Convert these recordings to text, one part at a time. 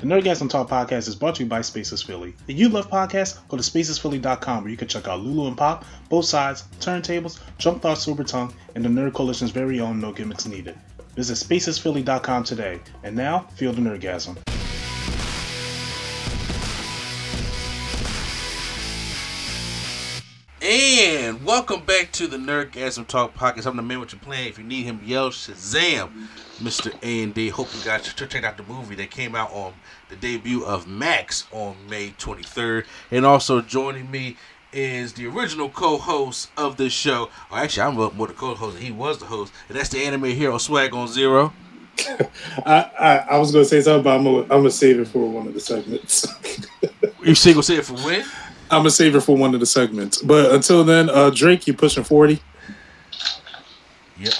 The Nerdgasm Talk podcast is brought to you by Spaces Philly. If you love podcasts, go to spacesphilly.com where you can check out Lulu and Pop, both sides, turntables, Jump Thoughts, Super Tongue, and the Nerd Coalition's very own No Gimmicks Needed. Visit spacesphilly.com today. And now, feel the Nerdgasm. And welcome back to the Nerdgasm Talk podcast. I'm the man with your plan. If you need him, yell Shazam, Mr. A and D. Hope you guys checked out the movie that came out on the debut of Max on May 23rd. And also joining me is the original co-host of this show. Or actually, I'm more the co-host. He was the host, and that's the anime hero Swag on Zero. I, I, I was gonna say something, but I'm gonna, I'm gonna save it for one of the segments. you single say it for when? I'm gonna save it for one of the segments. But until then, uh, Drake, you pushing forty? Yeah.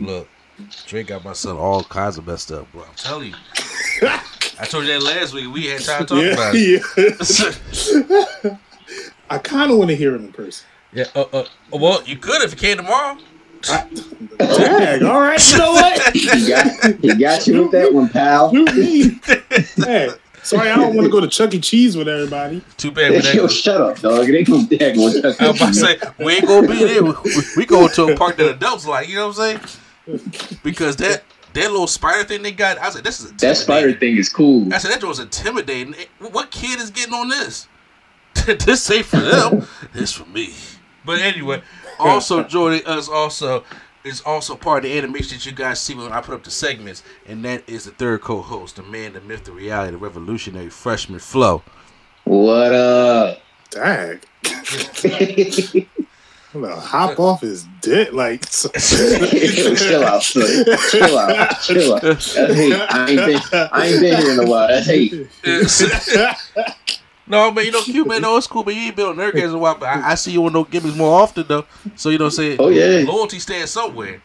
Look, Drake got my son all kinds of messed up, bro. I'm telling you. I told you that last week. We had time to talk yeah, about it. Yeah. I kind of want to hear him in person. Yeah. Uh, uh, well, you could if you came tomorrow. I, dang, all right. You know what? he, got, he got you with that one, pal. hey, sorry, I don't want to go to Chuck E. Cheese with everybody. Too bad. We Yo, shut up, dog. It ain't gonna be that one. I was about to say we ain't gonna be there. We, we, we go to a park that adults like. You know what I'm saying? Because that that little spider thing they got, I said, this is that spider thing is cool. I said that was intimidating. What kid is getting on this? this ain't for them. This for me. But anyway, also joining us also is also part of the animation that you guys see when I put up the segments, and that is the third co-host, the man, the myth, the reality, the revolutionary freshman Flow. What up? Dang. Well, hop off his dick, like chill out, son. chill out, chill out. That's hate. I ain't been, I ain't been here in a while. That's hate. no, man, you know, Q, man, no, it's cool, but you ain't been on Nerdcast in a while. But I, I, see you on no gimmicks more often, though. So you know, say, oh yeah, loyalty stands somewhere.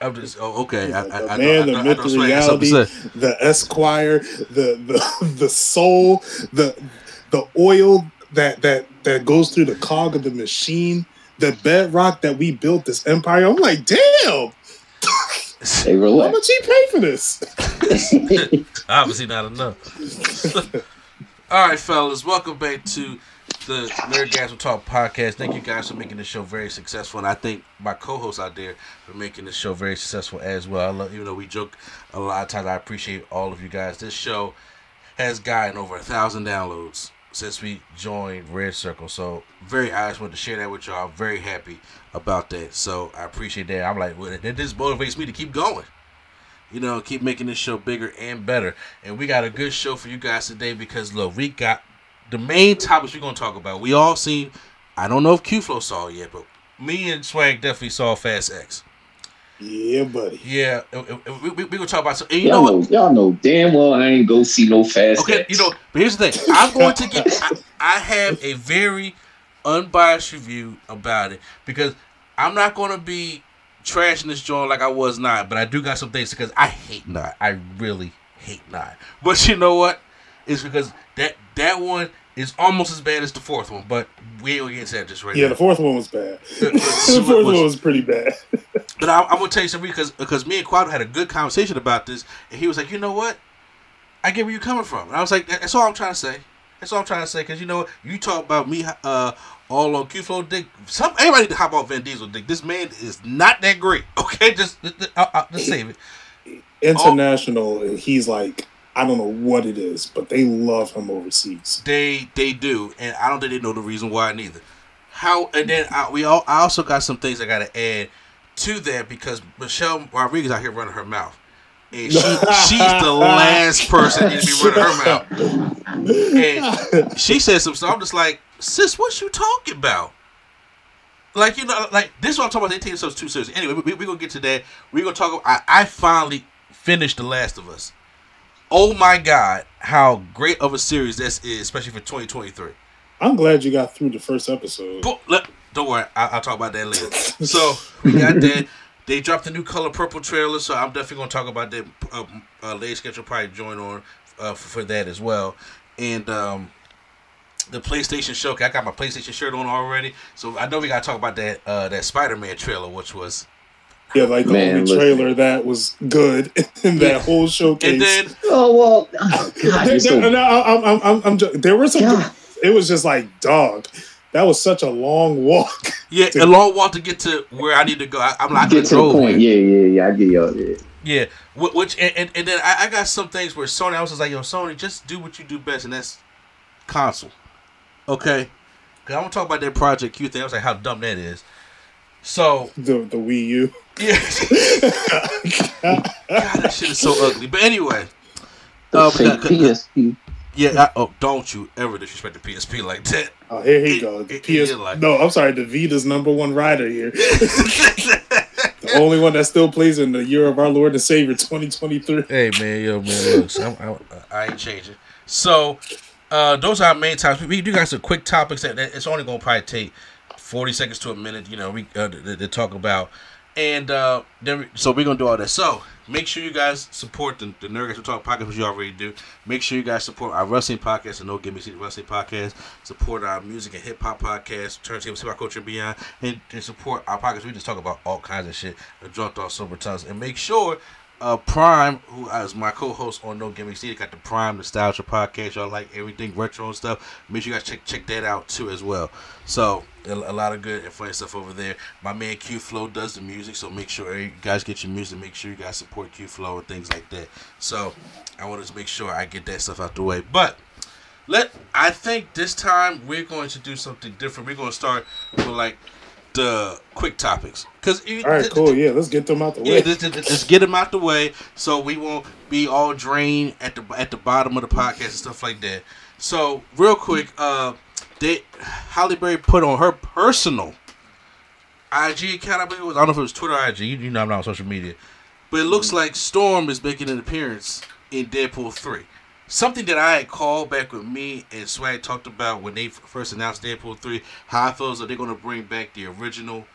I'm just oh okay. I, the I, man, I, the I, myth, the reality, the Esquire, the the the soul, the the oil that that that goes through the cog of the machine, the bedrock that we built this empire. I'm like, damn. Hey, relax. How much he pay for this? Obviously not enough. All right, fellas, welcome back to the Nerdgasm Talk podcast. Thank you guys for making this show very successful, and I think my co-hosts out there for making this show very successful as well. I love, even though we joke a lot of times, I appreciate all of you guys. This show has gotten over a thousand downloads since we joined Red Circle. So very I just wanted to share that with y'all. I'm very happy about that. So I appreciate that. I'm like, well, that just motivates me to keep going. You know, keep making this show bigger and better. And we got a good show for you guys today because look, we got the main topics we're gonna talk about. We all seen I don't know if Q Flow saw it yet, but me and Swag definitely saw Fast X. Yeah, buddy. Yeah, we, we, we gonna talk about some. you y'all know, know, y'all know damn well I ain't go see no fast. Okay, X. you know, but here's the thing. I'm going to get. I, I have a very unbiased review about it because I'm not going to be trashing this joint like I was not, but I do got some things because I hate not. I really hate not. But you know what? It's because that that one is almost as bad as the fourth one, but we ain't gonna get into that just right Yeah, now. the fourth one was bad. the fourth one was pretty bad. But I, I'm gonna tell you something because because me and Quad had a good conversation about this, and he was like, you know what? I get where you're coming from, and I was like, that's all I'm trying to say. That's all I'm trying to say because you know? You talk about me uh all on Q Flow dick. Some everybody to hop off Vin Diesel dick. This man is not that great. Okay, just I'll, I'll, just save it. International, and he's like, I don't know what it is, but they love him overseas. They they do, and I don't think they know the reason why neither. How and then I, we all I also got some things I got to add to that because Michelle Rodriguez out here running her mouth. And she, she's the last person to be running her mouth. And she said some stuff. I'm just like, sis, what you talking about? Like, you know, like, this is what I'm talking about. They take themselves too seriously. Anyway, we're we going to get to that. We're going to talk about, I, I finally finished The Last of Us. Oh my God, how great of a series this is, especially for 2023. I'm glad you got through the first episode. But, look, don't worry, I, will talk about that later. so we got that. They dropped the new Color Purple trailer, so I'm definitely gonna talk about that. Uh, uh, Lady Sketch will probably join on uh, for, for, that as well. And um, the PlayStation show. I got my PlayStation shirt on already, so I know we gotta talk about that uh, that Spider Man trailer, which was Yeah, like the Man, only listen. trailer that was good in that Yeah. whole showcase. And then Oh well, oh, God, There- you're so there- no, I'm, I'm, I'm, I'm there were some. God. It was just like dog. That was such a long walk. yeah, a long walk to get to where I need to go. I, I'm like, I get to the point. here. Yeah, yeah, yeah. I get y'all. Yeah. Yeah, which and, and, and then I, I got some things where Sony. I was just like, yo, Sony, just do what you do best, and that's console. Okay, because I want to talk about that Project Q thing. I was like, how dumb that is. So The the Wii U. yeah, God, that shit is so ugly. But anyway, The Uh, but fake PSP. yeah. I, oh, don't you ever disrespect the PSP like that. Oh, here he It- goes. The PS. like- no, I'm sorry. The Vita's number one rider here. the only one that still plays in the year of our Lord and Savior 2023. Hey man, yo man, look, I'm, I'm, I ain't changing. So, uh, those are our main topics. We do got some quick topics that, that it's only gonna probably take forty seconds to a minute. You know, we uh, to, to talk about, and uh, then we, so we're gonna do all that. So make sure you guys support the, the Who Talk podcast, which you already do. Make sure you guys support our wrestling podcast, the No Gimmicks Needed Wrestling podcast. Support our music and hip hop podcast, Turntable Hip Hop Culture and Beyond, and, and support our podcast. We just talk about all kinds of shit. The Drunk Off Sober Tongues, and make sure uh, Prime, who is my co-host on No Gimmicks, he got the Prime Nostalgia podcast. Y'all like everything retro and stuff. Make sure you guys check check that out too as well. So a, a lot of good and funny stuff over there. My man Q Flow does the music, so make sure you guys get your music. Make sure you guys support Q Flow and things like that. So I wanted to make sure I get that stuff out the way. But let I think this time we're going to do something different. We're going to start with like the quick topics because All right, cool. Yeah, let's get them out the yeah, way. just, just, just get them out the way so we won't be all drained at the at the bottom of the podcast and stuff like that. So real quick, uh, they Halle Berry put on her personal IG account. I believe it was. I don't know if it was Twitter or IG. You, you know I'm not on social media, but it looks like Storm is making an appearance in Deadpool three. Something that I had called back with me and Swag talked about when they first announced Deadpool three. How I feel as though they're going to bring back the original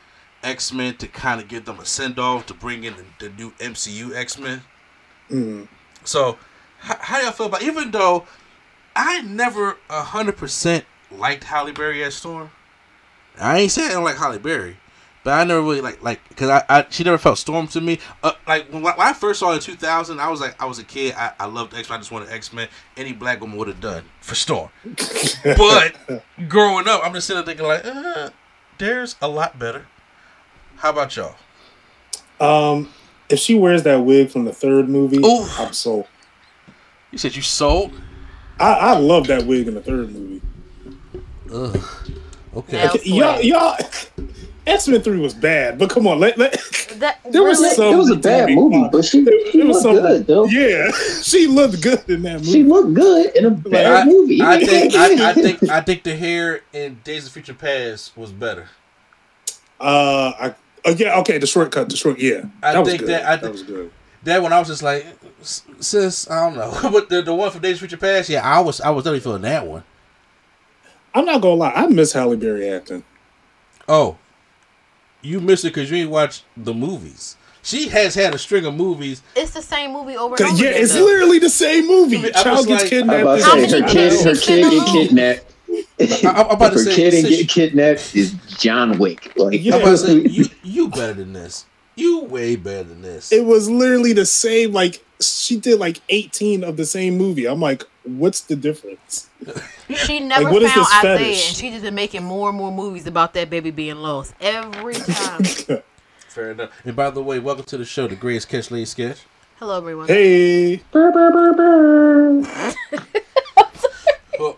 X Men to kind of give them a send off to bring in the, the new MCU X Men. Mm. So, how, how y'all feel about? Even though I never hundred percent liked Halle Berry as Storm, I ain't saying I don't like Halle Berry, but I never really like like because I, I she never felt Storm to me. Uh, like when, when I first saw her in two thousand, I was like I was a kid. I, I loved X Men. I just wanted X Men. Any black woman would have done for Storm. but growing up, I'm just sitting there thinking like, uh, there's a lot better. How about y'all? Um, if she wears that wig from the third movie, Ooh. I'm sold. You said you sold. I, I love that wig in the third movie. Ugh. Okay. Okay, y'all, y'all, X Men Three was bad, but come on, let, let That, There was really- some- it was a bad movie, fine. but she, she was looked good though. yeah, she looked good in that movie. She looked good in a bad I, movie. I think I, I think I think the hair in Days of Future Past was better. Uh, I uh, yeah, okay, the shortcut, the short, yeah, I that was think good. that- I that was good. That one I was just like, "S- sis, I don't know. but the, the one from Days of Future Past, yeah, I was I was definitely feeling that one. I'm not gonna lie, I miss Halle Berry acting. Oh, you missed it because you ain't watched the movies. She has had a string of movies. it's the same movie over and over yeah, again. it's though. literally the same movie. I mean, Child gets like- kidnapped. about How say many her kid, did her kid get kidnapped. I- I'm about to If her say, kid since- get kidnapped is John Wick. Like, Yeah. I'm about to say you you better than this. You way better than this. It was literally the same. Like she did like 18 of the same movie. I'm like, what's the difference? She never what is found this Isaiah, fetish? and she just been making more and more movies about that baby being lost every time. Fair enough. And by the way, welcome to the show, the greatest catch lady sketch. Hello, everyone. hey, Well,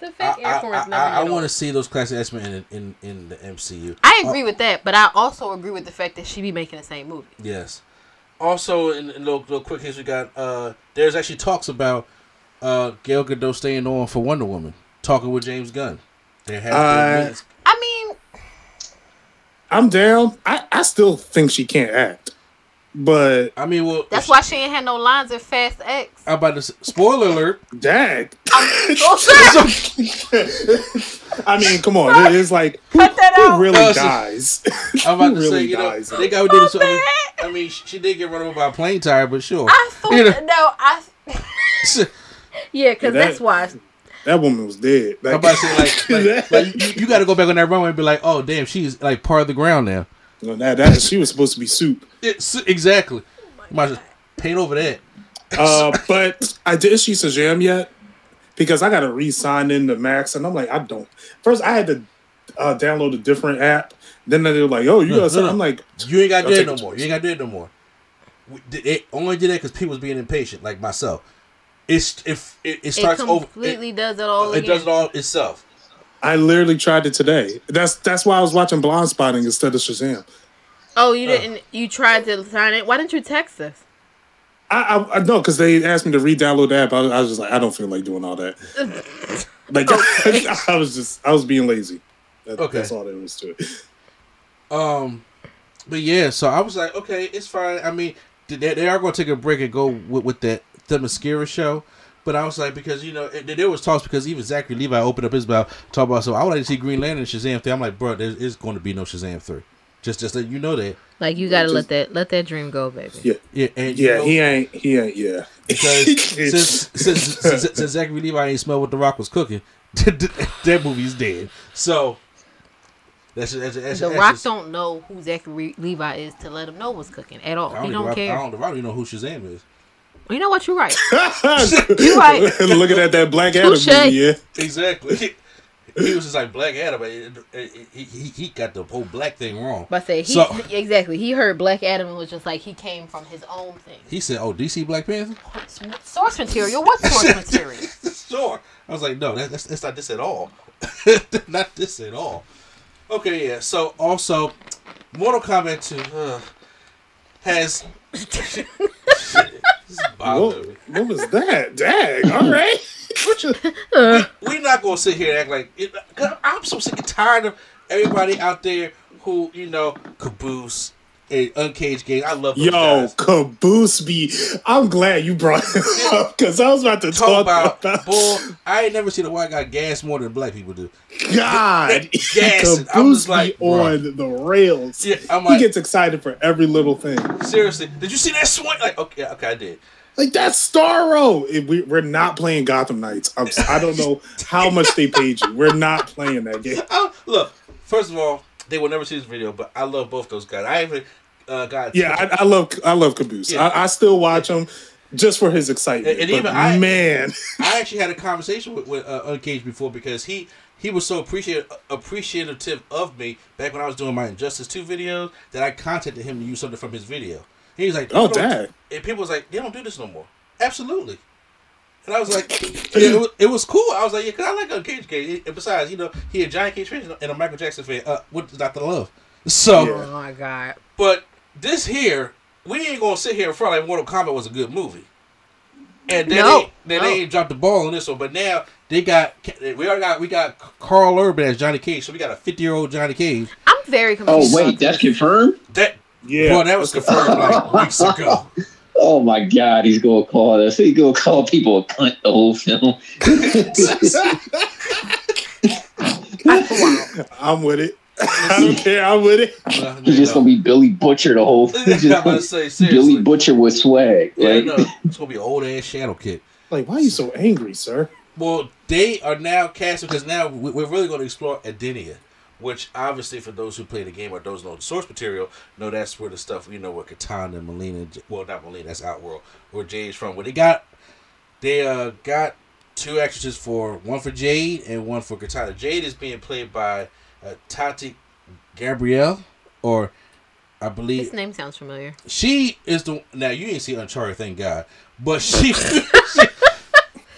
The fake I, air horns I, never I, I want to see those classic X Men in, in in the MCU. I uh, agree with that, but I also agree with the fact that she be making the same movie. Yes. Also, in, in little, little quick history, we got uh, there's actually talks about uh, Gal Gadot staying on for Wonder Woman, talking with James Gunn. They have Uh. I mean, I'm down. I, I still think she can't act, but I mean, well, that's why she ain't had no lines in Fast X. I'm about to. Spoiler alert. dang. Oh, I mean, come on. It is like who, Cut that who really so- dies? I'm about to really say, you know, dies? they got to do this. I mean, she, she did get run over by a plane tire, but sure. I thought You know, no, I yeah, because Yeah, that- that's why. that woman was dead. I'm Like, about to say, like, like, like, you, you got to go back on that runway and be like, oh, damn, she's like part of the ground now. Well, that, that she was supposed to be soup. It's, exactly. Might just paint over that. Uh, but I did she Shazam yet? Because I got to re-sign in to Max, and I'm like, I don't. First, I had to uh, download a different app. Then they were like, "Oh, you No, got." no, no. I'm like, You ain't got to do it no more. You ain't got to do it no more. We- It only did that because people was being impatient, like myself. It's if it, it It starts over. completely It, does it all it again. does it all itself. I literally tried it today. That's that's why I was watching Blindspotting instead of Shazam. Oh, you Uh. didn't. You tried to sign it. Why didn't you text us? I I, I know because they asked me to re-download the app. I, was- I was just like, I don't feel like doing all that. like I was just I was being lazy. That, Okay. That's all there was to it. Um, but yeah, so I was like, okay, it's fine. I mean, they, they are going to take a break and go with, with that the Mascara show. But I was like, because you know, it, there was talks because even Zachary Levi opened up his mouth talk about. So I would like to see Green Lantern and Shazam three. I'm like, bro, there is going to be no Shazam three. Just, just let you know that. Like you gotta Just- let that let that dream go, baby. Yeah, Yeah, and yeah. know, He ain't. He ain't. Yeah. because since, since, since, since Zachary Levi ain't smell what the Rock was cooking, that movie's dead. So that's that's, that's, The that's Rock don't know who Zachary Levi is to let him know what's cooking at all. I don't, He don't I, care. I don't, I don't even know who Shazam is. You know what? You're right. you're right. Looking at that Black Adam movie, yeah. Exactly. He was just like Black Adam, but it, it, he, he he got the whole black thing wrong. But I say he So- exactly. He heard Black Adam and was just like he came from his own thing. He said, "Oh, DC Black Panther." Source material. What source material? sure. I was like, no, that, that's, that's not this at all. not this at all. Okay, yeah. So also, Mortal Kombat 2 uh, has. Shit, this is bothering me. What, what was that? Dang. All right. Uh. We're not gonna sit here and act like it, 'cause I'm so sick and tired of everybody out there who you know caboose and uncaged game. I love those Yo, guys. Caboose be. I'm glad you brought it up because I was about to Talk talk, about about. bull. I ain't never seen a white guy gas more than black people do. God, Yes, I'm like, on the rails. Yeah, I'm he gets excited for every little thing. seriously, did you see that swing? Like, okay, okay, I did. Like that's Starro. If we, we're not playing Gotham Knights. I'm, I don't know how much they paid you. We're not playing that game. Oh, look, first of all, they will never see this video, but I love both those guys. I even uh, got Yeah, I, I love I love Caboose. Yeah. I, I still watch him just for his excitement. And- and but even I- man, I actually had a conversation with, with uh, Uncaged before because he he was so appreciative appreciative of me back when I was doing my Injustice Two videos that I contacted him to use something from his video. He was like, Oh, "People. And people was like, "They don't do this no more." Absolutely. And I was like, yeah, it, was, it was cool. I was like, yeah, because I like Uncaged Cage. And besides, you know, he a giant Cage fan and a Michael Jackson fan. Uh, what not to love? So, Oh my god. but this here, we ain't gonna sit here in front like Mortal Kombat was a good movie. And then No, they, then no. they ain't dropped the ball on this one. But now they got we already got we got Karl Urban as Johnny Cage, so we got a fifty year old Johnny Cage. I'm very confused. Oh wait, that's confirmed. That yeah, boy, that was confirmed like weeks ago. Oh my God, he's gonna call us. He's gonna call people a cunt the whole film. I'm with it. I don't care. I'm with it. He's just gonna be Billy Butcher the whole. I'm about to say seriously. Billy Butcher with swag. yeah, Like, no, it's gonna be an old ass Shadow Kid. Like, why are you so angry, sir? Well, they are now casting because now we're really going to explore Edenia, which obviously for those who play the game or those who know the source material, know that's where the stuff you know where Kitana and Mileena, well not Mileena, that's Outworld, where Jade's from. Where they got, they uh got two actresses for one for Jade and one for Kitana. Jade is being played by uh, Tati Gabrielle, or I believe This name sounds familiar. she is the now you ain't see Uncharted, thank God, but she. she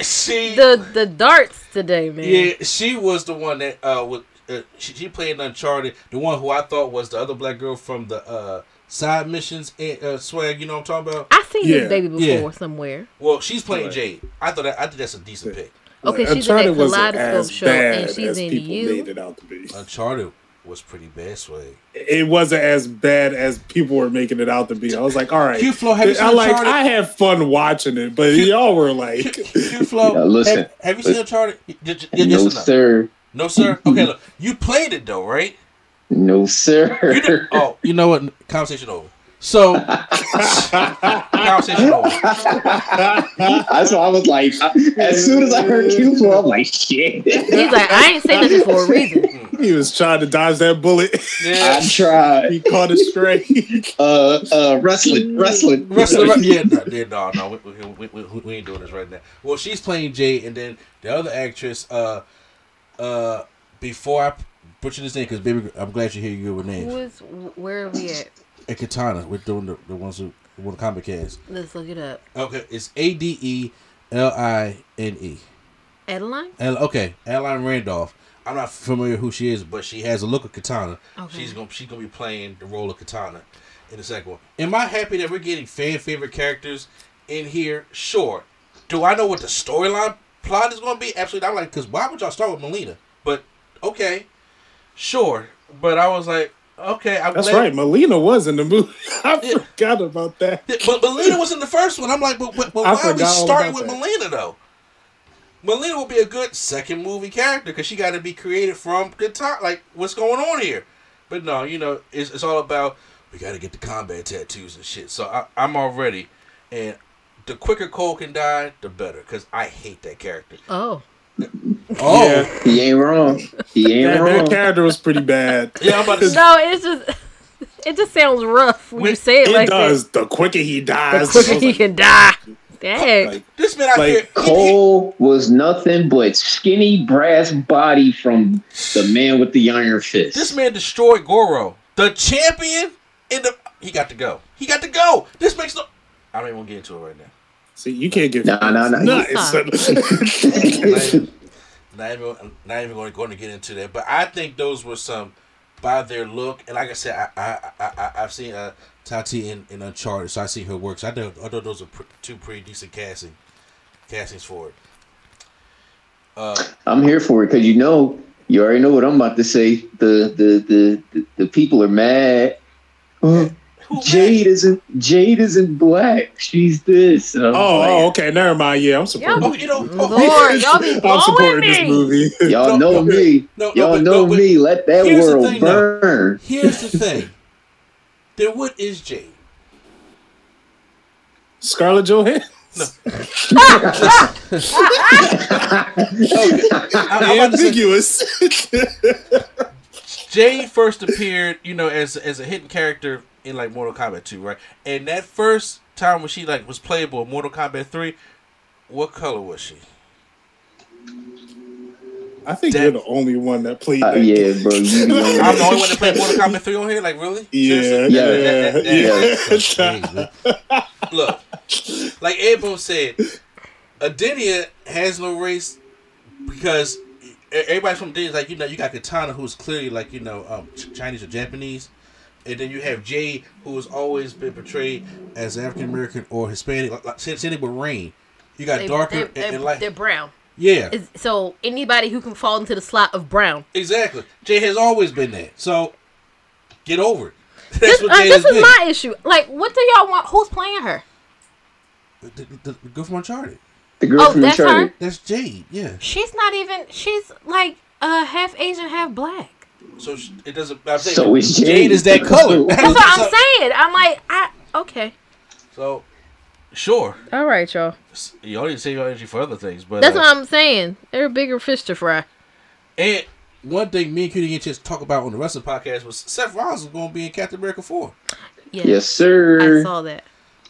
she The the darts today, man. yeah, she was the one that uh, was, uh she, she played Uncharted. The one who I thought was the other black girl from the uh side missions uh, swag. You know what I'm talking about? I seen Yeah, this baby before yeah. somewhere. Well, she's playing Right. Jade. I thought that, I think that's a decent pick. Okay, Like, she's in that wasn't Kaleidoscope show, and she's in You. made it out to be. Uncharted was pretty bad swag. It wasn't as bad as people were making it out to be. I was like, all right. Q Flow, have you seen I like. Uncharted? I had fun watching it, but y'all were like, Q Flow, Now, listen, have, have you seen Uncharted? Did you, yes no or no? sir, No, sir. Okay, look, you played it though, right? no sir. You did, oh, you know what? Conversation over. So conversation over. That's why I was like, as soon as I heard Q flow, I'm like, shit. He's like, I ain't saying nothing for a reason. he was trying to dodge that bullet. Yeah. I tried. he caught it straight. Uh, uh, wrestling, wrestling, Wrestler, yeah, no, yeah, no, no, we, we, we, we, we ain't doing this right now. Well, she's playing Jay, and then the other actress, uh, uh, before I butcher this name, because baby, I'm glad you hear you good with names. Who is, where are we at? At Kitana, we're doing the, the ones who want to comic cast. Let's look it up. Okay, it's A D E L I N E. Adeline? Okay, Adeline Rudolph. I'm not familiar who she is, but she has a look of Kitana. Okay. She's gonna she's gonna be playing the role of Kitana in the second one. Am I happy that we're getting fan favorite characters in here? Sure. Do I know what the storyline plot is gonna be? Absolutely. I'm like, because why would y'all start with Mileena? But okay, sure. But I was like, okay, I'm That's glad- right. Mileena was in the movie. I Yeah. forgot about that. Yeah, But Mileena was in the first one. I'm like, but, but, but why are we starting with that. Mileena though? Mileena will be a good second movie character because she got to be created from good time. Like, what's going on here? But no, you know, it's, it's all about we got to get the combat tattoos and shit. So I, I'm all ready, and the quicker Cole can die, the better because I hate that character. Oh. Oh, Yeah. He ain't wrong. He ain't That, that character was pretty bad. yeah, I'm about to. No, it's just, it just sounds rough when you Wait, say it, It like does. The quicker he dies, The quicker I he like, can die. Dang. like, This man out Like, here, he- he- Cole was nothing but skinny brass body from the man with the iron fist. This man destroyed Goro, the champion. In the he got to go. He got to go. This makes no. I don't even want to get into it right now. See, you can't get no, no, no. Nah, He's it's a- not even not even going to, going to get into that. But I think those were some by their look, and like I said, I I, I, I I've seen uh, Tati in, in Uncharted, so I see her works. So I know I know those are pr- two pretty decent casting castings for it. Uh, I'm here for it because you know, you already know what I'm about to say. The the the the, the people are mad. Oh, who Jade isn't Jade isn't black. She's this. And I was oh, like, oh, okay. Never mind. Yeah, I'm supporting. You know, oh, Lord, y'all be I'm blowing supporting this movie. Y'all No, know no, me. no, no, Y'all but- know no, but me. Let that world thing, though. burn. Here's the thing. Then what is Jade? Scarlett Johansson. I, I'm say, Ambiguous. Jade first appeared, you know, as as a hidden character in like Mortal Kombat 2, right? And that first time when she like was playable in Mortal Kombat 3, what color was she? I think That- you're the only one that played Uh, that. yeah, bro. You the only- I'm the only one that played Mortal Kombat 3 on here. Like, really? Yeah, Seriously? Yeah, yeah, that- that- yeah. that's. Look, like Abel said, Edenia has no race because everybody from Edenia is like, you know, you got Kitana, who's clearly like, you know, um, Chinese or Japanese. And then you have Jay, who has always been portrayed as African American or Hispanic. Like, like, same same thing with Rain. You got They, darker they're, and, they're, and light. they're brown. Yeah, Is- So anybody who can fall into the slot of brown. exactly. Jay has always been that. So get over it. That's This, what uh, Jay this has is been. my issue. Like, what do y'all want? Who's playing her? The, the, the girl from Uncharted. the girl Oh, from that's Uncharted. her? That's Jade. Yeah. She's not even. She's like uh, half Asian, half black. So sh- it doesn't. I'm saying So is Jade. Jade is that color. That's what I'm saying. I'm like, I okay. So, sure. All right, y'all. You all need to save your energy for other things, but That's uh, what I'm saying. They're a bigger fish to fry. And one thing me and Cutie didn't just talk about on the rest of the podcast was Seth Rollins was going to be in Captain America four. Yeah, Yes, sir. I saw that.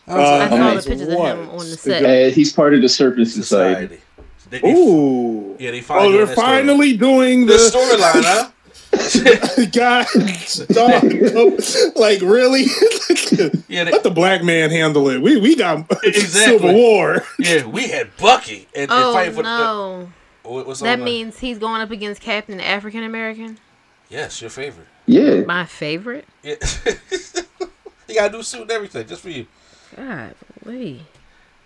I was I saw the pictures of him on the set. Uh, he's part of the Serpent Society. society. They, they- Ooh. Yeah, they finally Oh, doing they're that story. finally doing the the, storyline, huh? God, stop. like really? Yeah, they- Let the black man handle it. We we got Exactly. Civil War. Yeah, we had Bucky and, and Oh fighting for no, the. What, what's that on means he's going up against Captain African American. Yes, your favorite. Yeah. My favorite. Yeah. you gotta do suit and everything just for you. God, wait.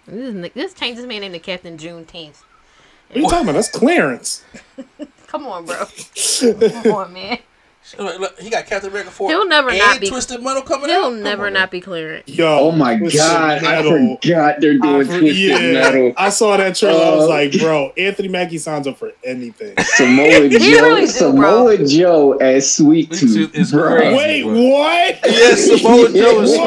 This, is, this changes man into Captain Juneteenth. What are you talking about? That's Clarence. Come on, bro. Come on, man. Look, look, he got Captain America four. He'll never and not be- Twisted Metal coming out. He'll never on, not be clearance. Yo, Oh my Twisted god, I forgot they're doing for- Twisted yeah, Metal. I saw that trailer. I was Uh, like, bro, Anthony Mackie signs up for anything. Samoa Joe, really do, Samoa Joe as Sweet Sweet Tooth Tooth. is bro. crazy. Wait, bro. what? Yes, Samoa Joe is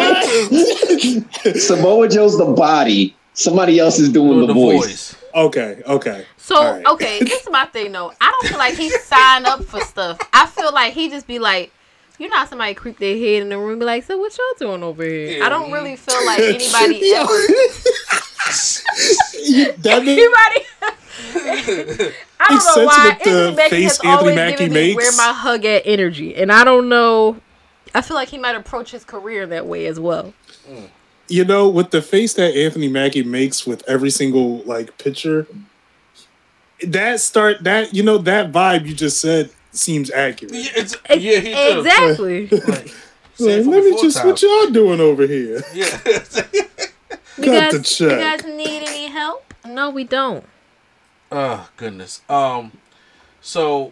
What? Samoa Joe's the body. Somebody else is doing, doing the, voice. Okay, okay. So All right. okay, this is my thing though. I don't feel like he signed up for stuff. I feel like he just be like, you know, how somebody creep their head in the room, be like, so what y'all doing over here? Yeah. I don't really feel like anybody Yo. ever. that mean, Anybody. I don't know why Insensitive to Anthony Mackie face has Anthony always Mackie given me makes. where my hug at energy, and I don't know. I feel like he might approach his career that way as well. Mm. You know, with the face that Anthony Mackie makes with every single like picture, that start that you know that vibe you just said seems accurate. Yeah, it's, yeah, he do. exactly. Like, say Like, let me me just times. what y'all doing over here? Yeah. you, Cut the guys, you guys need any help? No, we don't. oh goodness. Um. So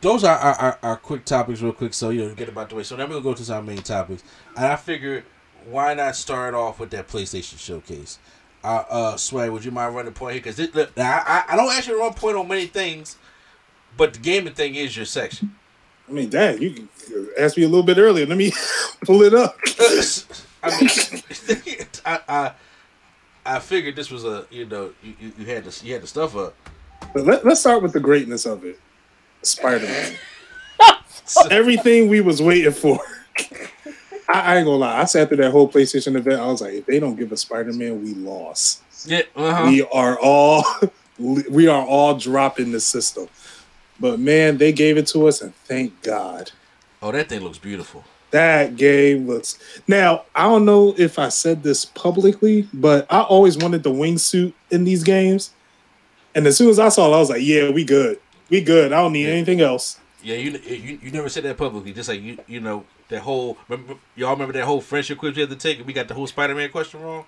those are our, our, our quick topics, real quick. So you know, get about the way. So now we're gonna go to our main topics, and I figured why not start off with that PlayStation showcase. Uh, uh, Sway, would you mind running point here? Because look, I, I don't actually run point on many things, but the gaming thing is your section. I mean, dang, you can ask me a little bit earlier. Let me pull it up. I mean, I, I I figured this was a you know you, you, you had the you had the stuff up. But let, let's start with the greatness of it. Spider Man. Everything we was waiting for. I, I ain't gonna lie. I sat through that whole PlayStation event. I was like, if they don't give us Spider Man, we lost. Yeah, uh-huh. We are all we are all dropping the system. But man, they gave it to us, and thank God. Oh, that thing looks beautiful. That game looks. Now, I don't know if I said this publicly, but I always wanted the wingsuit in these games. And as soon as I saw it, I was like, yeah, we good. We good. I don't need anything else. Yeah, you you, you never said that publicly. Just like you you know that whole remember, y'all remember that whole friendship quiz we had to take. and We got the whole Spider Man question wrong.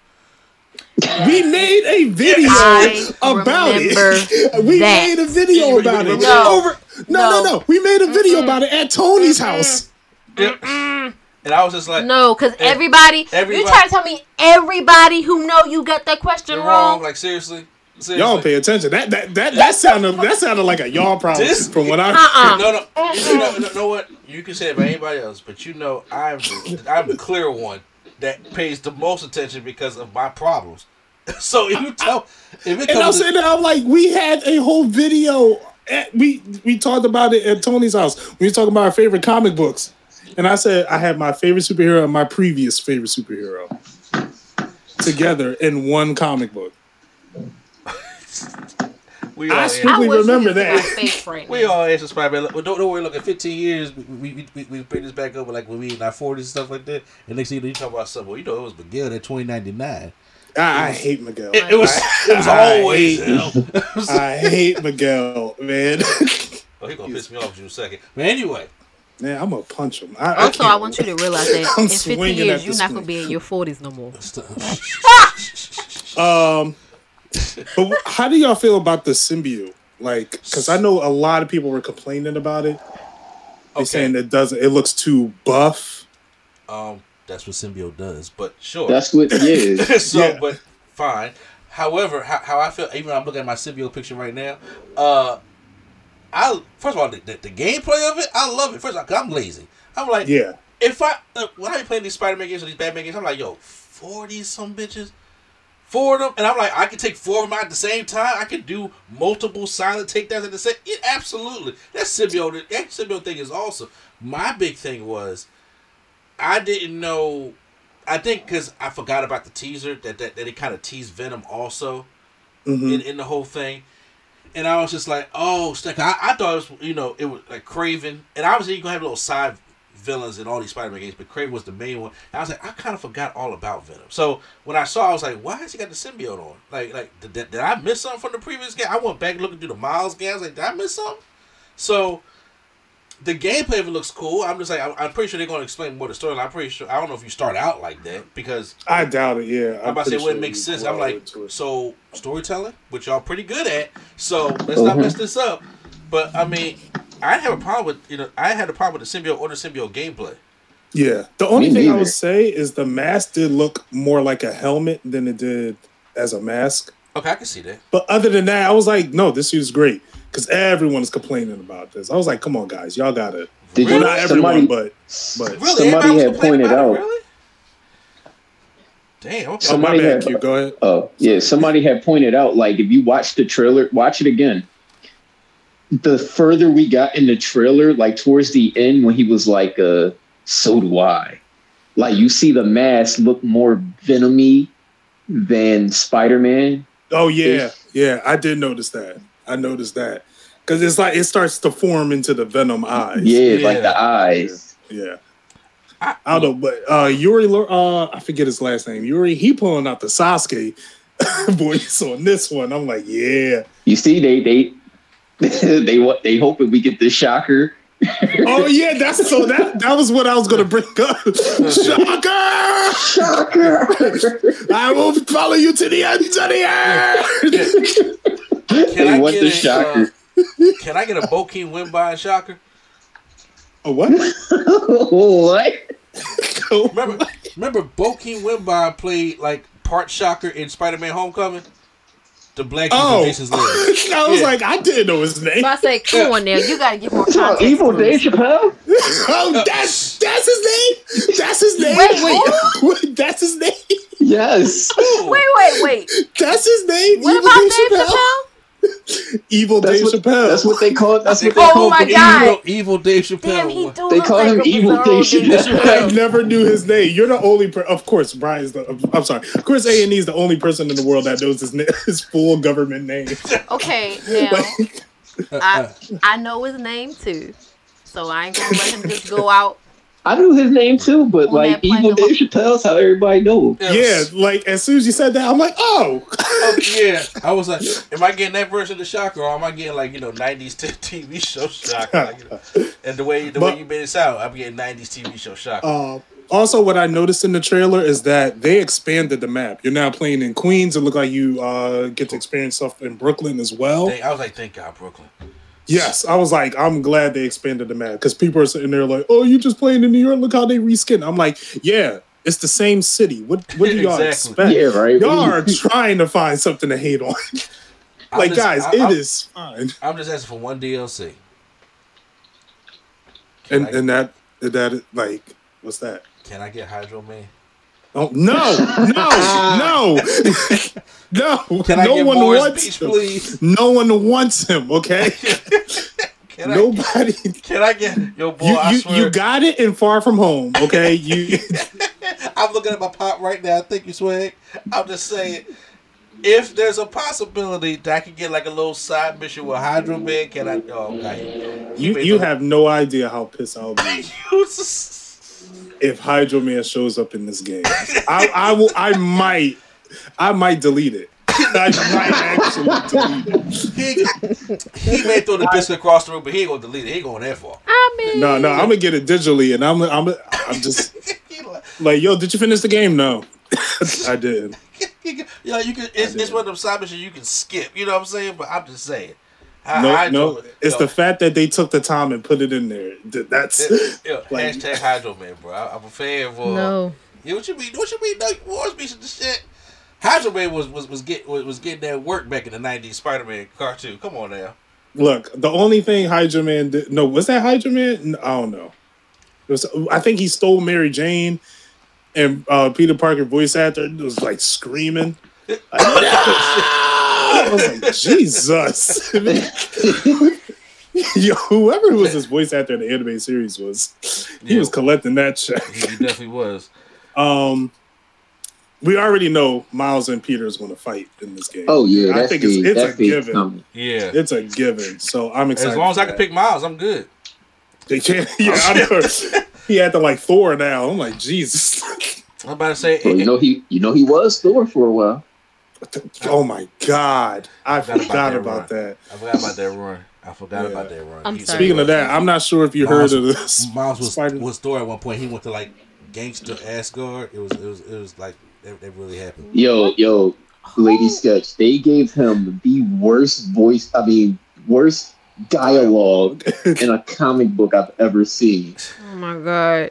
We made a video I about it. we that. made a video about it. No. Over no, no, No. no. We made a video about it at Tony's house. Yeah. And I was just like, No, because everybody, everybody- You try to tell me everybody who know you got that question wrong? wrong. Like seriously, seriously. Y'all don't pay attention. That that that that sounded that sounded like a y'all problem This- from what I Uh-uh. No, no, you know, no, know what? You can say it about anybody else, but you know, I'm the, I'm the clear one that pays the most attention because of my problems. So if you tell, if it comes And I'm saying that I'm like, we had a whole video. At, we we talked about it at Tony's house. We were talking about our favorite comic books, and I said I had my favorite superhero and my previous favorite superhero together in one comic book. We I all, swear- I Quickly wish remember you could see that. right we all answer Spider Man. Well, don't, don't worry. Look, in 15 years, we we, we, we bring this back up with like when we in our 40s and stuff like that. And next thing you talk about something. Well, you know, it was Miguel at 2099. I, I hate Miguel. It, it was it was I always hate- him. I hate Miguel, man. oh, he gonna piss me off in a second. But anyway, man, I'm gonna punch him. I, Also, I can't- want you to realize that I'm in 15 years, you're not going to be in your 40s no more. Um, but how do y'all feel about the symbiote? Like, because I know a lot of people were complaining about it. They okay. saying it doesn't. It looks too buff. Um, that's what symbiote does. But sure. That's what it is. so, Yeah. but fine. However, how, how I feel, even though I'm looking at my symbiote picture right now, uh, I first of all the, the, the gameplay of it, I love it. First of all, 'cause I'm lazy. I'm like, Yeah, if I uh, when I be playing these Spider-Man games or these Batman games, I'm like, yo, forty some bitches, four of them, and I'm like, I can take four of them out at the same time. I can do multiple silent takedowns at the same. It, absolutely, that symbiote, that symbiote thing is awesome. My big thing was, I didn't know. I think because I forgot about the teaser that that, that it kind of teased Venom also Mhm. in, in the whole thing. And I was just like, oh. I, I thought it was, you know, it was like Kraven. And obviously, you're going to have a little side villains in all these Spider Man games, but Kraven was the main one. And I was like, I kind of forgot all about Venom. So when I saw, I was like, why has he got the symbiote on? Like, like did, did, did I miss something from the previous game? I went back looking through the Miles game. I was like, did I miss something? So the gameplay of it looks cool. I'm just like, I'm, I'm pretty sure they're going to explain more the story. I'm pretty sure, I don't know if you start out like that because I doubt it. Yeah, I'm about to say it wouldn't make sense. I'm like, so storytelling, which y'all pretty good at. So let's not Mhm. mess this up. But I mean, I have a problem with you know I had a problem with the symbiote or the symbiote gameplay. Yeah. The only Me thing I would say is the mask did look more like a helmet than it did as a mask. Okay, I can see that. But other than that, I was like, no, this is great. Because everyone is complaining about this. I was like, come on, guys, y'all got it. Did Well, you not somebody everyone, but but Really, Somebody had pointed about it, out- Really? Damn. Okay. oh, my Somebody bad, had- Q, go ahead. Oh, yeah. Somebody had pointed out, like, if you watch the trailer, watch it again. The further we got in the trailer, like towards the end, when he was like, uh, so do I. Like, you see the mask look more venomy than Spider Man. Oh yeah, yeah, I did notice that. I noticed that. Because it's like it starts to form into the venom eyes. Yeah, Yeah. like the eyes. Yeah. I, I don't know, but uh Yuri Lo- uh I forget his last name. Yuri, he pulling out the Sasuke voice on this one. I'm like, yeah. You see, they, they, they, what they hoping we get the shocker. Oh yeah, that's so that that was what I was gonna bring up. Shocker! Shocker! I will follow you to the end of the earth. Can they I want get the a, shocker. uh, can I get a Bokeem Woodbine a shocker? Oh, what? what? Remember, remember, Bokeem Woodbine played like part shocker in Spider-Man: Homecoming. The black Oh, Jason's leg. I was Yeah. like, I didn't know his name. But I say, come on now, you gotta get more Oh, context. evil to. Dave Chappelle? Oh, uh, that's that's his name. That's his name. Wait, Wait, wait, that's his name. Yes. Wait, wait, wait. That's his name. What Evil about Dave Dave Chappelle. Chappelle? Evil That's Dave what, Chappelle. that's what they call. it. That's what oh, they Oh call. my God. Evil, evil Dave Chappelle. Damn, he do They call like him Evil bizarro Dave Dave Chappelle. I never knew his name. You're the only per- Of course, Brian's the. I'm sorry. Chris A and E is the only person in the world that knows his his full government name. Okay, now Like, I I know his name too, so I ain't gonna let him just go out. I knew his name too, but On like that planet Evil Dave of- Chappelle's how everybody knows. yeah, like as soon as you said that, I'm like, oh. Oh, yeah, I was like, am I getting that version of the shocker, or am I getting like you know '90s t- TV show shocker? Like, you know, and the way the But- way you made it sound, I'm getting '90s TV show shocker. Uh, also, what I noticed in the trailer is that they expanded the map. You're now playing in Queens. It looked like you uh, get to experience stuff in Brooklyn as well. Thank- I was like, thank God, Brooklyn. Yes, I was like, I'm glad they expanded the map because people are sitting there like, oh, you just playing in New York? Look how they reskin. I'm like, yeah, it's the same city. What what do y'all Exactly. expect? Yeah, right. Y'all are trying to find something to hate on. Like, just- guys, I- it I'm- is fine. I'm just asking for one DLC. Can, And I, and that that like, what's that? can I get Hydro Man? Oh no, no, no, no! Can I no get one wants Beach, him. please? No one wants him. Okay, Can I, nobody. can I get yo boy? You I you, swear, you got it in Far From Home. Okay, you. I'm looking at my pop right now. Thank you, Swag. I'm just saying, if there's a possibility that I could get like a little side mission with Hydro Man, can I? Oh, okay. You you have no idea how pissed I'll be You just- if Hydro Man shows up in this game. I, I will. I might. I might delete it. I might actually delete it. he, he may throw the biscuit across the room, but he ain't gonna delete it. He ain't going that far. I mean, No, no, I'm gonna get it digitally, and I'm I'm I'm just like- like, yo, did you finish the game? No, I didn't. he- you know, you can. It's, it's one of them side missions you can skip. You know what I'm saying? But I'm just saying. Hy- No, Hydro- no, it's yo, the fact that they took the time and put it in there. Th- That's yo, like- hashtag Hydro Man, bro. I, I'm a fan for. no. Yeah, what you mean? What you mean? No, Wars piece of the shit. Hydro Man was was was get was, was getting that work back in the '90s Spider Man cartoon. Come on now. Look, the only thing Hydra Man did, no, was that Hydra Man? I don't know. It was, I think he stole Mary Jane, and uh, Peter Parker voice actor was like screaming. Like, I was like, Jesus. Yo, whoever was his voice actor in the anime series was, he Yeah. was collecting that check. He, he definitely was. Um, we already know Miles and Peter is going to fight in this game. Oh yeah, I that's think it's, big. it's a given. coming. Yeah. It's a given. So I'm excited. As long as I can that. pick Miles, I'm good. They can't. Yeah, I know. He had to like Thor now. I'm like, Jesus. I'm about to say. Well, you know he, you know he was Thor for a while. Oh my God. I Forgot about forgot that about that. I forgot about that run. I forgot Yeah. about that run. I'm He- sorry. Speaking of that, I'm not sure if you Miles- heard of this. Miles was Spider- was Thor at one point. He went to like gangster Asgard. It was it was it was like that, that really happened. Yo, yo, Lady Sketch, they gave him the worst voice. I mean, worst dialogue in a comic book I've ever seen. Oh my god.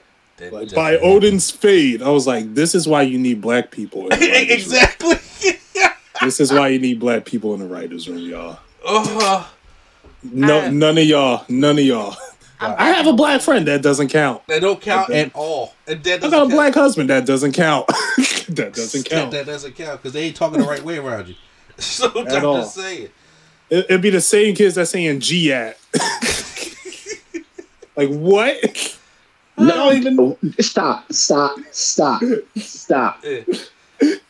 Like by. Odin's fade, I was like, "This is why you need black people." In the writers' room. exactly. This is why you need black people in the writers' room, y'all. oh, No, I- none of y'all, none of y'all. I'm have a black friend that doesn't count. that don't count Okay. at all. And that I got a count. black husband that doesn't count. that doesn't count. that doesn't count because they ain't talking the right way around you. So I'm At all. just saying. It, it'd be the same kids that saying G at. like what? No, don't even. stop, stop, stop, stop.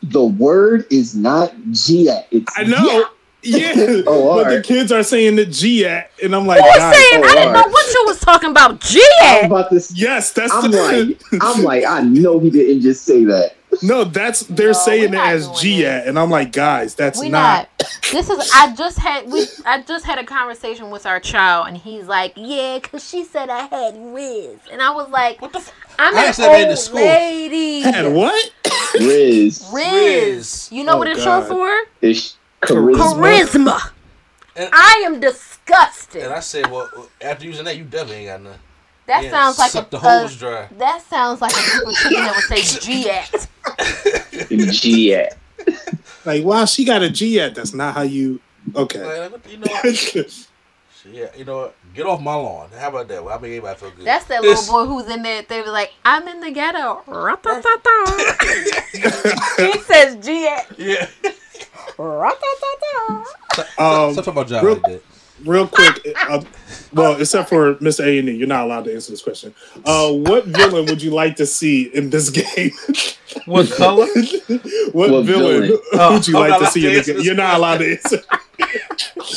The word is not Gia. It's I know. Yeah, Oh, but the kids are saying the G at, and I'm like, Who was guys, saying? Oh, I didn't know what you was talking about. G. I'm about to. yes, that's I'm the like, I'm like, I know he didn't just say that. no, that's they're No, saying we're it as doing G at, and I'm like, guys, that's We not. not. This is. I just had. We. I just had a conversation with our child, and he's like, "Yeah, cause she said I had Riz," and I was like, What the f- "I'm I an asked that man in old school. lady." Had what? Riz Riz. Riz. You know Oh, what it's God. short for? It's charisma. Charisma. And- I am disgusted. And I said, well, after using that, you definitely ain't got nothing. that Yeah, sounds like suck a, the a- hose dry. That sounds like a group of chicken that would say G at. Gia. Like, wow, she got a G at. That's not how you. Okay. Like, you know, what? yeah, you know, get off my lawn. How about that? Well, I make everybody feel good. That's that This- little boy who's in there. They were like, "I'm in the ghetto." He says G. Yeah. Um, Stop talking about John real- like real quick. Uh, well, except for Mr. A and E, you're not allowed to answer this question. Uh, what villain would you like to see in this game? What color? what, What villain, villain? Oh, would you I'm like to see in this game? answer You're this not allowed to answer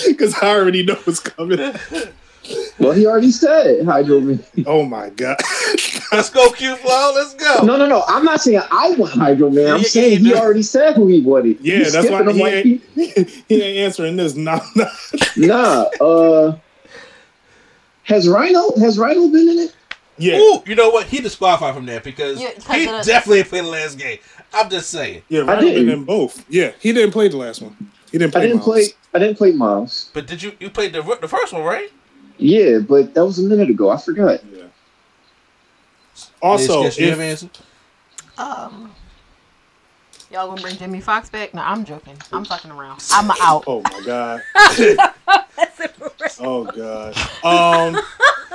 because I already know what's coming. Well, he already said Hydro Man. Oh my god! Let's go, Q Flow. Let's go. No, no, no. I'm not saying I want Hydro Man. I'm Yeah, saying you he do. already said who he wanted. Yeah, He's that's why skipping him he like ain't, he- he ain't answering this. No, no. Nah. Uh, has Rhino has Rhino been in it? Yeah, Ooh, you know what? He disqualified from that because Yeah, 'cause he definitely played the last game. I'm just saying. yeah. I Rhino been didn't. in both. Yeah, he didn't play the last one. He didn't I didn't Miles. play. I didn't play Miles. But did you you played the the first one, right? Yeah, but that was a minute ago. I forgot. Yeah. Also, Yes, yes, you have if, an answer? Um, y'all gonna bring Jimmy Fox back? No, I'm joking. I'm fucking around. I'm out. oh my god. Oh god. Um,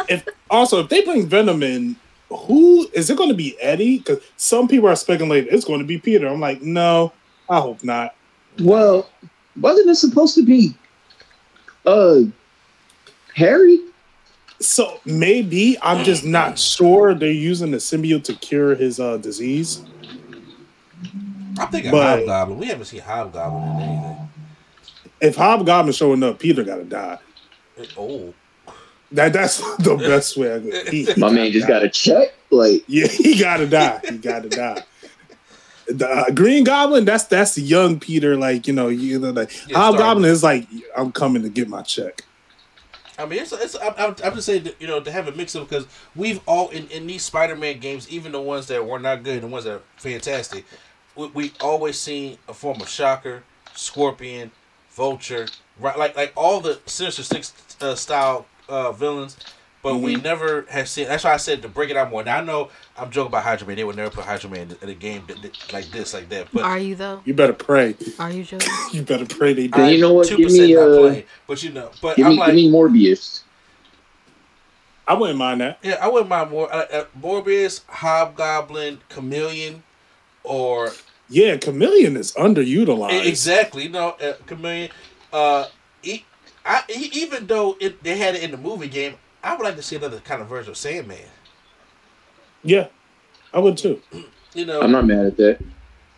if also if they bring Venom in, who is it going to be? Eddie? Because some people are speculating it's going to be Peter. I'm like, no, I hope not. Well, wasn't it supposed to be uh Harry? So maybe I'm just not sure they're using the symbiote to cure his uh, disease. I'm thinking But- Hobgoblin. We haven't seen Hobgoblin in anything. If Hobgoblin's showing up, Peter got to die. Oh, That that's the best way. I could. He, My man just got a check. Like Yeah, he got to die. He got to die. The uh, Green Goblin, that's that's young Peter. Like you know, you know, like Yeah, Hobgoblin is like, I'm coming to get my check. I mean, it's, it's I'm, I'm just saying, that, you know, to have a mix up because we've all in, in these Spider-Man games, even the ones that were not good, the ones that are fantastic, we, we always seen a form of Shocker, Scorpion, Vulture, right? Like like all the Sinister Six uh, style uh, villains, but we Mhm. never have seen. That's why I said to break it out more. Now I know I'm joking about Hydro Man. They would never put Hydro Man in a game that, that- like this, like that. But Are you though? You better pray. Are you joking? You better pray they do. Then you know what? Two Give percent me not uh, playing. But you know, but give I'm me like, give me Morbius. I wouldn't mind that. Yeah, I wouldn't mind more. Uh, uh, Morbius, Hobgoblin, Chameleon, or Yeah, Chameleon is underutilized. Exactly, you know, uh, Chameleon. Uh, e- I, e- even though it, they had it in the movie game, I would like to see another kind of version of Sandman. Yeah, I would too. You know, I'm not mad at that.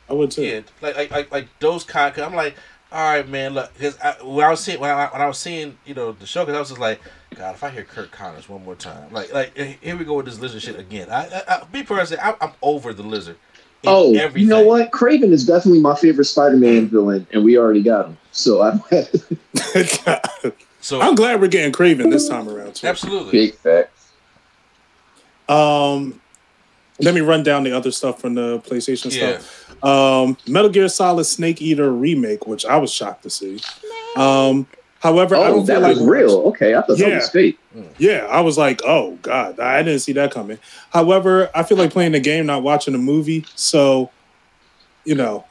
I would too. yeah, like like like, like those kind. Cause I'm like, all right, man. Look, because I, when I was seeing when I, when I was seeing you know the show, because I was just like, God, if I hear Curt Connors one more time, like like eh, here we go with this lizard shit again. I, I, I be personally, I, I'm over the lizard. in Oh, you know what? Kraven is definitely my favorite Spider-Man villain, and we already got him. So I don't have So I'm glad we're getting Kraven this time around too. absolutely. big facts. Um, let me run down the other stuff from the PlayStation Yeah. stuff. Um, Metal Gear Solid Snake Eater remake, which I was shocked to see. Um, However, I Oh, don't feel that like was real. Okay, I thought that Yeah. was fake. Yeah, I was like, oh god, I didn't see that coming. However, I feel like playing the game, not watching the movie. So, you know,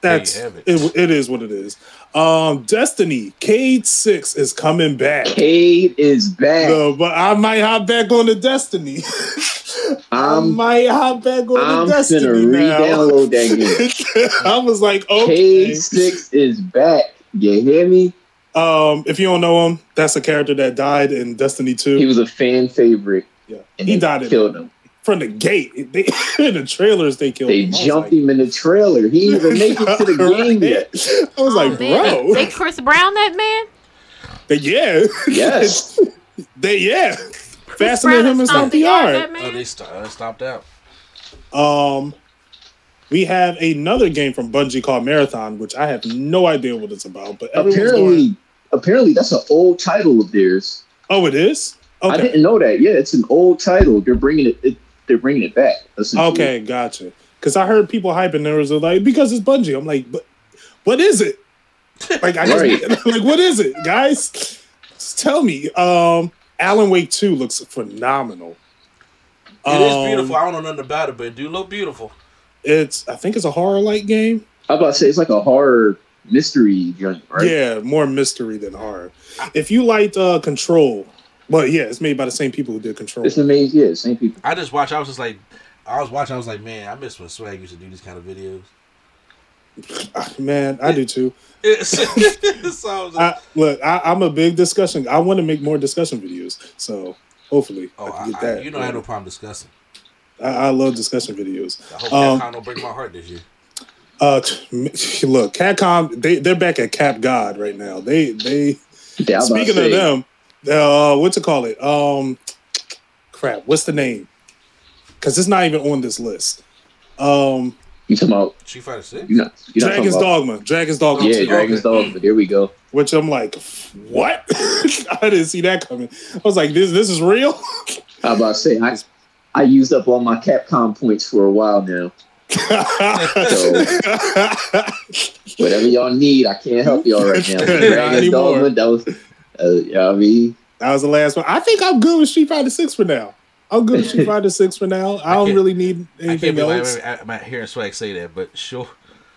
that's it. it. It is what it is. Um, Destiny Cayde Six is coming back. Cayde is back. No, but I might hop back on the Destiny. I I'm might hop back on I'm the Destiny finna now. re-download that game. I was like, okay. Cayde Six is back. You hear me? Um, if you don't know him, that's a character that died in Destiny Two. He was a fan favorite. yeah, And he died in, killed him. From the gate. They, in the trailers, they killed They him. I was jumped like, him in the trailer. He didn't even make it to the game yet. I was Oh, like, man. bro, They Chris Brown that man? They- yeah, Yes. they yeah, Chris faster Brown than him and is Stomp the the Yard, yard. Oh, they st- uh, stopped out. Um, we have another game from Bungie called Marathon, which I have no idea what it's about. But apparently, going, apparently that's an old title of theirs. oh, it is. I didn't know that. Yeah, it's an old title. They're bringing it. it they're bringing it back. okay, gotcha. Because I heard people hyping there was like because it's Bungie. I'm like, but what is it? Like, I just, Right. like what is it, guys? Just tell me. Um, Alan Wake Two looks phenomenal. It is Um, beautiful. I don't know nothing about it, but it do look beautiful. It's I think it's a horror like game. I'm about to say it's like a horror mystery joint, right? Yeah, more mystery than horror. If you liked uh Control, well, yeah, it's made by the same people who did Control. It's amazing. Yeah, same people. I just watched. I was just like, I was watching. I was like, man, I miss when Swag used to do these kind of videos. Ah, Man, I do too. so I like, I, look, I, I'm a big discussion. I want to make more discussion videos, so hopefully oh, I I, can get I, that. you know, I had no problem discussing. I, I love discussion videos. I hope Um, Capcom don't break my heart this year. Uh, look, Capcom, they they're back at Cap God right now. They they Yeah, I was about to speaking of them, uh, what to call it? Um, crap, what's the name? Because it's not even on this list. Um, You talking about Street Fighter Six. you not? You not Dragon's about, Dogma, Dragon's Dogma. Yeah, 2. Dragon's Dogma. There we go. Which I'm like, what? I didn't see that coming. I was like, this this is real. I was about to say I I used up all my Capcom points for a while now. Whatever y'all need, I can't help y'all right now. Dragon's. Dogma. That was, uh, you know what I mean. That was the last one. I think I'm good with Street Fighter Six for now. I'm good with Street Fighter Six for now. I don't really need I can't anything believe else. I, I'm not hearing Swag say that, but sure.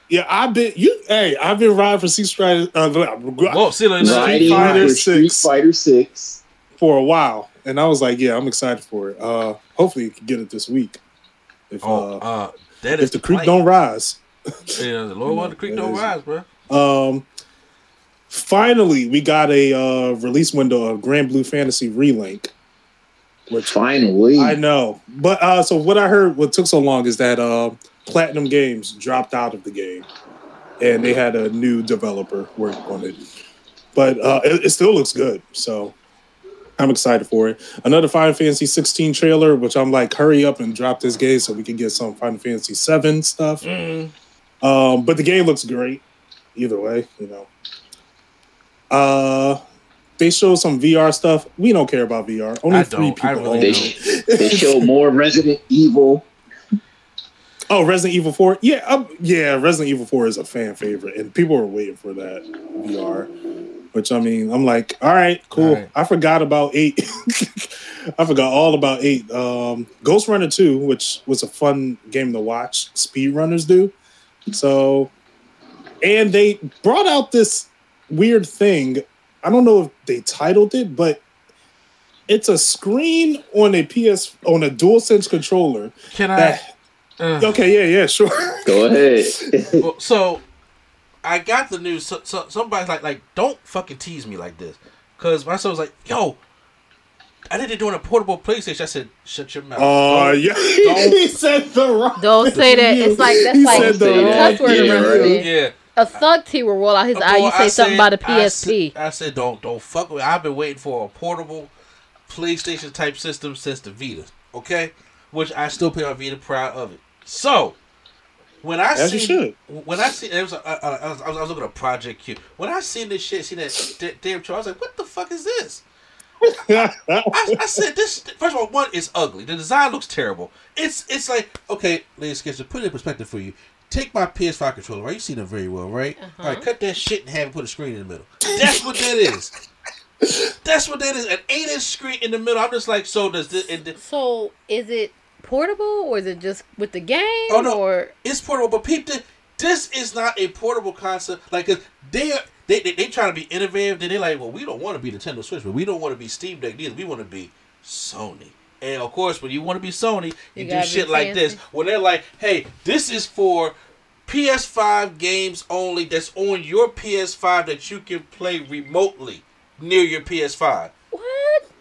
Yeah, I've been you. Hey, I've been riding for Street Fighter uh, Whoa, see, like, Street Fighter for Street 6. Fighter Six. for a while, and I was like, yeah, I'm excited for it. Uh, hopefully, you can get it this week. If oh, uh, uh, that is if the creek don't rise. Yeah, the Lord want the creek don't is- rise, bro. Um, finally, we got a uh, release window of Granblue Fantasy Relink, which Finally, I know. But uh, so what I heard, what took so long is that uh, Platinum Games dropped out of the game, and they had a new developer work on it. But uh, it, it still looks good, so I'm excited for it. Another Final Fantasy 16 trailer, which I'm like, hurry up and drop this game so we can get some Final Fantasy 7 stuff. Mm. Um, but the game looks great, either way, you know. Uh, they show some VR stuff. We don't care about VR. Only I three don't. I people. really own They- it. they show more Resident Evil. Oh, Resident Evil 4. Yeah, um, yeah, Resident Evil 4 is a fan favorite, and people were waiting for that VR. Which I mean, I'm like, all right, cool. All right. I forgot about eight. I forgot all about eight. Um, Ghostrunner 2, which was a fun game to watch. Speedrunners do. So, and they brought out this weird thing. I don't know if they titled it, but it's a screen on a PS on a DualSense controller. Can I? That uh, okay, yeah, yeah, sure. Go ahead. well, so I got the news. So, so somebody's like, like, don't fucking tease me like this, because my son was like, yo, I think they're doing a portable PlayStation. I said, shut your mouth. Oh Don't- yeah, don't- he said the wrong. Don't say that. It's like that's He like said the wrong cuss word Yeah, right. yeah. A thug T will roll out his eye. You say I something said- about a I PSP. said, I said, don't don't fuck with. Me. I've been waiting for a portable PlayStation type system since the Vita. Okay, which I still play on Vita, proud of it. So when I As you seen when I see it was, I, was, I was I was looking at Project Q. When I seen this shit, see that d- damn show, I was like, what the fuck is this? I, I said this. First of all, one is ugly. The design looks terrible. It's it's like okay, ladies and gentlemen, put it in perspective for you. Take my PS5 controller, right? You see them very well, right? Uh-huh. All right, cut that shit in half and put a screen in the middle. That's what that is. That's what that is. An eight inch screen in the middle. I'm just like, so does this? And So is it portable or is it just with the game? Oh, no. Or it's portable, but people, this is not a portable concept. Like 'cause they are, they they, they trying to be innovative. Then they like, well, we don't want to be Nintendo Switch, but we don't want to be Steam Deck either. We want to be Sony. And of course, when you want to be Sony, you, You do gotta shit like this. fancy. When they're like, hey, this is for PS5 games only. That's on your PS5 that you can play remotely near your PS5. what?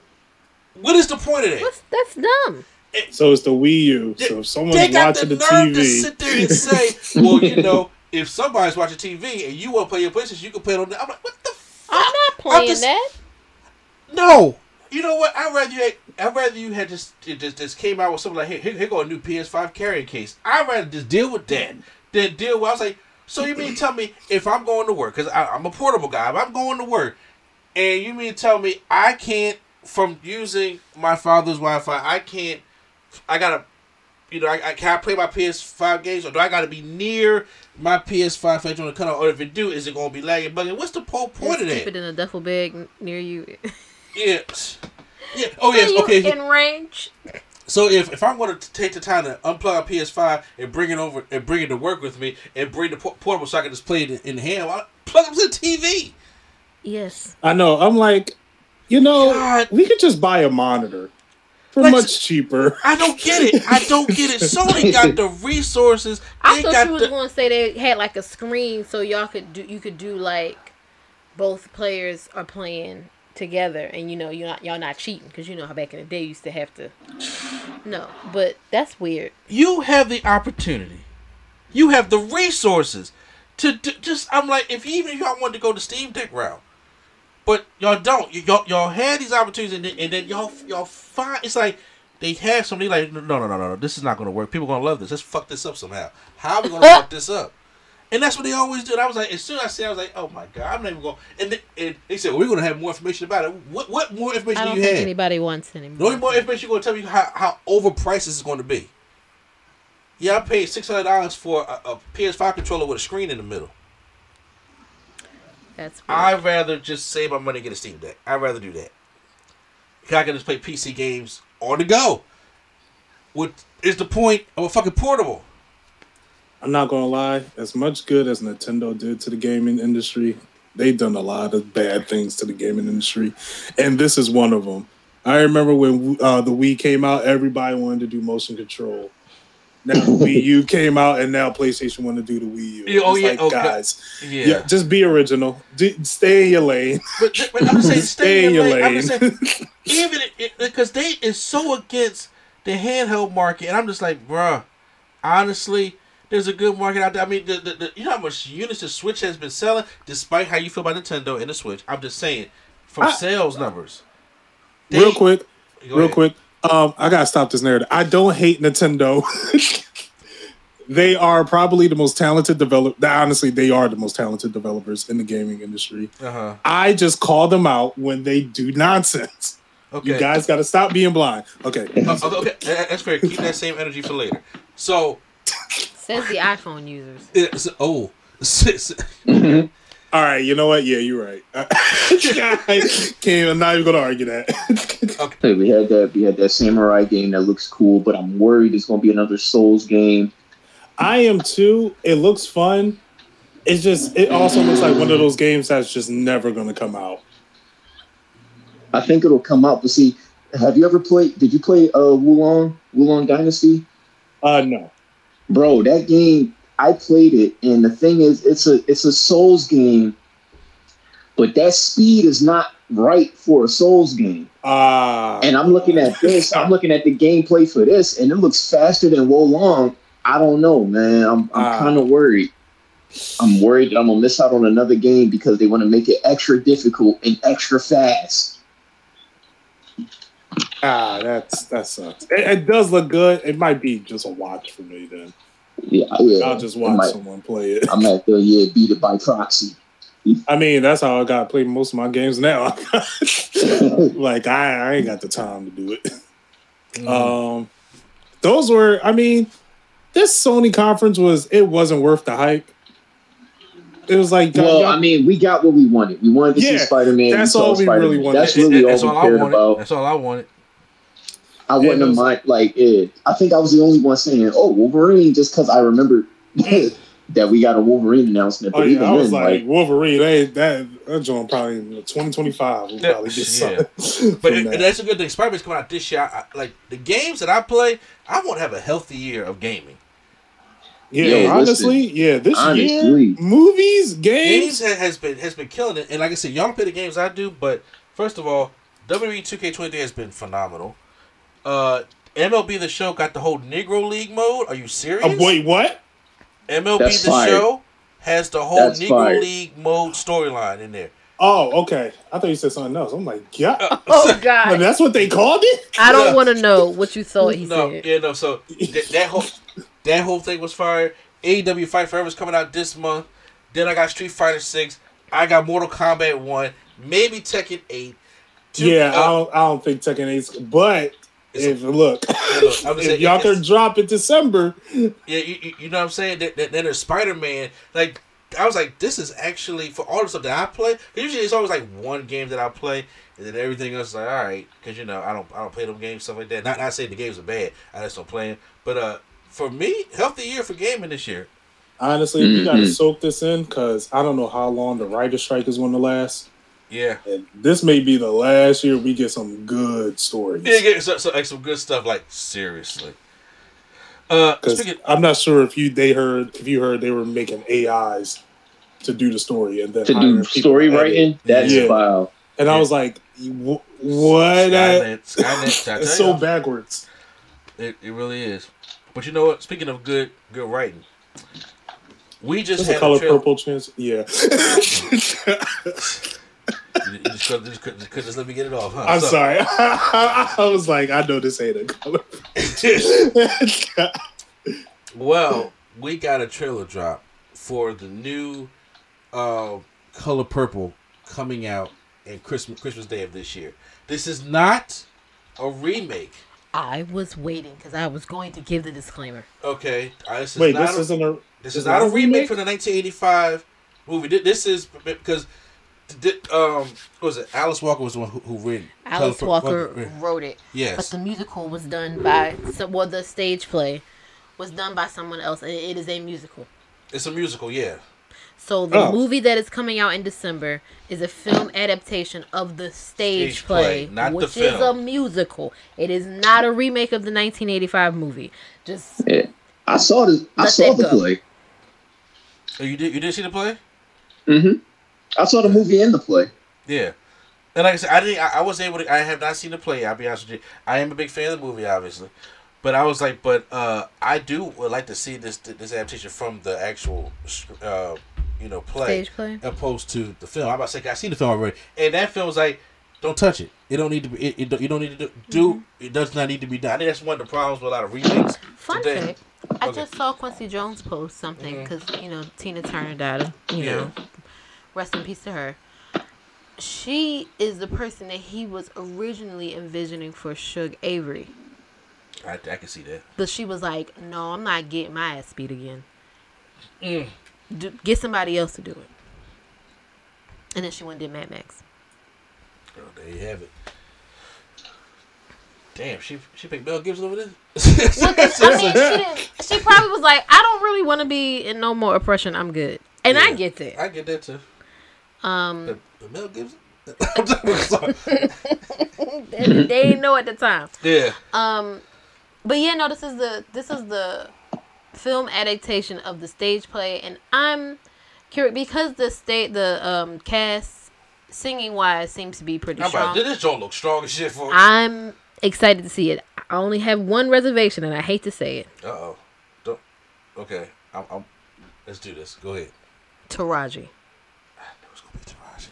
What is the point of that? What's that's dumb. So it's the Wii U. So if they someone's got watching the the, nerve to TV, sit there and say, "Well, you know, if somebody's watching TV and you want to play your PlayStation, you can play it on." The-. I'm like, "What the fuck?" I'm not playing just- that. No, you know what? I'd rather you. Had, I'd rather you had just just, just came out with something like, "Here, here, here go a new PS5 carrying case." I'd rather just deal with that than deal with. I was like, "So you mean tell me if I'm going to work because I'm a portable guy? If I'm going to work, and you mean tell me I can't from using my father's Wi-Fi, I can't. I gotta." You know, I, I can I play my PS5 games, or do I got to be near my PS5 for it to cut off? Or if it do, is it gonna be lagging, bugging? What's the whole point Just of keep that? it in a duffel bag near you. Yeah. Yeah. Oh Are yes. you Okay. In range. So if, if I'm going to take the time to unplug a PS5 and bring it over and bring it to work with me and bring the portable so I can just play it in, in the hand, I plug it to the TV. Yes. I know. I'm like, you know, God. we could just buy a monitor for Let's- much cheaper. I don't get it. I don't get it. Sony got the resources. I thought got you was the. going to say they had like a screen so y'all could do you could do like both players are playing together and you know you're not y'all not cheating because you know how back in the day you used to have to no but that's weird You have the opportunity. You have the resources to do, just. I'm like, if even if y'all wanted to go the Steam Deck route, but y'all don't. You, y'all y'all had these opportunities and then, and then y'all y'all find it's like they have something like no no no no no. This is not going to work. People gonna love this. Let's fuck this up somehow. How are we gonna fuck this up? And that's what they always do. And I was like, as soon as I said, I was like, oh my god, I'm not even going. And, they- and they said, well, we're gonna have more information about it. What what more information i do don't you think have? anybody wants anymore The only more information you're gonna tell me how, how overpriced this is going to be. Yeah, I paid six hundred dollars for a, a PS5 controller with a screen in the middle. that's weird. I'd rather just save my money and get a Steam Deck. I'd rather do that. 'Cause I can just play PC games on the go. What is the point of a fucking portable? I'm not gonna lie. As much good as Nintendo did to the gaming industry, they've done a lot of bad things to the gaming industry, and this is one of them. I remember when uh, the Wii came out, everybody wanted to do motion control. Now the Wii U came out, and now PlayStation want to do the Wii U. Oh, It's yeah, like, oh, God. guys, Yeah, yeah. just be original. D- stay in your lane. but, but I'm just saying, stay in your lane. Lane. saying, even because they is so against the handheld market, and I'm just like, bruh, honestly, there's a good market out there. I mean, the, the, the, you know how much units the Switch has been selling, despite how you feel about Nintendo and the Switch. I'm just saying, from I- sales numbers. real quick, real ahead. quick. Um, I gotta stop this narrative. I don't hate Nintendo. they are probably the most talented developer. Honestly, they are the most talented developers in the gaming industry. Uh-huh. I just call them out when they do nonsense. Okay. You guys got to stop being blind. Okay. Uh, okay, okay, that's fair. Keep that same energy for later. So, says the iphone users it's, oh, s- All right. You know what? Yeah, you're right. I can't. I'm not even gonna argue that. Hey, we had that we had that samurai game that looks cool, but I'm worried it's gonna be another Souls game. I am too. It looks fun. It's just. It also looks like one of those games that's just never gonna come out. I think it'll come out. But see, have you ever played? Did you play uh Wo Long Wulong Dynasty? Uh, no. Bro, that game I played it, and the thing is, it's a it's a Souls game, but that speed is not right for a Souls game. Ah. And I'm looking at this, I'm looking at the gameplay for this, and it looks faster than Wo Long. I don't know, man. I'm I'm Ah. kind of worried. I'm worried that I'm gonna miss out on another game because they want to make it extra difficult and extra fast. Ah, that's that sucks. It, it does look good. It might be just a watch for me then. Yeah, yeah. I'll just watch might- someone play it. I'm at the yeah beat it by proxy. I mean, that's how I got to play most of my games now. like I, I ain't got the time to do it. Mm. Um, those were, I mean, this Sony conference was it wasn't worth the hype. It was like Well, y'all- I mean, we got what we wanted. We wanted to Yeah, see Spider Man. that's all we really wanted. That's That- really that's all all we I cared wanted. about. That's all I wanted. I wouldn't have mind like it. I think I was the only one saying, "Oh, Wolverine," just because I remember mm. that we got a Wolverine announcement. oh But yeah, even I was then, like, like, Wolverine. They, that that joint probably 2025 will probably get yeah. something. But it, that. that's a good thing. Spider-Man's coming out this year. I, like the games that I play, I want to have a healthy year of gaming. Yeah, Yo, honestly, yeah, this honestly. year movies, Games games. has been has been killing it, and like I said, y'all don't play the games I do. But first of all, WWE 2K23 has been phenomenal. Uh, MLB the Show got the whole Negro League mode. Are you serious? Uh, wait, what? MLB That's the fire. Show has the whole That's Negro fire. League mode storyline in there. Oh, okay. I thought you said something else. I'm like, yeah, Oh God, that's what they called it. I don't want to know what you thought he no, said. yeah, no. So that, that whole that whole thing was fire. AEW Fight Forever is coming out this month. Then I got Street Fighter Six. I got Mortal Kombat One. Maybe Tekken Eight. Two- yeah, I uh, don't, I don't think Tekken 8's, but It's- if look, look, if saying, y'all can drop in December, Yeah, you, you, you know what I'm saying? Then, then then there's Spider Man. Like, I was like, this is actually, for all the stuff that I play. usually it's always like one game that I play, and then everything else is like, all right, because, you know, I don't I don't play them games, stuff like that. Not, not saying the games are bad, I just don't play them. But uh, for me, healthy year for gaming this year. honestly, we gotta Mhm. soak this in because I don't know how long the writer strike is going to last. Yeah. And this may be the last year we get some good stories. Yeah, get so, so, like some good stuff, like, seriously. Uh, Because speaking, I'm not sure if you they heard if you heard they were making AIs to do the story and then to do story writing, that's Yeah. foul. And I was like, what? Skynet, Skynet, It's so y'all. backwards. It, it really is. But you know what? Speaking of good good writing, we just had color a trailer. purple chance. Yeah. You, just, couldn't, just, couldn't, just couldn't just let me get it off, huh? I'm So- sorry. I was like, I know this ain't a color. well, we got a trailer drop for the new uh, Color Purple coming out in Christmas Christmas Day of this year. This is not a remake. I was waiting because I was going to give the disclaimer. Okay, uh, this is Wait, not this a, isn't a. This This is is not not a a remake remake? for the 1985 movie. This is because um, what was it? Alice Walker was the one who, who written. Alice Color Walker Purple- wrote it, Yes, but the musical was done by some. Well, the stage play was done by someone else, and it is a musical. It's a musical, yeah. So the Oh. movie that is coming out in December is a film adaptation of the stage, Stage play, play, not the which is a musical. It is not a remake of the 1985 movie. Just Yeah. I saw the I saw the go. play. Oh, you did you did see the play? Mm-hmm. I saw the movie and the play. Yeah. And like I said, I didn't. I, I was able to. I have not seen the play. I'll be honest with you. I am a big fan of the movie, obviously, but I was like, but uh, I do would like to see this this adaptation from the actual, uh, you know, play, Stage play? opposed to the film. I'm about to say I seen the film already, and that film was like, don't touch it. It don't need to be. It, it don't- you don't need to do. do Mm-hmm. It does not need to be done. I think that's one of the problems with a lot of remakes fun today. fact. I just saw Quincy Jones post something because you know Tina Turner died. You Yeah. know, rest in peace to her. She is the person that he was originally envisioning for Shug Avery. I, I can see that. But she was like, "No, I'm not getting my ass beat again. Mm. Do, get somebody else to do it." And then she went and did Mad Max. Oh, there you have it. Damn, she she picked Mel Gibson over this. Well, 'cause, I mean, she. She probably was like, "I don't really want to be in no more oppression. I'm good." And I get that. I get that too. Um, The, the Mel Gibson. I'm sorry. they, they didn't know at the time. yeah. Um, but yeah, no, this is the this is the film adaptation of the stage play, and I'm curious because the state the um cast singing wise seems to be pretty I'm about, strong. this joint looks strong as shit for. I'm excited to see it. I only have one reservation, and I hate to say it. Uh oh. Don't. Okay. I'm, I'm. Let's do this. Go ahead. Taraji. I knew it was gonna be Taraji.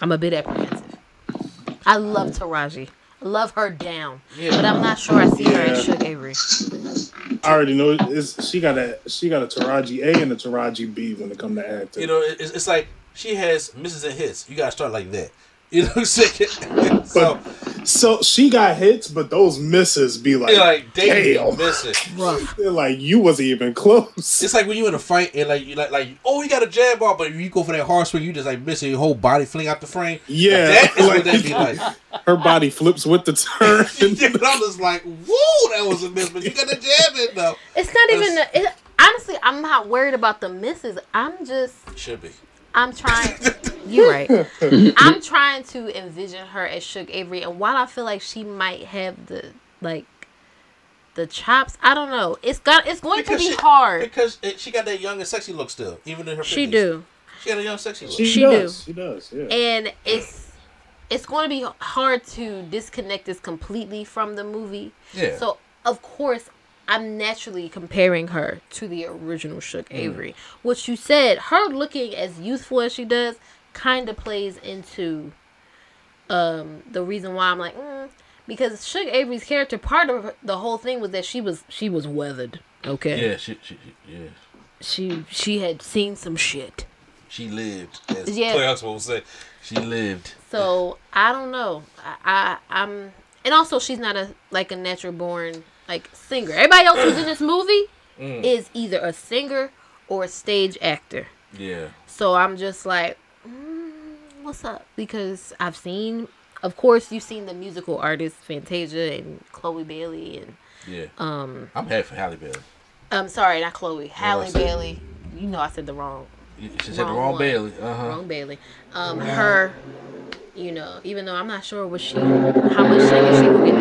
I'm a bit apprehensive. I love Taraji. I love her down, Yeah. but I'm not sure I see her as Yeah. Shug Avery. I already know it's, she got a she got a Taraji A and a Taraji B when it come to acting. You know, it's, it's like she has misses and hits. You gotta start like that. You know what I'm saying? so, So she got hits, but those misses be like, like, damn, damn. you miss it. They're like you wasn't even close. It's like when you in a fight and like you like like oh you got a jab ball, but you go for that hard swing, you just like missing your whole body fling out the frame. Yeah, that is like- what that be like. Her body flips with the turn. yeah, but I'm just like, whoa, that was a miss, but you got the jab in though. It's not even. A, it, honestly, I'm not worried about the misses. I'm just. Should be. I'm trying. You're right. I'm trying to envision her as Shug Avery, and while I feel like she might have the like the chops, I don't know. It's got. It's going Because to be she- hard. Because it, she got that young and sexy look still, even in her. 50s. She do, She got a young sexy look. She, She does. do. She does. Yeah. and it's it's going to be hard to disconnect this completely from the movie. yeah. So of course, I'm naturally comparing her to the original Shug Mm. Avery. What you said, her looking as youthful as she does, kind of plays into um the reason why I'm like, mm, because Shug Avery's character, part of her, the whole thing was that she was she was weathered. Okay. yeah. She, she, yeah. She she had seen some shit. She lived. As Yeah. Clay Huxtable would say, she lived. So I don't know. I, I I'm and also she's not a like a natural born like singer. Everybody else who's in this movie Mm. is either a singer or a stage actor. Yeah. So I'm just like, what's up? Because I've seen, of course, you've seen the musical artists Fantasia and Chloe Bailey and Yeah. um, I'm happy for Halle Bailey. I'm sorry, not Chloe, Halle Bailey. You know I said the wrong She said the Wrong wrong one. Bailey. Uh huh. wrong Bailey. Um, her, you know, even though I'm not sure what she, how much she, she will get.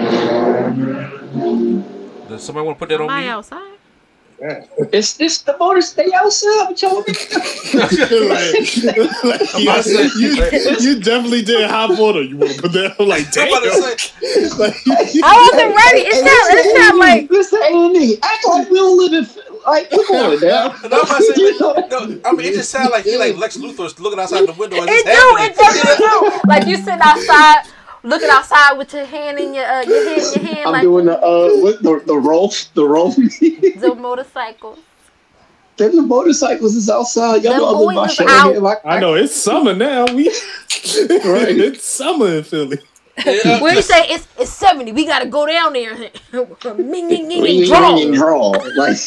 Does somebody want to put that Am on me? outside? It's this the motor stay outside. What y'all like, like, I'm about you, say- you, you definitely did hot water. You want to put that? I'm like, I'm damn. say, Like, I wasn't ready. It sound, it sound like Listen, A&E, act like we don't live in like come on now. No, I'm about to say, You know? no, I mean, it just sounds like you like Lex Luthor looking outside the window and it do. happening. It definitely do. Like you sitting outside, looking outside with your hand in your uh, your hand your hand, I'm like doing the uh what the the roll the roll. the motorcycle. Then the motorcycles is outside. Y'all Them know I'm in my boys shirt. out. here, like- I know it's summer now. We Right. it's summer in Philly. Yeah. Where you say it's it's seventy, we gotta go down there. Ming, ming, ming, Ring, ming, ring, draw. ring, and draw. Like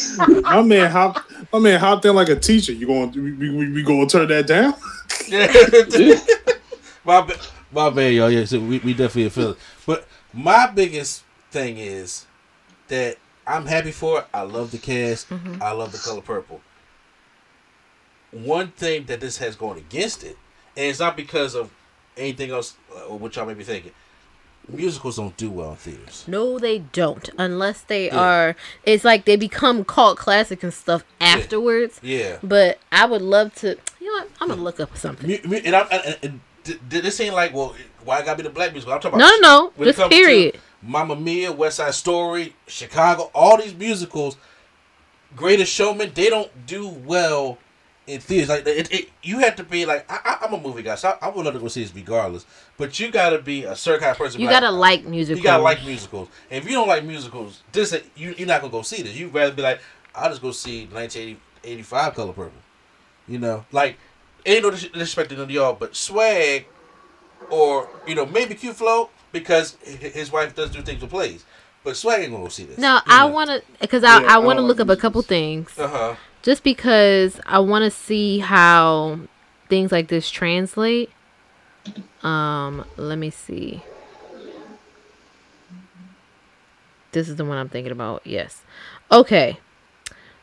My man hop. My man hopped in like a teacher. You going? We, we, we going to turn that down? Yeah. my ba- my bad, y'all. Yeah, so we, we definitely feel it. But my biggest thing is that I'm happy for it. I love the cast. Mm-hmm. I love the color purple. One thing that this has going against it, and it's not because of anything else, uh, what y'all may be thinking. Musicals don't do well in theaters. No, they don't. Unless they Yeah. are. It's like they become cult classic and stuff afterwards. Yeah. But I would love to. You know what? I'm gonna look up something. And, and, and, th- th- this ain't like, well, why I gotta be the black musical? I'm talking about no, no. Just period. Mamma Mia, West Side Story, Chicago, all these musicals, Greatest Showman, they don't do well in theaters. Like it, it, you have to be like I, I'm a movie guy, so I, I would love to go see this regardless. But you got to be a certain kind of person. You like, gotta like music. you gotta like musicals. And if you don't like musicals, this you you're not gonna go see this. You'd rather be like, I'll just go see 1985 Color Purple. You know, like ain't no dis- disrespect to none of y'all, but Swag or you know maybe Q Flow because his wife does do things with plays. But Swag ain't gonna go see this. No, I wanna because I Yeah, I wanna I look up a couple things Uh huh. just because I wanna see how things like this translate. Um, let me see. This is the one I'm thinking about. Yes. Okay.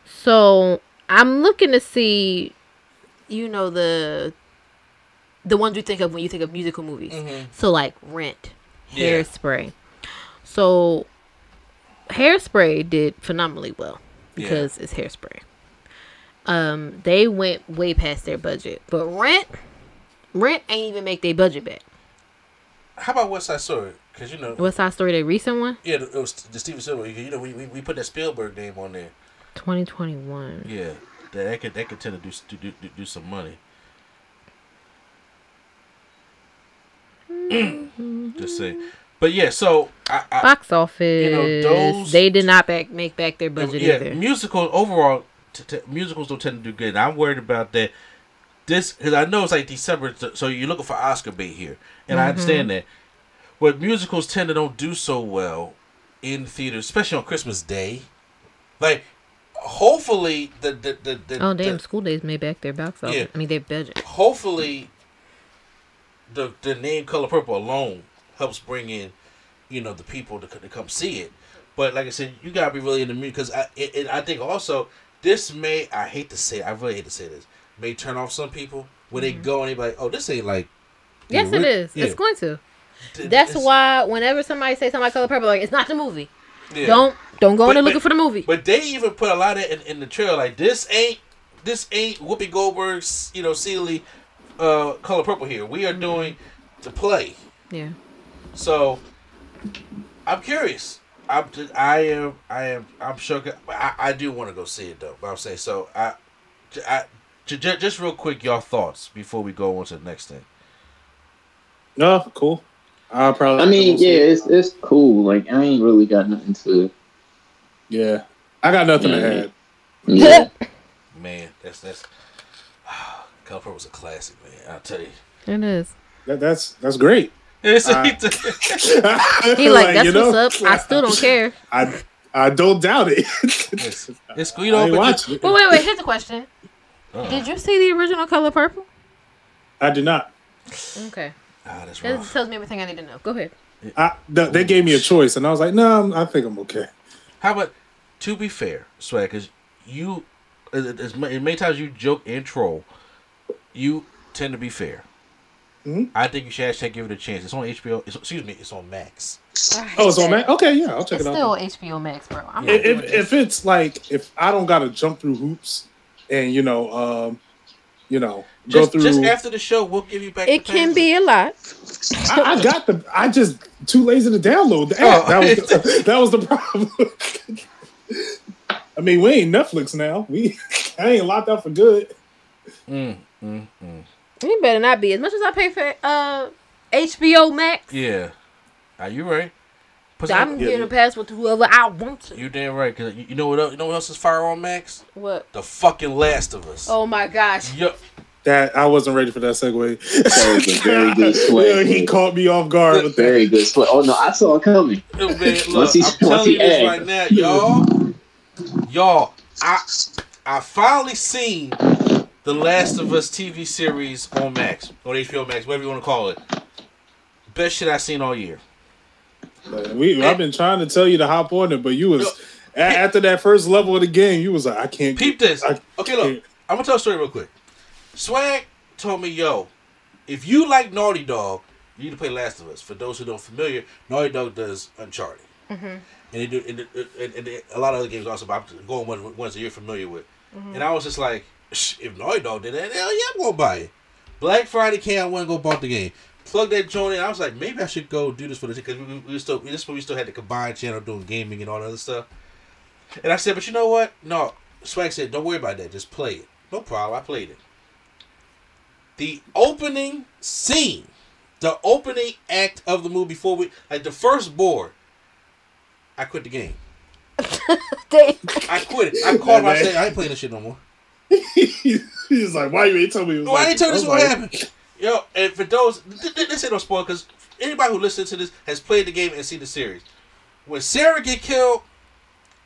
So I'm looking to see, you know the the ones you think of when you think of musical movies. Mhm. So like Rent, Yeah. Hairspray. So Hairspray did phenomenally well Yeah. because it's Hairspray. Um, they went way past their budget, but Rent, Rent ain't even make their budget back. How about West Side Story? Because you know, What's that story? The recent one, yeah, it was the Steven Spielberg. You know, we, we, we put that Spielberg name on there. 2021. Yeah, that, that could that could tend to do to do, do, do some money. Mm-hmm. Just say, but yeah. So I, I Box office. those- they did not back make back their budget yeah, either. musicals overall, t- t- musicals don't tend to do good. And I'm worried about that. this because I know it's like December, so- you're looking for Oscar bait here, and I understand mm-hmm. that. But musicals tend to don't do so well in theaters, especially on Christmas Day. Like, hopefully the the the, the Oh damn! the- School days made back their box office. Yeah. I mean their budget. hopefully the the name color purple alone helps bring in you know the people to, to come see it but like i said you gotta be really in the mood because I, it, it- I think also this may i hate to say it, i really hate to say this may turn off some people when they go and they be like oh this ain't like Mm-hmm. Yes, it ori- Yeah. It's going to. That's it's- why whenever somebody say something like color purple, like it's not the movie. yeah. Don't don't go But- in there but- looking for the movie. But they even put a lot of it in, in the trailer. Like this ain't this ain't Whoopi Goldberg's you know Celie uh, color purple here. We are Mm-hmm. doing the play. yeah. So I'm curious. I'm I am I am I'm sure I, I do want to go see it though. But I'm saying so I, I j- j- just real quick your thoughts before we go on to the next thing. No, cool. I'll probably. I mean, yeah, it. it's it's cool. Like I ain't really got nothing to. Yeah. I got nothing Yeah. to add. Yeah. Man, that's that's color purple was a classic, man. I'll tell you. It is. That, that's that's great. It's, Uh, He like, that's you know, what's up. I still don't care. I I don't doubt it. it's, it's you I know, ain't but watching it. But wait, wait. Here's a question. uh, Did you see the original color purple? I did not. Okay. ah, That tells me everything I need to know. Go ahead. I, th- they gave me a choice, and I was like, no, I'm- I think I'm okay. How about to be fair, swag? Because you, as, as many times you joke and troll, you tend to be fair. Mhm. I think you should actually give it a chance. It's on HBO. It's, excuse me, it's on Max. Oh, it's on Mac. Okay, yeah, I'll check It's it out. still out. HBO Max, bro. I'm Yeah. If, if, if it's like if I don't gotta jump through hoops, and you know, um, you know, go Just, through. just after the show, we'll give you back. It the can pass. be a lot. I, I got the. I just too lazy to download the app. Oh. That was the, that was the problem. I mean, we ain't Netflix now. We I ain't locked up for good. Mm, mm, mm. You better not be. As much as I pay for uh HBO Max, Yeah, are you right? Put I'm some- getting a password to whoever I want to. You're damn right. Cause you, you know what? Else, you know what else is fire on Max? What? The fucking Last of Us. Oh my gosh. Yep. That I wasn't ready for that segue. That was a very good swag. Yeah, he caught me off guard with that. Very good swag. Oh no, I saw it coming. man, look, Once he- I'm once telling he you this right now, y'all. Y'all, I I finally seen the Last of Us TV series on Max, on HBO Max, whatever you want to call it. Best shit I seen all year. We, I've been trying to tell you to hop on it, but you was a- after that first level of the game, you was like, I can't. Peep get- this. I Okay, look, I'm gonna tell a story real quick. Swag told me, yo, if you like Naughty Dog, you need to play Last of Us. For those who don't familiar, Naughty Dog does Uncharted, mm-hmm. and they do and, uh, and, and they- a lot of other games also. But I'm going one ones that you're familiar with. Mm-hmm. And I was just like, if Naughty Dog did that, hell yeah, I'm gonna buy it. Black Friday came, I went and go bought the game. Plug that joint in. I was like, maybe I should go do this for the because we, we, we still this is when we still had the combined channel doing gaming and all that other stuff. And I said, but you know what? No, Swag said, don't worry about that. Just play it. No problem. I played it. The opening scene, the opening act of the movie before we, like the first board, I quit the game. I quit it. I called man. myself. I ain't playing this shit no more. He's like, why you ain't tell me? It was No, I like ain't tell you this what like, happened. Yo, and for those, th- th- this ain't no spoil because anybody who listens to this has played the game and seen the series. When Sarah get killed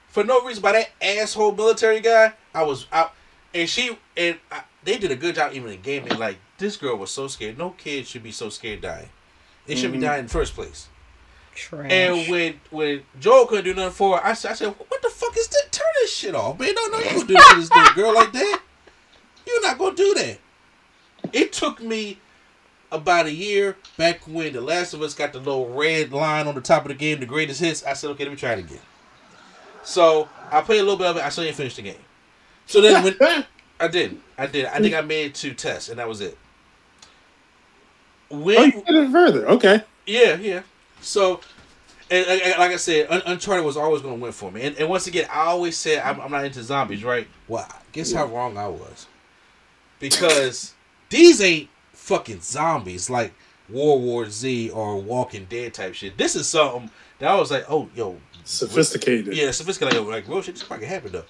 for no reason by that asshole military guy, I was out, and she and I, they did a good job even in gaming. Like this girl was so scared. No kid should be so scared dying. They should be mm-hmm. dying in the first place. Trash. And when when Joel couldn't do nothing for her, I, said- I said, "What the fuck is that? Turn this shit off, man! No, no, you gonna do this to this girl like that? You're not gonna do that." It took me about a year back when The Last of Us got the little red line on the top of the game, the greatest hits. I said, "Okay, let me try it again." So I played a little bit of it. I still didn't finish the game. So then when I did, I did. I think I made it to Tess, and that was it. Oh, When you did it further. Okay. yeah, yeah. So, and, and- like I said, Un- Uncharted was always going to win for me. And, and once again, I always said I'm, I'm not into zombies, right? Well, guess how wrong I was. Because these ain't fucking zombies like World War Z or Walking Dead type shit. This is something that I was like, oh, yo, Sophisticated. yeah, sophisticated. Like, like real shit, this fucking happened though.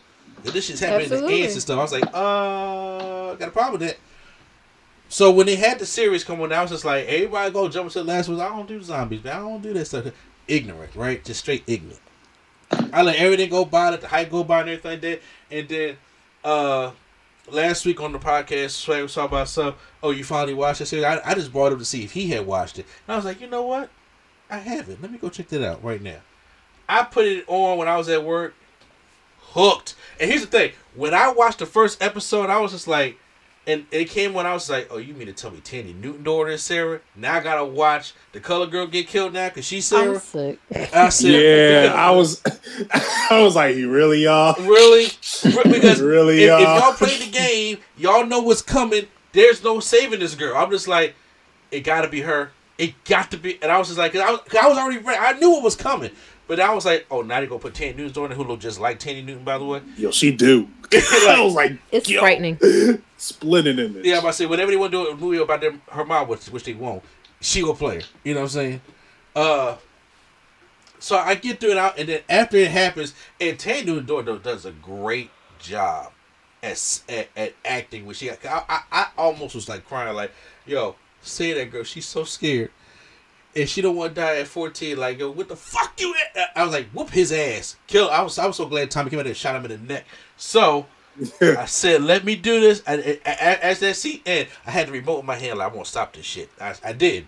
If this shit's happening in the Absolutely. ants and stuff, I was like, uh, got a problem with that. So when they had the series come on, I was just like, everybody go jump into the last one. I don't do zombies, man. I don't do that stuff. Ignorant, right? Just straight ignorant. I let everything go by, let the hype go by and everything like that. And then uh last week on the podcast, Swag was talking about. Oh, you finally watched series? I, I just brought him to see if he had watched it. And I was like, you know what? I haven't. Let me go check that out right now. I put it on when I was at work. Hooked. And here's the thing. When I watched the first episode, I was just like, and it came when I was like, oh, you mean to tell me Thandie Newton daughter is Sarah? Now I gotta watch the color girl get killed now because she's Sarah. I'm sick. I said, Yeah, I was, I was like, you really y'all? Really? Because Really, if, if y'all? y'all play the game, y'all know what's coming. There's no saving this girl. I'm just like, it got to be her. It got to be. And I was just like, 'cause I was, 'cause I was already ready. I knew it was coming. But I was like, oh, now they gonna put Thandie Newton's daughter, who look just like Thandie Newton, by the way. Yo, she do. I was like, It's yo, frightening. splitting in it. Yeah, I'm about to say, whenever they want to do a movie about them, her mom, which, which they won't, she will play her. You know what I'm saying? Uh, so I get through it out, and then after it happens, and Thandie Newton's daughter does a great job at, at, at acting. When she, got, I, I, I almost was like crying, like, yo, say that girl, she's so scared. And she don't want to die at 14. Like, yo, what the fuck you at? I was like, whoop his ass. Kill. I was I was so glad Tommy came out and shot him in the neck. So, I said, let me do this. And, and- and as that scene ended, I had the remote in my hand. Like, I won't stop this shit. I, I did.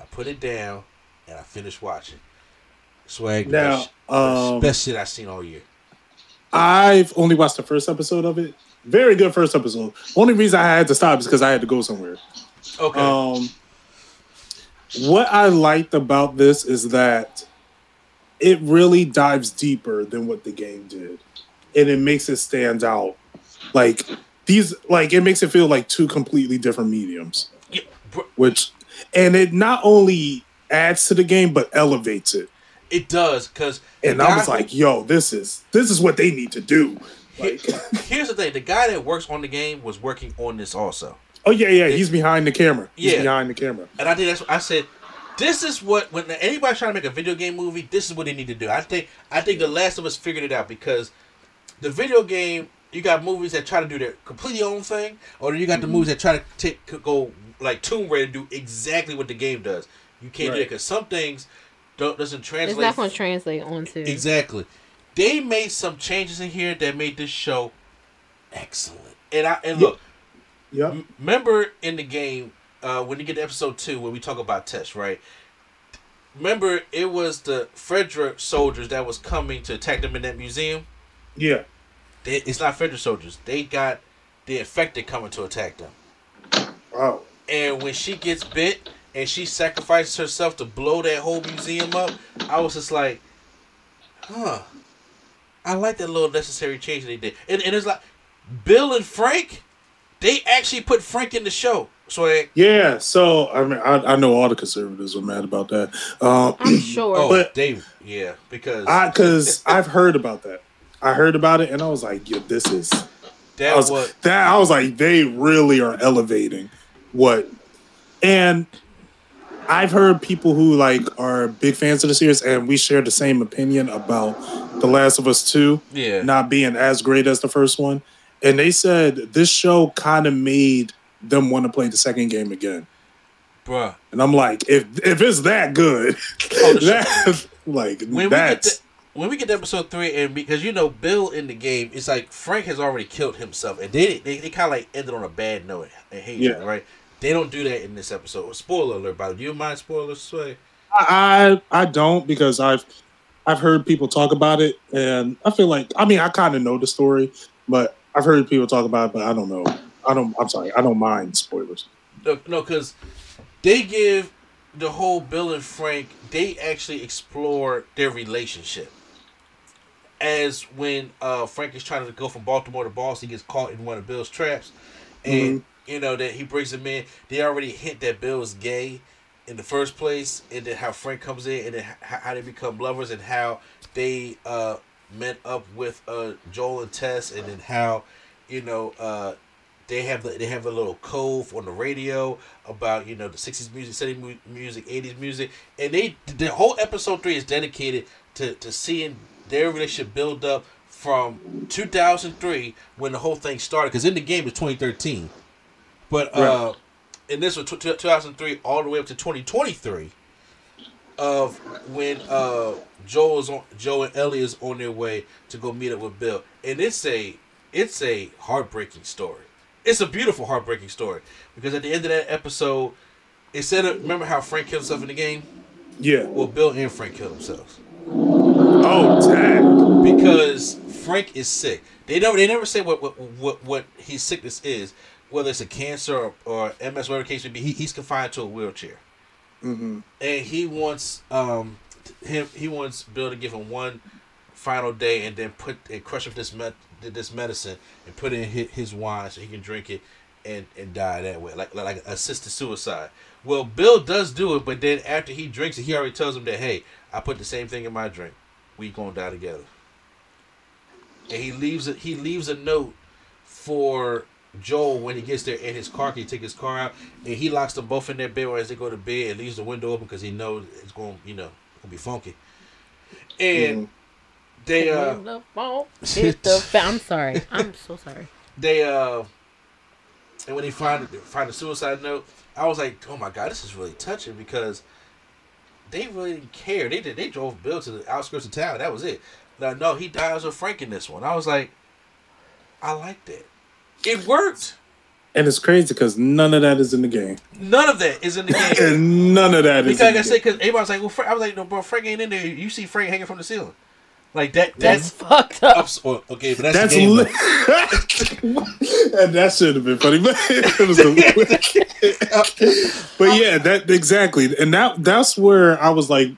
I put it down and I finished watching. Swag. Now, best, um, best shit I've seen all year. I've only watched the first episode of it. Very good first episode. Only reason I had to stop is because I had to go somewhere. Okay. Um, what I liked about this is that it really dives deeper than what the game did, and it makes it stand out. Like these, like it makes it feel like two completely different mediums. yeah, Which, and it not only adds to the game but elevates it. it does because. And I was like, "Yo, this is this is what they need to do." Like, here's the thing: the guy that works on the game was working on this also. Oh yeah, yeah, he's behind the camera. He's Yeah. behind the camera. And I think that's what I said. This is what when anybody's trying to make a video game movie, this is what they need to do. I think I think The Last of Us figured it out because the video game you got movies that try to do their completely own thing, or you got the mm-hmm. movies that try to take go like Tomb Raider do exactly what the game does. You can't do Right. it because some things don't doesn't translate. It's not going to translate onto. Exactly. They made some changes in here that made this show excellent. And I and look, Yep. M- Remember in the game uh, when you get to episode two when we talk about Tess, right? Remember it was the FEDRA soldiers that was coming to attack them in that museum. Yeah. They, it's not FEDRA soldiers. They got the infected coming to attack them. Wow. And when she gets bit and she sacrifices herself to blow that whole museum up, I was just like, huh. I like that little necessary change they did. And, and it's like Bill and Frank, they actually put Frank in the show. So I, Yeah, so I mean, I, I know all the conservatives are mad about that. Um, I'm sure. oh, But- they, yeah, because I because I've heard about that. I heard about it, and I was like, "Yeah, this is." that I was was that. I was like, they really are elevating what, and I've heard people who like are big fans of the series, and we share the same opinion about The Last of Us Two yeah. not being as great as the first one, and they said this show kind of made them want to play the second game again. bruh. And I'm like, if if it's that good, Oh, that, like When we get that's to, when we get to episode three, and because you know Bill in the game, it's like Frank has already killed himself, and they they, they kind of like ended on a bad note and hate Yeah. right? They don't do that in this episode. Spoiler alert! By the way. do you mind spoilers? Sway? I I don't because I've I've heard people talk about it, and I feel like I mean I kind of know the story, but I've heard people talk about it, but I don't know. I don't. I'm sorry. I don't mind spoilers. No, no, because they give the whole Bill and Frank. They actually explore their relationship. As when uh, Frank is trying to go from Baltimore to Boston, he gets caught in one of Bill's traps, and you know that he brings him in. They already hint that Bill is gay in the first place, and then how Frank comes in, and then how, how they become lovers, and how they uh, met up with uh, Joel and Tess, and then how you know uh, they have the, they have a little cove on the radio about you know the sixties music, seventies music, eighties music, and they the whole episode three is dedicated to to seeing their relationship build up from two thousand three when the whole thing started. Because in the game it's twenty thirteen, but uh, and this was t- 2003 all the way up to 2023 of when uh Joel is on Joe and Ellie is on their way to go meet up with Bill, and it's a it's a heartbreaking story. It's a beautiful heartbreaking story because at the end of that episode, instead of remember how Frank killed himself in the game, Yeah. well Bill and Frank killed themselves Oh, tag. because Frank is sick. They never they never say what what what, what his sickness is, whether it's a cancer or, or MS, whatever the case may be. He, he's confined to a wheelchair, Mm-hmm. and he wants um him he wants Bill to give him one final day and then put and crush up this this medicine and put in his, his wine so he can drink it and and die that way like like assisted suicide. Well, Bill does do it, but then after he drinks it, he already tells him that hey, I put the same thing in my drink. We gonna die together and he leaves he leaves a note for Joel when he gets there in his car. He take his car out and he locks them both in their bed as they go to bed and leaves the window open because he knows it's going you know gonna be funky. And they uh Hit the phone. The phone. I'm sorry. I'm so sorry. they uh and when they find find the suicide note, I was like, oh my god, this is really touching because they really didn't care. They did. They drove Bill to the outskirts of town. That was it. Now, no, he dies with Frank in this one. I was like, I like that. It worked. And it's crazy because none of that is in the game. None of that is in the game. And none of that is because like I said, because everybody's like, well, Frank, I was like, no, bro, Frank ain't in there. You see Frank hanging from the ceiling, like that. That's That's fucked up. ups. Okay, but that's, That's the game. li- and that should have been funny, but it was. A, but yeah, that exactly, and that that's where I was like,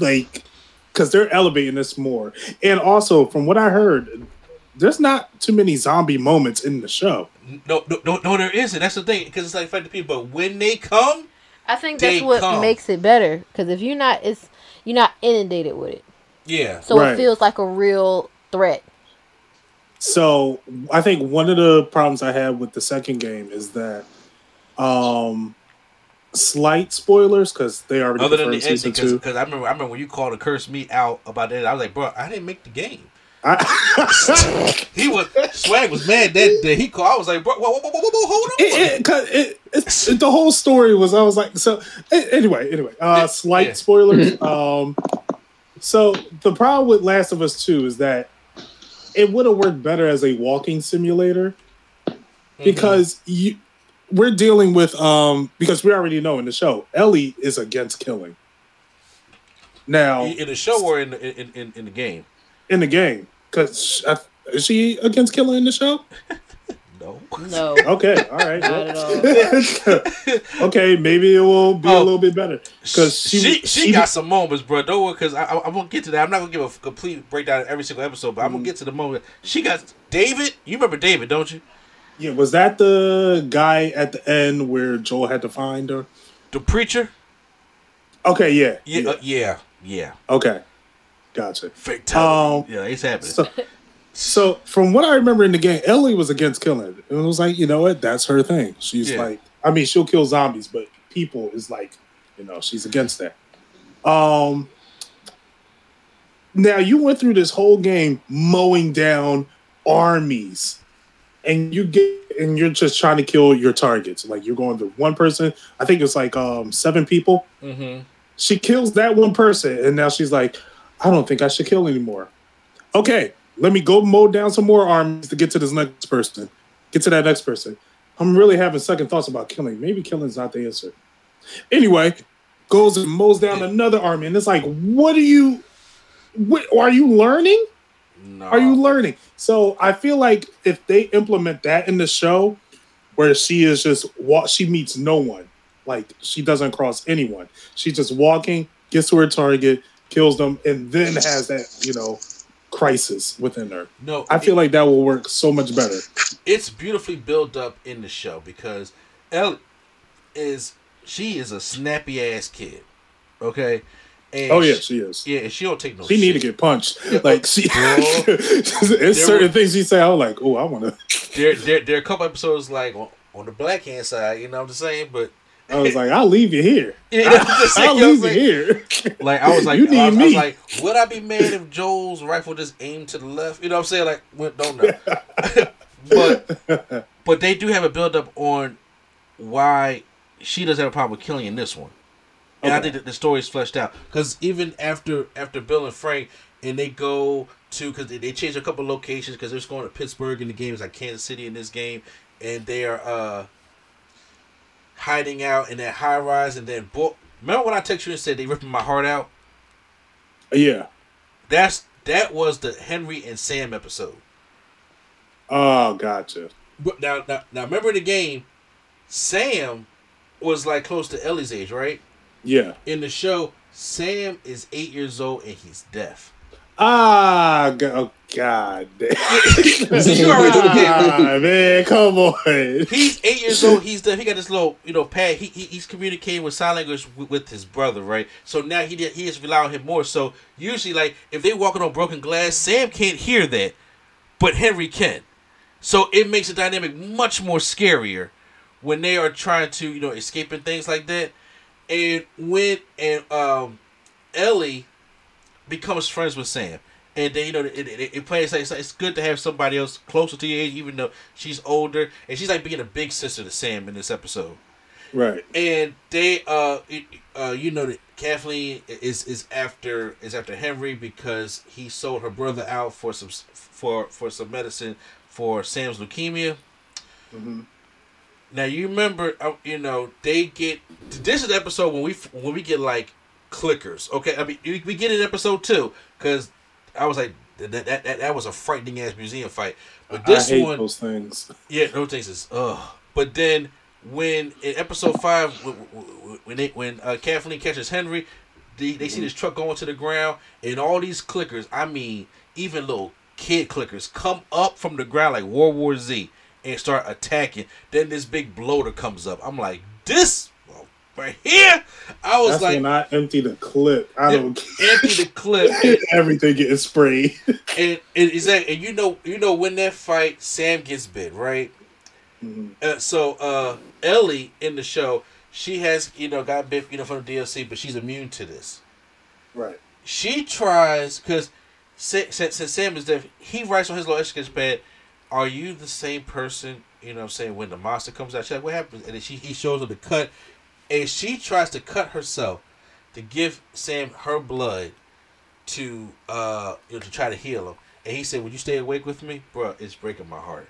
like, because they're elevating this more, and also from what I heard, there's not too many zombie moments in the show. no, no, no, no, there isn't. That's the thing, because it's like fight the people. But when they come, I think They that's what come. makes it better. Because if you're not, it's you're not inundated with it, yeah, so Right. it feels like a real threat. So I think one of the problems I had with the second game is that, um, slight spoilers because they already other than the ending, because. I remember, I remember when you called to curse me out about that. I was like, bro, I didn't make the game. I, He was swag was mad that, that he called. I was like, bro, whoa, whoa, whoa, whoa, whoa, hold on. it, it, 'cause it, it's the whole story was I was like so anyway anyway uh Yeah, slight yeah. spoilers um so the problem with Last of Us 2 is that it would have worked better as a walking simulator Mm-hmm. because you we're dealing with um because we already know in the show Ellie is against killing now in the show or in the, in, in, in the game. in the game because is she against killing in the show No. No, okay all right not at well. all. okay, maybe it will be a Oh. little bit better because she, she, she got some moments, bro. Don't worry, because I, I, I'm gonna get to that. I'm not gonna give a complete breakdown of every single episode, but I'm gonna get to the moment. She got David. You remember David, don't you? yeah. Was that the guy at the end where Joel had to find her? The preacher. Okay, yeah, Yeah, yeah. uh, yeah, yeah. okay, gotcha. Fatality. Um, yeah, it's happening. So, so from what I remember in the game, Ellie was against killing. And it was like, you know what? That's her thing. She's Yeah. like, I mean, she'll kill zombies, but people is like, you know, she's against that. Um. Now you went through this whole game mowing down armies, and you get and you're just trying to kill your targets. Like you're going to one person. I think it's like um seven people. mm-hmm. She kills that one person, and now she's like, I don't think I should kill anymore. Okay, let me go mow down some more armies to get to this next person. Get to that next person. I'm really having second thoughts about killing. Maybe killing's not the answer. Anyway, goes and mows down another army, and it's like, what are you? What are you learning? No. Are you learning? So I feel like if they implement that in the show, where she is just walk, she meets no one, like she doesn't cross anyone. She's just walking, gets to her target, kills them, and then has that you know crisis within her. No, I feel like that will work so much better. it's beautifully built up in the show because Ellie is she is a snappy ass kid. Okay. And Oh yeah, she, she is. yeah, and she don't take no. She shit. need to get punched. Like she, it's certain were- things she say. I'm like, oh, I want to. There, there, there are a couple episodes like on, on the black hand side. You know what I'm saying? But I was like, I'll leave you here. you I'm saying? I'll You know leave you here. Like I was like, You I, need was, I was me. like, would I be mad if Joel's rifle just aimed to the left? You know what I'm saying? Like, well, don't know. but but they do have a build up on why she doesn't have a problem with killing in this one. And I think that the story is fleshed out because even after after Bill and Frank and they go to because they, they changed a couple locations because they're just going to Pittsburgh in the games like Kansas City in this game and they are uh hiding out in that high rise and then bo- remember when I texted you and said they ripping my heart out Yeah. that's that was the Henry and Sam episode Oh, gotcha. but now now, now remember the game Sam was like close to Ellie's age right Yeah. in the show Sam is eight years old and he's deaf Ah, oh, god damn. you already know the game. Ah, man, come on. He's eight years old. He's the, he got this little you know pad. He, he he's communicating with sign language with, with his brother, right? So now he he is relying on him more. So usually, like if they walking on broken glass, Sam can't hear that, but Henry can. So it makes the dynamic much more scarier when they are trying to you know escape and things like that. And when and um Ellie becomes friends with Sam. And then you know it, it, it plays like it's, it's good to have somebody else closer to your age, even though she's older, and she's like being a big sister to Sam in this episode. Right. And they, uh, it, uh, you know that Kathleen is is after is after Henry because he sold her brother out for some for for some medicine for Sam's leukemia. Mhm. Now you remember, uh, you know, they get this is the episode when we when we get like clickers. Okay, I mean we get in episode two because I was like that that, that that was a frightening ass museum fight. But this one, those things. yeah, those things is ugh. But then when in episode five, when, they, when uh, Kathleen catches Henry, they, they see this truck going to the ground, and all these clickers, I mean, even little kid clickers, come up from the ground like World War Z and start attacking. Then this big bloater comes up. I'm like, this right here. I was That's like, when I empty the clip. I don't empty the clip. And, Everything getting sprayed. and, and exactly, and you know, you know when that fight, Sam gets bit, right? Mhm. Uh, so uh, Ellie in the show, she has you know got bit you know from the DLC, but she's immune to this. Right. She tries because since, since Sam is deaf, he writes on his little sketch pad, "Are you the same person?" You know, I'm saying when the monster comes out, she's like, "What happens?" And then she he shows her the cut, and she tries to cut herself to give Sam her blood to uh you know to try to heal him. And he said, "Would you stay awake with me, bro? It's breaking my heart."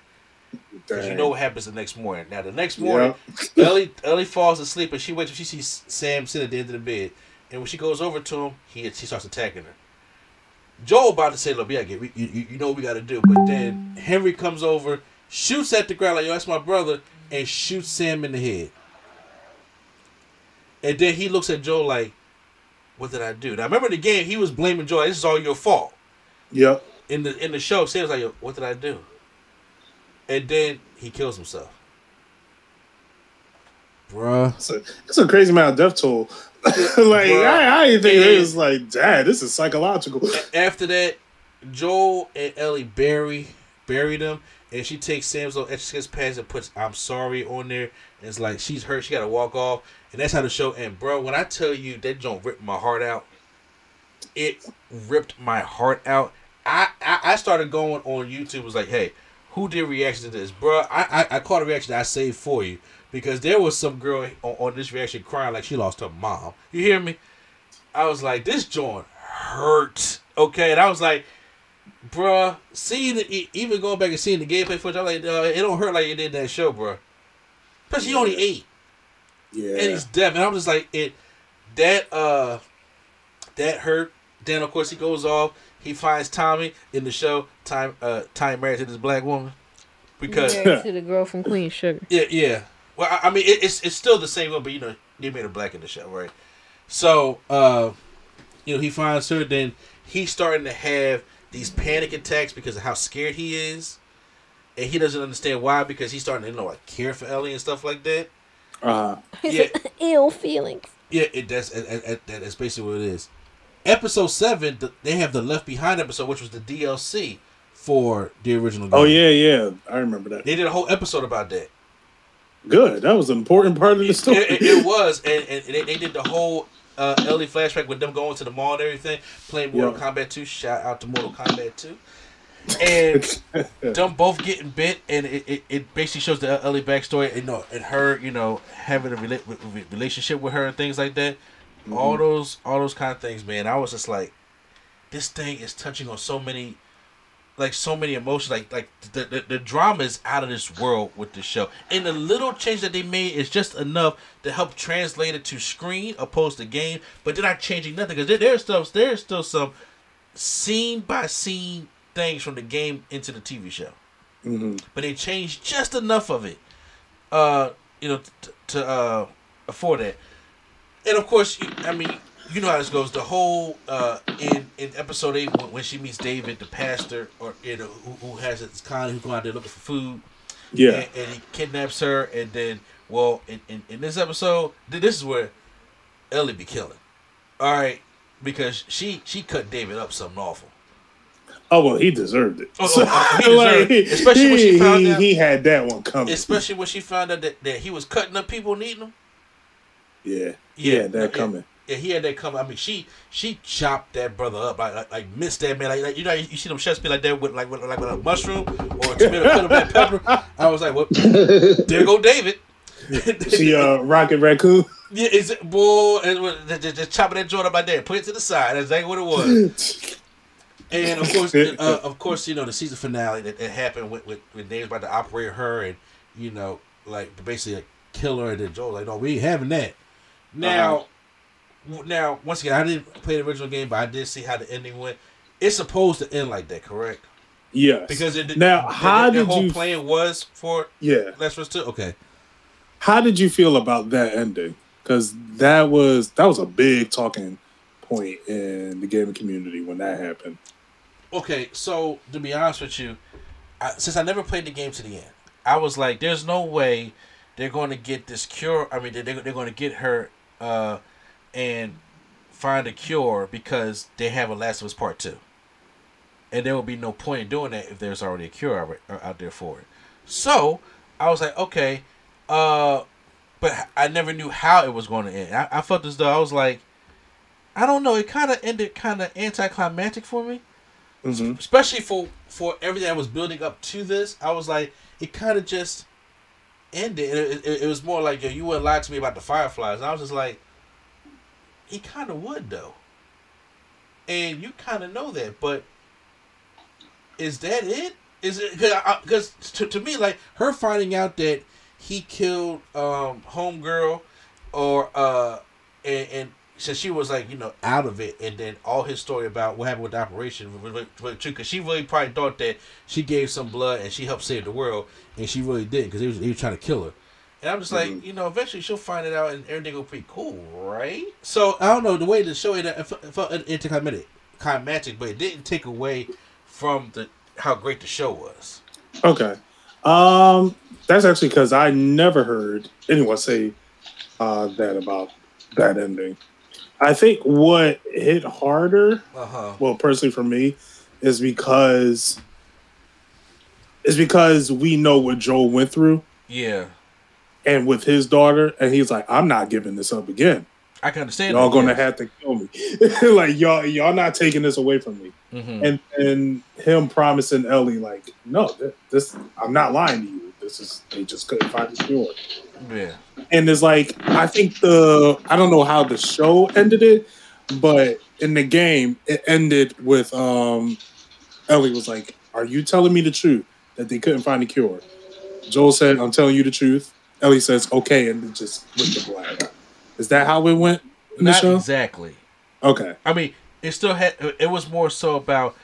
Because you know what happens the next morning. Now the next morning, Ellie Ellie falls asleep and she wakes up. She sees Sam sitting at the end of the bed, and when she goes over to him, he she starts attacking her. Joel about to say, "Look, gotta get, we, you, you know what we gotta do," but then Henry comes over, shoots at the ground like, "Yo, that's my brother," and shoots Sam in the head. And then he looks at Joel like, "What did I do?" Now remember in the game, he was blaming Joel. This is all your fault Yeah. in the in the show, Sam's like, "What did I do?" And then he kills himself. Bruh. It's a, it's a crazy amount of death toll. like Bruh. I, I didn't think Yeah. it was like, dad, this is psychological. After that, Joel and Ellie bury bury them, and she takes Sam's little extra pads and puts "I'm sorry" on there. And it's like she's hurt, she got to walk off, and that's how the show ends, bro. When I tell you that don't rip my heart out, it ripped my heart out. I, I I started going on YouTube. Was like, hey, who did reaction to this, bro? I, I I caught a reaction I saved for you because there was some girl on, on this reaction crying like she lost her mom. You hear me? I was like, this joint hurt. Okay, and I was like, bruh, seeing the, even going back and seeing the gameplay footage, I'm like, uh, it don't hurt like it did that show, bruh. Plus, he only eight, Yeah. and he's deaf, and I'm just like, it that uh that hurt. Then of course he goes off. He finds Tommy in the show. Time uh time married to this black woman because Married to the girl from Queen Sugar. yeah, yeah. Well, I, I mean, it, it's it's still the same one, but you know, they made her black in the show, right? So, uh, you know, he finds her. Then he's starting to have these panic attacks because of how scared he is, and he doesn't understand why because he's starting to you know like care for Ellie and stuff like that. Uh, Yeah, Ill feelings. yeah. It that's that- that- that- that's basically what it is. Episode seven, the, they have the Left Behind episode, which was the DLC for the original. Game. oh yeah, yeah. I remember that. they did a whole episode about that. Good. That was an important part of the story. it, it, it was, and, and they, they did the whole uh, Ellie flashback with them going to the mall and everything, playing Mortal Yeah. Kombat 2. Shout out to Mortal Kombat 2. And them both getting bit, and it, it, it basically shows the Ellie backstory, you know, and her, you know, having a rela- relationship with her and things like that. Mm-hmm. All those, all those kind of things, man. I was just like, this thing is touching on so many, like so many emotions. Like, like the the, the drama is out of this world with the show, and the little change that they made is just enough to help translate it to screen opposed to game. But they're not changing nothing because there, there's still there's still some scene by scene things from the game into the TV show. hmm But they changed just enough of it, uh, you know, t- to uh, afford that. And of course, I mean, you know how this goes. The whole uh, in in episode eight when, she meets David, the pastor, or you know, who, who has this con who's going out there looking for food, Yeah. and, and he kidnaps her, and then well, in, in, in this episode, this is where Ellie be killing. All right, because she she cut David up something awful. Oh well, he deserved it. Oh, oh, oh, he deserved it. Especially when she he, found he, out- he had that one coming. Especially when she found out that, that he was cutting up people and eating them. yeah, Yeah, yeah, that yeah. coming. Yeah, he had that coming. I mean, she she chopped that brother up like like, like missed that man. Like, like you know, you see them chefs be like that with like with, like with a mushroom or a tomato cut of black pepper. I was like, well, there go David. See, uh, Rocket Raccoon. yeah, is it boy? And just, just, just chopping that joint up like that, put it to the side. That's exactly what it was. And of course, uh, of course, you know the season finale that, that happened with with, with Dave's about to operate her and you know like basically like, kill her and then Joe like no we ain't having that. Now, w now once again I didn't play the original game but I did see how the ending went. It's supposed to end like that, correct? yes. Because it, now, the, how the, did whole you? plan was for yeah. Last of Us Two. Okay, How did you feel about that ending? Because that was that was a big talking point in the gaming community when that happened. Okay. So to be honest with you, I, since I never played the game to the end, I was like, "There's no way they're going to get this cure. I mean, they're, they're going to get her uh, and find a cure because they have a Last of Us Part Two, and there will be no point in doing that if there's already a cure out, uh, there for it. So I was like, okay, uh, but I never knew how it was going to end. I, I felt as though I was like, I don't know. It kind of ended kind of anticlimactic for me Mm-hmm. especially for for everything that was building up to this. I was like, it kind of just ended. It, it, it was more like, yo, you wouldn't lie to me about the Fireflies. And I was just like, he kind of would though, and you kind of know that, but is that it? Is it because to, to me like her finding out that he killed um homegirl or uh and, and so she was like you know out of it and then all his story about what happened with the operation was- true because she really probably thought that she gave some blood and she helped save the world and she really did because he was, he was trying to kill her and I'm just like Mhm. you know eventually she'll find it out and everything will be cool right so I don't know the way the show it, it felt anticlimactic climactic but it didn't take away from the how great the show was Okay. Um, that's actually because I never heard anyone say uh, that about that ending. I think what hit harder, uh-huh well, personally for me, is because is because we know what Joel went through, yeah and with his daughter, and he's like, "I'm not giving this up again. I can understand Y'all gonna yes. have to kill me. like y'all, y'all not taking this away from me." Mhm. and and him promising Ellie like, no, th- this I'm not lying to you. This is they just couldn't find the cure. yeah And it's like I think the I don't know how the show ended it, but in the game it ended with um Ellie was like, "Are you telling me the truth that they couldn't find a cure?" Joel said, "I'm telling you the truth." Ellie says, "Okay," and then just with the black. Is that how it went in the Not show? exactly. Okay. I mean, it still had. It was more so about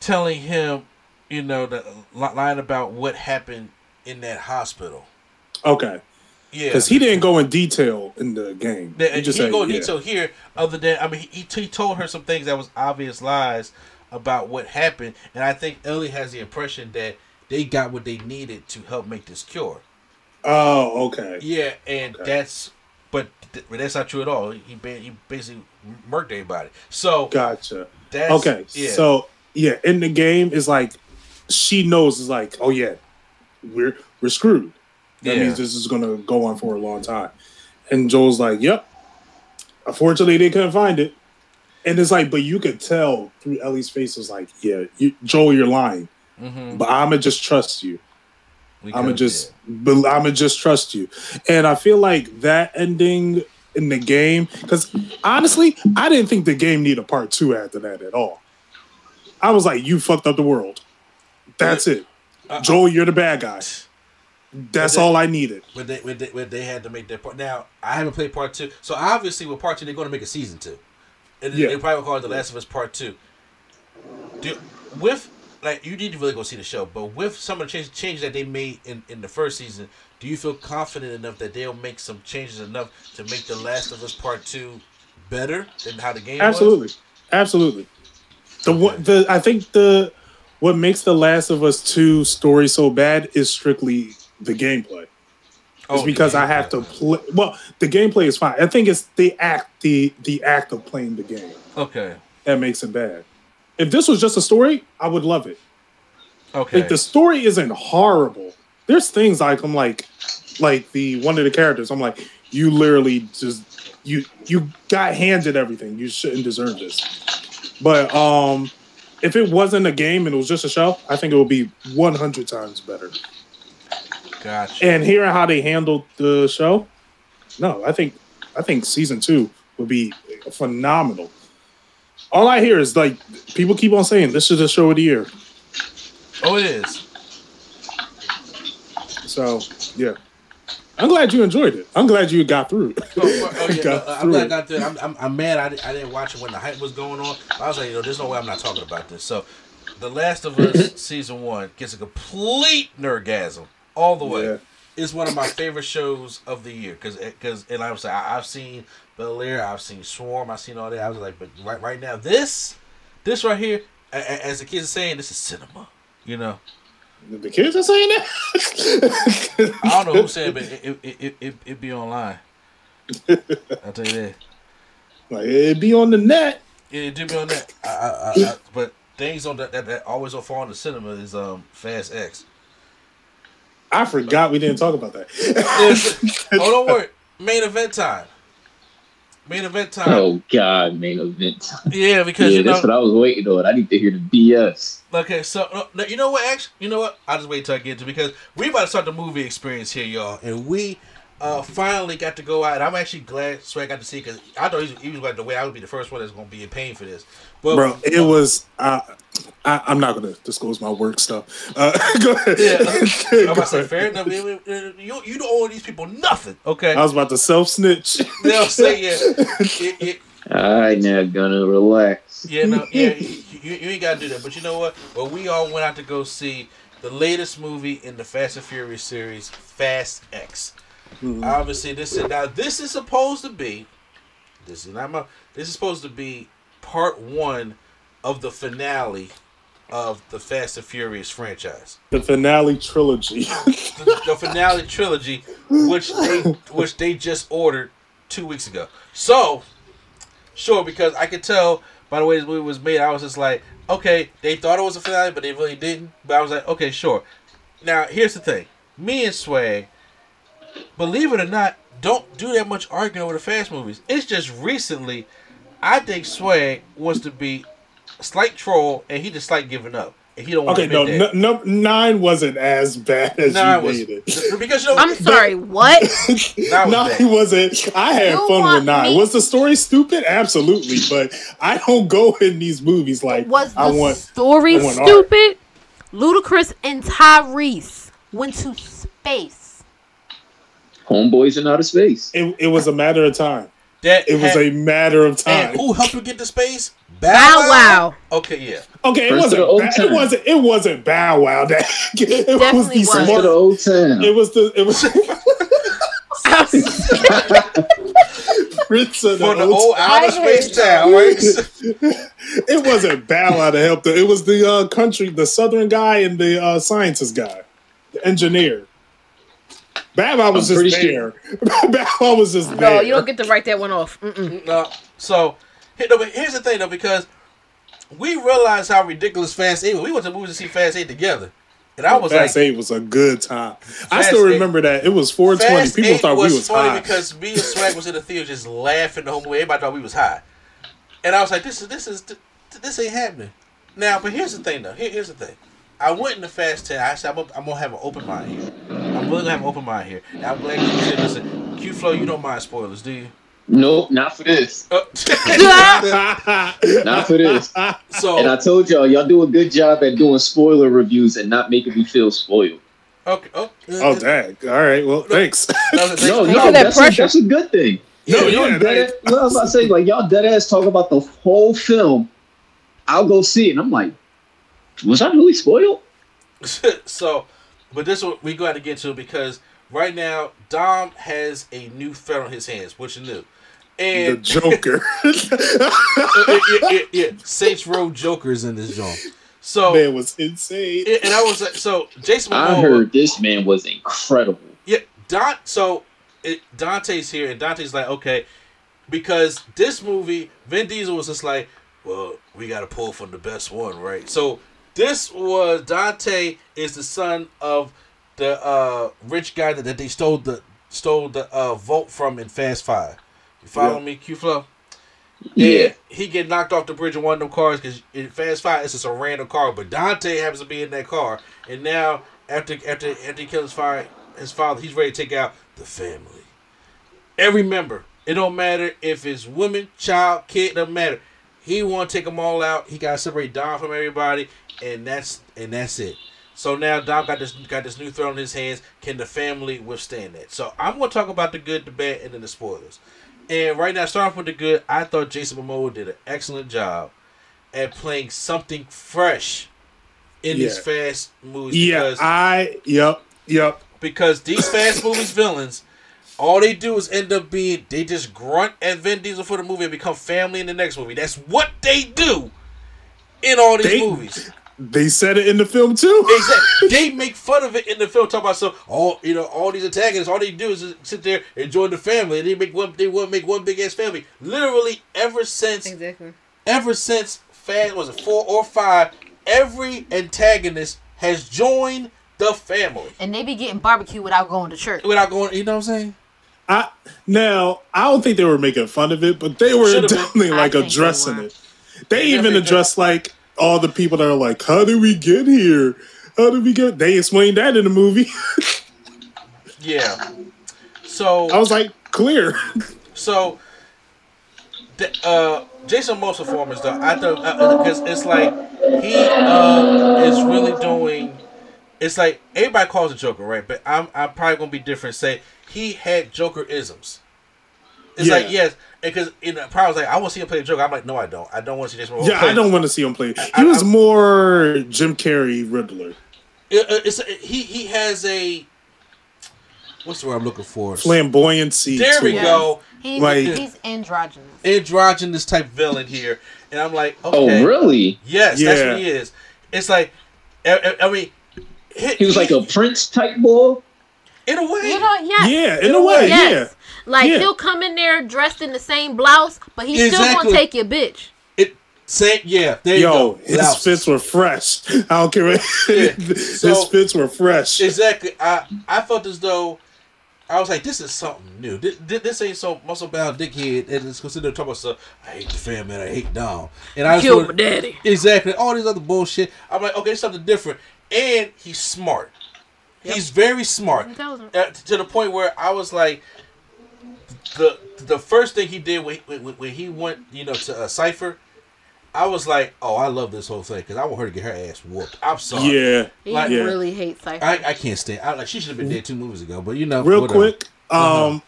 telling him, you know, the line about what happened in that hospital. Okay. Yeah, Because he didn't go in detail in the game. The- He he just didn't said, go in yeah. detail here, other than I mean, he, he he told her some things that was obvious lies about what happened, and I think Ellie has the impression that they got what they needed to help make this cure. Oh, okay. Yeah, and Okay. that's but, th- that's not true at all. He ba- he basically murked everybody. So Gotcha. that's Okay. Yeah. So yeah, in the game it's like she knows it's like, oh yeah, we're we're screwed. That Yeah. means this is gonna go on for a long time. And Joel's like, Yep. Unfortunately they couldn't find it. and it's like, but you could tell through Ellie's face was like, yeah, you, Joel, you're lying, Mm-hmm. but I'ma just trust you. I'ma just, I'ma just trust you. And I feel like that ending in the game, because honestly, I didn't think the game needed a part two after that at all. I was like, you fucked up the world. That's it. Uh, Joel, you're the bad guy. That's But all I needed. When they, when they when they had to make their part. Now I haven't played part two, so obviously with part two they're going to make a season two, and Yeah. they probably will call it The Last of Us Part Two. Do, with like you need to really go see the show, but with some of the changes, changes that they made in, in the first season, do you feel confident enough that they'll make some changes enough to make The Last of Us Part Two better than how the game was? Absolutely, absolutely. The one, the I think the what makes the Last of Us two story so bad is strictly the gameplay. It's Oh, because the I have to play. Well, the gameplay is fine. I think it's the act, the the act of playing the game Okay. that makes it bad. If this was just a story, I would love it. Okay. Like the story isn't horrible. There's things like I'm like, like the one of the characters. I'm like, you literally just you you got handed everything. You shouldn't deserve this. But um, if it wasn't a game and it was just a show, I think it would be 100 times better. gotcha. And hearing how they handled the show, no, I think I think season two would be phenomenal. All I hear is like people keep on saying this is the show of the year. oh, it is. So yeah, I'm glad you enjoyed it. I'm glad you got through. it. Oh, oh, yeah, no, uh, I'm through glad I got through. I'm, I'm, I'm mad I, di- I didn't watch it when the hype was going on. I was like, you know, there's no way I'm not talking about this. So, The Last of Us season one gets a complete nerdgasm all the way. Yeah. It's one of my favorite shows of the year because because and I was like, I, I've seen Bel Air, I've seen Swarm, I've seen all that. I was like, but right right now, this this right here, as the kids are saying, this is cinema. You know, The kids are saying that. I don't know who said, but it it it, it, it, it be online. I'll tell you that. Like it be on the net. Yeah, it do be on that. I, I, I, but things on that, that that always will fall in the cinema is um Fast X. I forgot we didn't talk about that. oh, don't worry. Main event time. Main event time. Oh God, main event. Time. Yeah, because Yeah, you know. that's what I was waiting on. I need to hear the BS. Okay, so uh, you know what? Actually, you know what? I'll just wait till I get to because we about to start the movie experience here, y'all, and we uh finally got to go out. And I'm actually glad Swag got to see because I thought he was, he was like the way I would be the first one that's going to be in pain for this. But Bro, it was. Uh, I, I'm not gonna disclose my work stuff. Uh, go ahead. Yeah, I'm about to say fair enough. You you you don't owe these people nothing, okay? I was about to self snitch. They'll say yeah, it, it, All right, now gonna relax. Yeah, no, yeah, you, you, you ain't gotta do that. But you know what? Well, we all went out to go see the latest movie in the Fast and Furious series, Fast X. Obviously, this is now this is supposed to be. This is not my. This is supposed to be part one of the finale of the Fast and Furious franchise. the finale trilogy. The, the finale trilogy, which they which they just ordered two weeks ago. So, sure, because I could tell by the way this movie was made, I was just like, okay, they thought it was a finale, but they really didn't. But I was like, okay, sure. Now, here's the thing: me and Swag, believe it or not, don't do that much arguing over the Fast movies. It's just recently, I think Swag wants to be slight troll, and he just like giving up, and he don't want okay, to no, admit that. no, no, nine wasn't as bad as Nine you was made it. because you know I'm sorry, what? Nine was nine wasn't. I had You fun with nine. me- Was the story stupid? Absolutely, but I don't go in these movies like Was the I want. story I want art. stupid? Ludacris and Tyrese went to space. Homeboys in outer space. It, it was a matter of time. That It was a matter of time. And who helped you get to space? Bow Wow. Okay, yeah. Okay, it wasn't. Ba- it wasn't. It wasn't Bow Wow. That it was the was. Smart. old town. It was the. It was. Prince of the For the old old outer space heard town, it wasn't Bow Wow to help. The, it was the uh, country, the southern guy, and the uh, scientist guy, the engineer. Bow Wow was I'm just pretty there. Bow Wow was just there. No, you don't get to write that one off. Mm-mm. no. So, here- no, but here's the thing though, because we realized how ridiculous Fast Eight. was. We went to movies to see Fast Eight together, and I was Fast like, Eight was a good time. I Fast still Eight- remember that. It was 420. Fast People thought was we was funny high. because me and Swag was in the theater just laughing the whole way. Everybody thought we was high. And I was like, this is this is this ain't happening. Now, but here's the thing though. Here, here's the thing. I went in the Fast Ten. I said I'm, gonna- I'm gonna have an open mind here. I'm really gonna have an open mind here. And I'm glad you said, listen, Q Flow, you don't mind spoilers, do you? Nope, not for this. Uh, Not for this. so And I told y'all, y'all do a good job at doing spoiler reviews and not making me feel spoiled. okay. Oh, Oh, dang. All right. Well, thanks. That was a- No, no, that that's a, that's a good thing. Yeah, No, Y'all yeah, dead, well, I was about to say, like y'all dead ass talk about the whole film. I'll go see it, and I'm like, was I really spoiled? so, but this one we got to get to because right now Dom has a new threat on his hands, which is new, the Joker. yeah, yeah, yeah, yeah, Saints Row Joker's in this joint. So, Man was insane. and I was like, so Jason I heard this man was incredible. yeah, Don. So it, Dante's here, and Dante's like, okay, because this movie, Vin Diesel was just like, well, we got to pull from the best one, right? So this was Dante is the son of the uh, rich guy that, that they stole the stole the uh, vote from in Fast Five. You follow Yeah. me, Q Flow? Yeah. He get knocked off the bridge in one of them cars because in Fast Five it's just a random car, but Dante happens to be in that car, and now after after after he kills his father, his father, he's ready to take out the family. Every member. It don't matter if it's woman, child, kid, it doesn't matter. He want to take them all out. He got to separate Dom from everybody, and that's and that's it. So now Dom got this got this new throne in his hands. Can the family withstand that? So I'm gonna talk about the good, the bad, and then the spoilers. And right now, starting off with the good, I thought Jason Momoa did an excellent job at playing something fresh in these fast movies. Yeah, I. Yep. Yep. because these fast movies villains, all they do is end up being they just grunt at Vin Diesel for the movie and become family in the next movie. That's what they do in all these They- movies. They said it in the film too. Exactly. they make fun of it in the film, talk about so all you know, all these antagonists, all they do is just sit there and join the family, and they make one, they want to make one big ass family. Literally, ever since, Exactly. ever since Fast was it four or five, every antagonist has joined the family And they be getting barbecue without going to church. without going. You know what I'm saying? I now I don't think they were making fun of it, but they were Should've definitely I like think they addressing it. They They even definitely addressed like all the people that are like, "How did we get here? How did we get?" They explained that in the movie. Yeah. So I was like, "Clear." So, the, uh, Jason Momoa's performance though, I thought because it's like he uh, is really doing. It's like everybody calls it Joker, right? But I'm I'm probably gonna be different. Say he had Joker isms. It's Yeah. like yes, because in the probably was like I want to see him play a joke. I'm like no, I don't. I don't want to see Jason Momoa. yeah, play. I don't want to see him play. He I- was I'm- more Jim Carrey Riddler, It- uh, it's he he has a. What's the word I'm looking for? flamboyancy. There we it. go. He's, Like- he's androgynous. Androgynous type villain here, and I'm like, Oh, really? Yes, that's what he is. It's like, I, I- I mean, He was like a prince type boy. In a way. You know, yes. Yeah, in a way, Yes. yeah. Like Yeah. he'll come in there dressed in the same blouse, but he's still Exactly. gonna take your bitch. it same, yeah. There you Yo, go. his Blouses. fits were fresh. I don't care. what- Yeah. his So- fits were fresh. Exactly. I I felt as though I was like, this is something new. This, this ain't so muscle bound dickhead and it's considered talking about stuff. I hate the family and I hate Dom. And I just Kill wanna- my daddy. Exactly. All these other bullshit. I'm like, okay, something different. And he's smart. He's very smart. Intelligent. Uh, to the point where I was like, the the first thing he did when when, when he went, you know, to uh, Cipher, I was like, oh, I love this whole thing because I want her to get her ass whooped. I'm sorry. yeah. He Like- Yeah. really hates Cipher. I, I can't stand. I like she should have been dead two movies ago, but you know, Real whatever. quick, Uh-huh. um,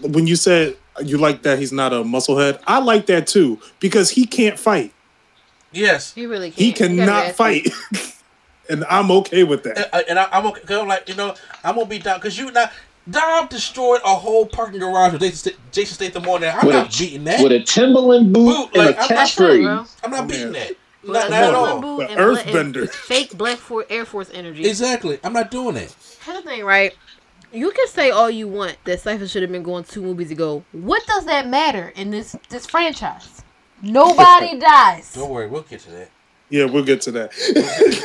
when you said you like that he's not a musclehead, I like that too because he can't fight. Yes, he really can't. He cannot ask fight, and I'm okay with that. and, I- and I, I'm okay. Cause I'm like, you know, I'm gonna be down because you not. Dom destroyed a whole parking garage with Jason, Jason Statham on there. I'm With a- not beating that. With a Timberland boot Boot, and like, a I'm not That's it, catchphrase. I'm not Oh, beating man. that. Well, Not, not at all. boot The and bla- Earthbender. Fake Black Force Air Force energy. Exactly. I'm not doing that. Here's the thing, right? You can say all you want that Cipher should have been going two movies ago. What does that matter in this this franchise? Nobody dies. Don't worry, we'll get to that. Yeah, we'll get to that.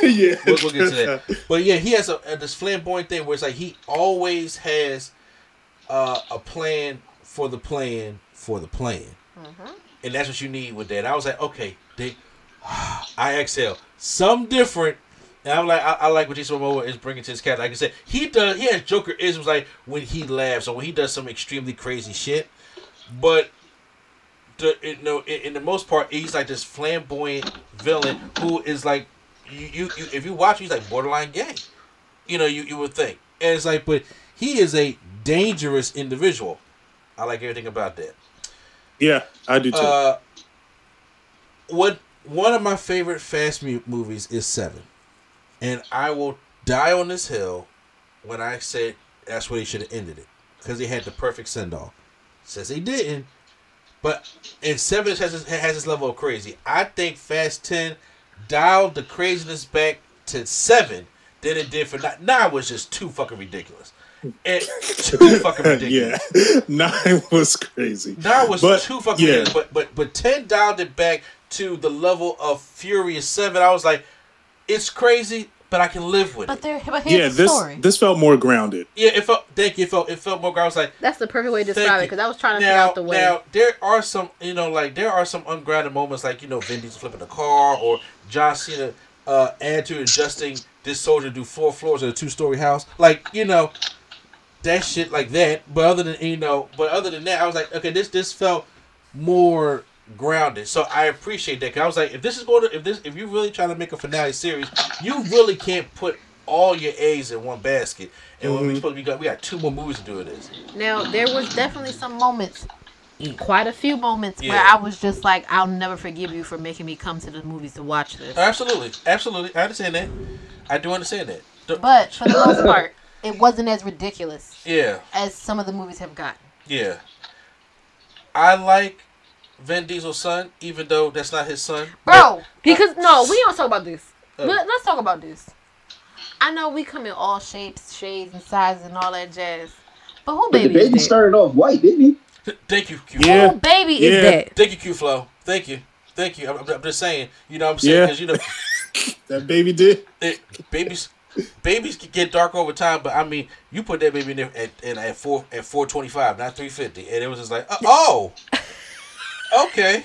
yeah, We'll, we'll get to that. But yeah, he has a, a this flamboyant thing where it's like he always has uh, a plan for the plan for the plan, and that's what you need with that. I was like, okay, they, I exhale, some different. And I'm like, I, I like what Jason Momoa is bringing to his character. Like I said, he does. He has Joker isms like when he laughs or when he does some extremely crazy shit. But the you know, in, in the most part, he's like this flamboyant villain who is like, you, you, you if you watch, he's like borderline gay. You know, you, you would think, and it's like, but he is a dangerous individual. I like everything about that. Yeah, I do too. Uh, what one of my favorite fast movies is Seven, and I will die on this hill when I said that's where they should have ended it because they had the perfect send off. Says they didn't, but and Seven has this, has this level of crazy. I think Fast Ten dialed the craziness back to seven than it did for nine. Nine was just too fucking ridiculous. And too fucking ridiculous. yeah, nine was crazy. Nine was But, too fucking yeah. ridiculous. But but but ten dialed it back to the level of Furious Seven. I was like, it's crazy, but I can live with But it. there, but here's Yeah, the this story. this felt more grounded. Yeah, it felt. Thank you. It felt. It felt more. I was like, That's the perfect way to describe it because I was trying to figure out the way. now there are some, you know, like there are some ungrounded moments, like you know, Vin Diesel flipping a car, or John Cena uh, add to adjusting this soldier to do four floors of a two story house, like you know, that shit like that. But other than you know, but other than that, I was like, okay, this this felt more grounded. So I appreciate that. Cause I was like, if this is going to, if this, if you're really trying to make a finale series, you really can't put all your eggs in one basket. And when we Mhm. supposed to be got, we got two more movies to do this. now there was definitely some moments, quite a few moments where I was just like, I'll never forgive you for making me come to the movies to watch this. Absolutely, absolutely. I understand that. I do understand that. The- But for the most part, it wasn't as ridiculous yeah, as some of the movies have gotten. yeah. I like Vin Diesel's son, even though that's not his son. Bro, because no, we don't talk about this. Oh. But let's talk about this. I know we come in all shapes, shades, and sizes, and all that jazz. But who But the baby, baby is that? started off white, didn't he? Thank you, Q. Yeah. Who baby Yeah. is that? Thank you, Q Flow. Thank you, thank you. I'm, I'm just saying. You know what I'm saying? Yeah. Because you know, That baby did. it, babies. Babies can get dark over time, but I mean, you put that baby in there at, at, at four at four twenty five, not three fifty, and it was just like, uh, oh, okay,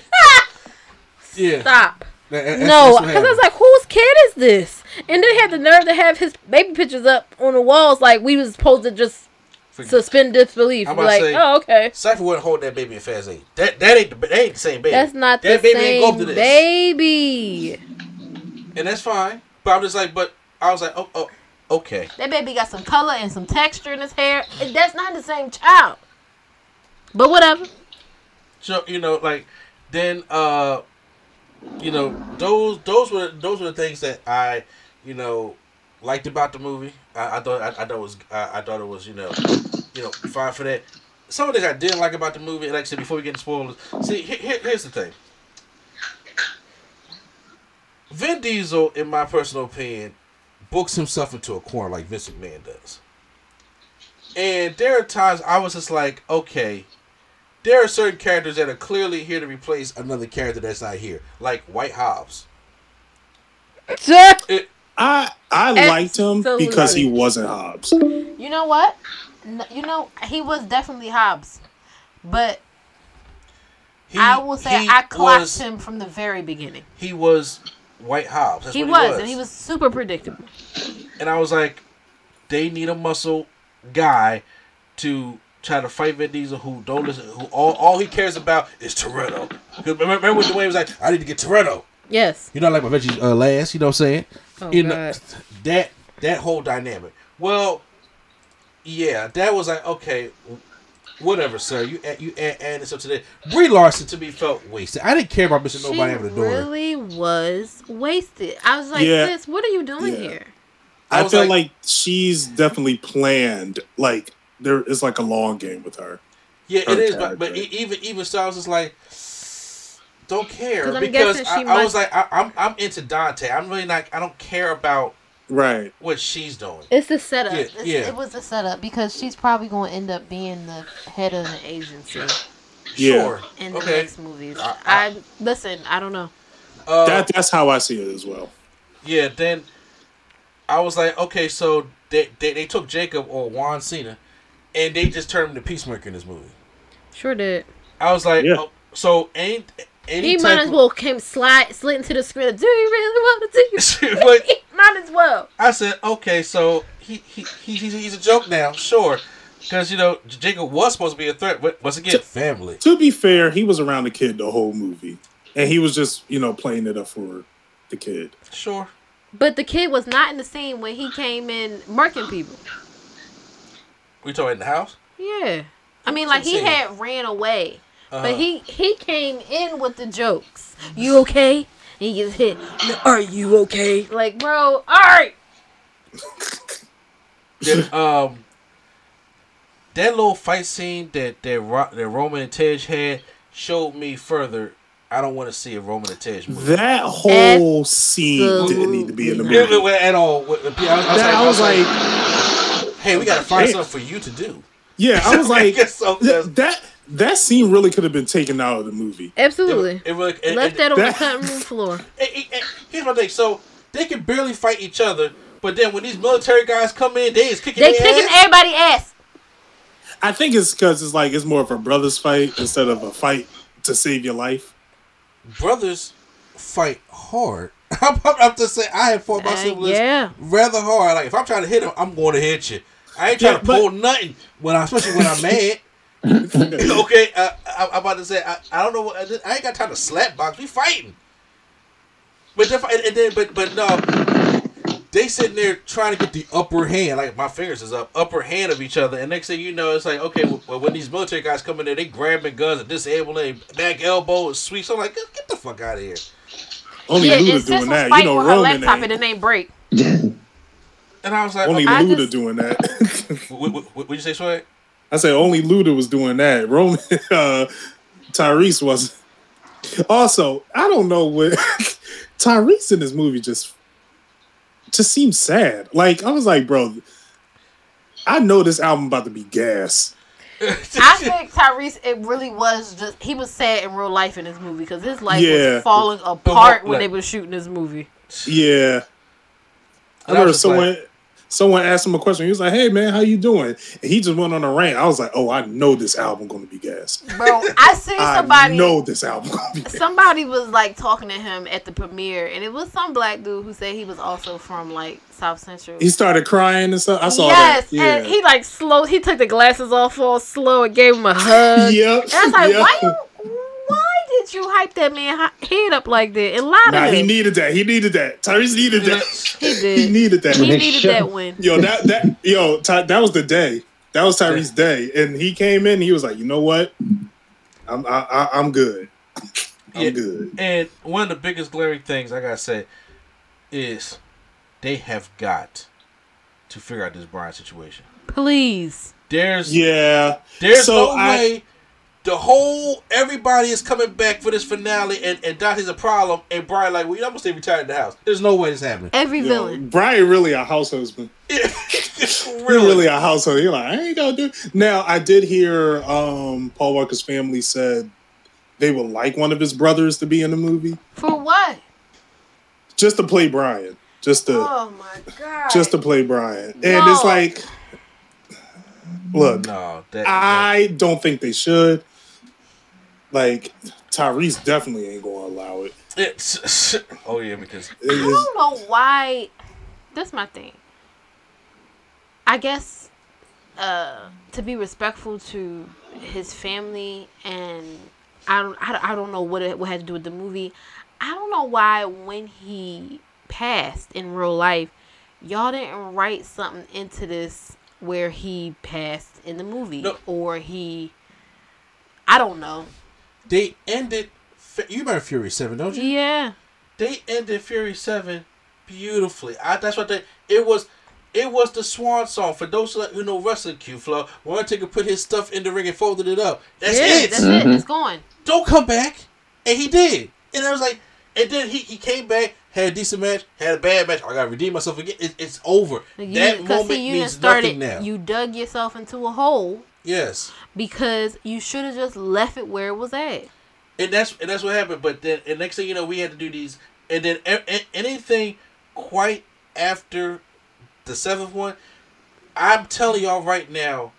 yeah. Stop. That- that's- no, because I was like, whose kid is this? And they had the nerve to have his baby pictures up on the walls like we was supposed to just Forget- suspend disbelief. I'm about to Like, say- oh, okay. Cipher wouldn't hold that baby in Fast Eight. That that ain't the, that ain't the same baby. That's not the that baby ain't go up to same this. baby. and that's fine. But I'm just like, but I was like, oh, oh okay. That baby got some color and some texture in his hair. And That's not the same child. But whatever. So you know, like then uh, you know those those were those were the things that I you know liked about the movie. I, I thought I, I thought it was I, I thought it was you know you know fine for that. Some of the things I didn't like about the movie, like I said before we get into spoilers. See, here, here- here's the thing. Vin Diesel, in my personal opinion, books himself into a corner like Vince McMahon does. And there are times I was just like, okay, there are certain characters that are clearly here to replace another character that's not here, like White Hobbs. It, I I liked him because he wasn't Hobbs. You know what? N- You know, he was definitely Hobbs. But he, I will say I clocked was, him from the very beginning. He was White Hobbs. That's He what was, he and he was super predictable. and I was like, they need a muscle guy to try to fight Vin Diesel who don't listen. Who all, all he cares about is Toretto. 'Cause Remember, remember when Dwayne was like, I need to get Toretto. Yes. You know, like my veggie uh, last. You know what I'm saying? Oh, you know God. that that whole dynamic. Well, yeah, that was like okay, whatever, sir. You add, you add, add this up to that. Brie Larson to me felt wasted. I didn't care about missing She nobody having a door. really was wasted. I was like, Yeah. sis, what are you doing Yeah. here? I I, feel like- like, she's definitely planned. Like there is like a long game with her. Yeah, her it is, but, but e- even even so, I was just like, don't care 'Cause because I, she I was like, I, I'm I'm into Dante. I'm really not. I don't care about Right. what she's doing. It's the setup. Yeah. It's- It was the setup because she's probably going to end up being the head of an agency Yeah. Sure. in the okay. next movies. I- I, I- listen. I don't know. Uh, that that's how I see it as well. Yeah, then I was like, okay, so they, they, they took Jacob or Juan Cena and they just turned him to Peacemaker in this movie. Sure did. I was like, Yeah. oh, so ain't any He type might as of- well came slide slid into the screen. Do you really want to do? But- might as well. I said, okay, so he, he, he he's, he's a joke now, sure, because you know Jacob was supposed to be a threat, but once again, family. To be fair, he was around the kid the whole movie, and he was just you know playing it up for the kid. Sure. But the kid was not in the scene when he came in murking people. We talking in the house? Yeah. I mean, like he had ran away, Uh-huh. but he he came in with the jokes. You okay? And he gets hit. Are you okay? Like, bro, all right. That, um, that little fight scene that that, Ro- that Roman and Tej had showed me further. I don't want to see a Roman and Tej movie. That whole scene didn't need to be in the movie. at all. I was, I was That, I was like, hey, we gotta find something for you to do. yeah, I was like, So, th- that that scene really could have been taken out of the movie. Absolutely. It really, it- Left it- that on that- the cutting room floor. And- and- and here's my thing. So they can barely fight each other, but then when these military guys come in, they is kicking They their kicking ass. everybody ass. I think it's because it's like it's more of a brothers fight instead of a fight to save your life. Brothers fight hard. I'm, I'm just saying, I have fought my Uh, siblings yeah. rather hard. Like if I'm trying to hit him, I'm going to hit you. I ain't trying Yeah, to but- pull nothing when I, especially when I'm mad. okay, uh, I, I'm about to say I, I don't know. What, I ain't got time to slap box. We fighting. But then, and, and then, but but no, they sitting there trying to get the upper hand. Like my fingers is up, upper hand of each other. And next thing you know, it's like okay, well, when these military guys come in there, they grabbing guns and disabling, back elbow and sweeps. I'm like, get, get the fuck out of here. Only yeah, Luda and sis doing was that. You know, with her Roman laptop ain't. and it didn't break. And I was like, Only okay, Luda just- doing that. what, what, what, what you say, Swag? I say only Luda was doing that. Roman uh, Tyrese wasn't. Also, I don't know what Tyrese in this movie just just seems sad. Like I was like, bro, I know this album about to be gas. I think Tyrese, it really was just he was sad in real life in this movie because his life Yeah. was falling apart when they were shooting this movie. Yeah. I And remember someone like- someone asked him a question. He was like, "Hey man, how you doing?" And he just went on a rant. I was like, "Oh, I know this album going to be gas. Bro, I seen I somebody. know this album going to be gas." Somebody was like talking to him at the premiere, and it was some black dude who said he was also from like South Central. He started crying and stuff. I saw yes, that. Yeah. and he like slow. He took the glasses off all slow and gave him a hug. Yep. And I was like, yep. why you? Why did you hype that man hi- head up like that and lie to Nah, him? he needed that. He needed that. Tyrese needed that. He did. he needed that. He needed that win. Yo, that that yo, Ty, that was the day. That was Tyrese's day, and he came in. He was like, "You know what? I'm I, I, I'm good. I'm Yeah. good." And one of the biggest glaring things I gotta say is they have got to figure out this Brian situation. Please. There's Yeah. there's So no I- way the whole everybody is coming back for this finale and, and Dante's a problem and Brian like, well, I'm gonna stay retired in the house. There's no way this happening. Every Yo, villain. Brian really a house husband. really, Really, really a household. He like, I ain't gonna do. Now, I did hear um, Paul Walker's family said they would like one of his brothers to be in the movie, For what? just to play Brian, just to Oh my god. just to play Brian. And it's like, look, No, that, that I don't think they should. Like Tyrese definitely ain't gonna allow it. it's oh yeah because It I don't know why. That's my thing. I guess uh, to be respectful to his family, and I don't, I don't, I don't know what it what had to do with the movie. I don't know why when he passed in real life, y'all didn't write something into this where he passed in the movie, No. or he. I don't know. They ended. You remember Furious Seven, don't you? Yeah. They ended Furious Seven beautifully. I, that's what they. It was. It was the swan song for those who know wrestling. Q Flow. Undertaker put his stuff in the ring and folded it up. That's yeah, it. That's it. It's mm-hmm. gone. Don't come back. And he did. And I was like, and then he, he came back, had a decent match, had a bad match. I gotta redeem myself again. It, it's over. You, that 'cause moment see, you means started, nothing now. You dug yourself into a hole yes. because you should have just left it where it was at. and that's and that's what happened. But then, and next thing you know, we had to do these, and then a- anything quite after the seventh one, I'm telling y'all right now,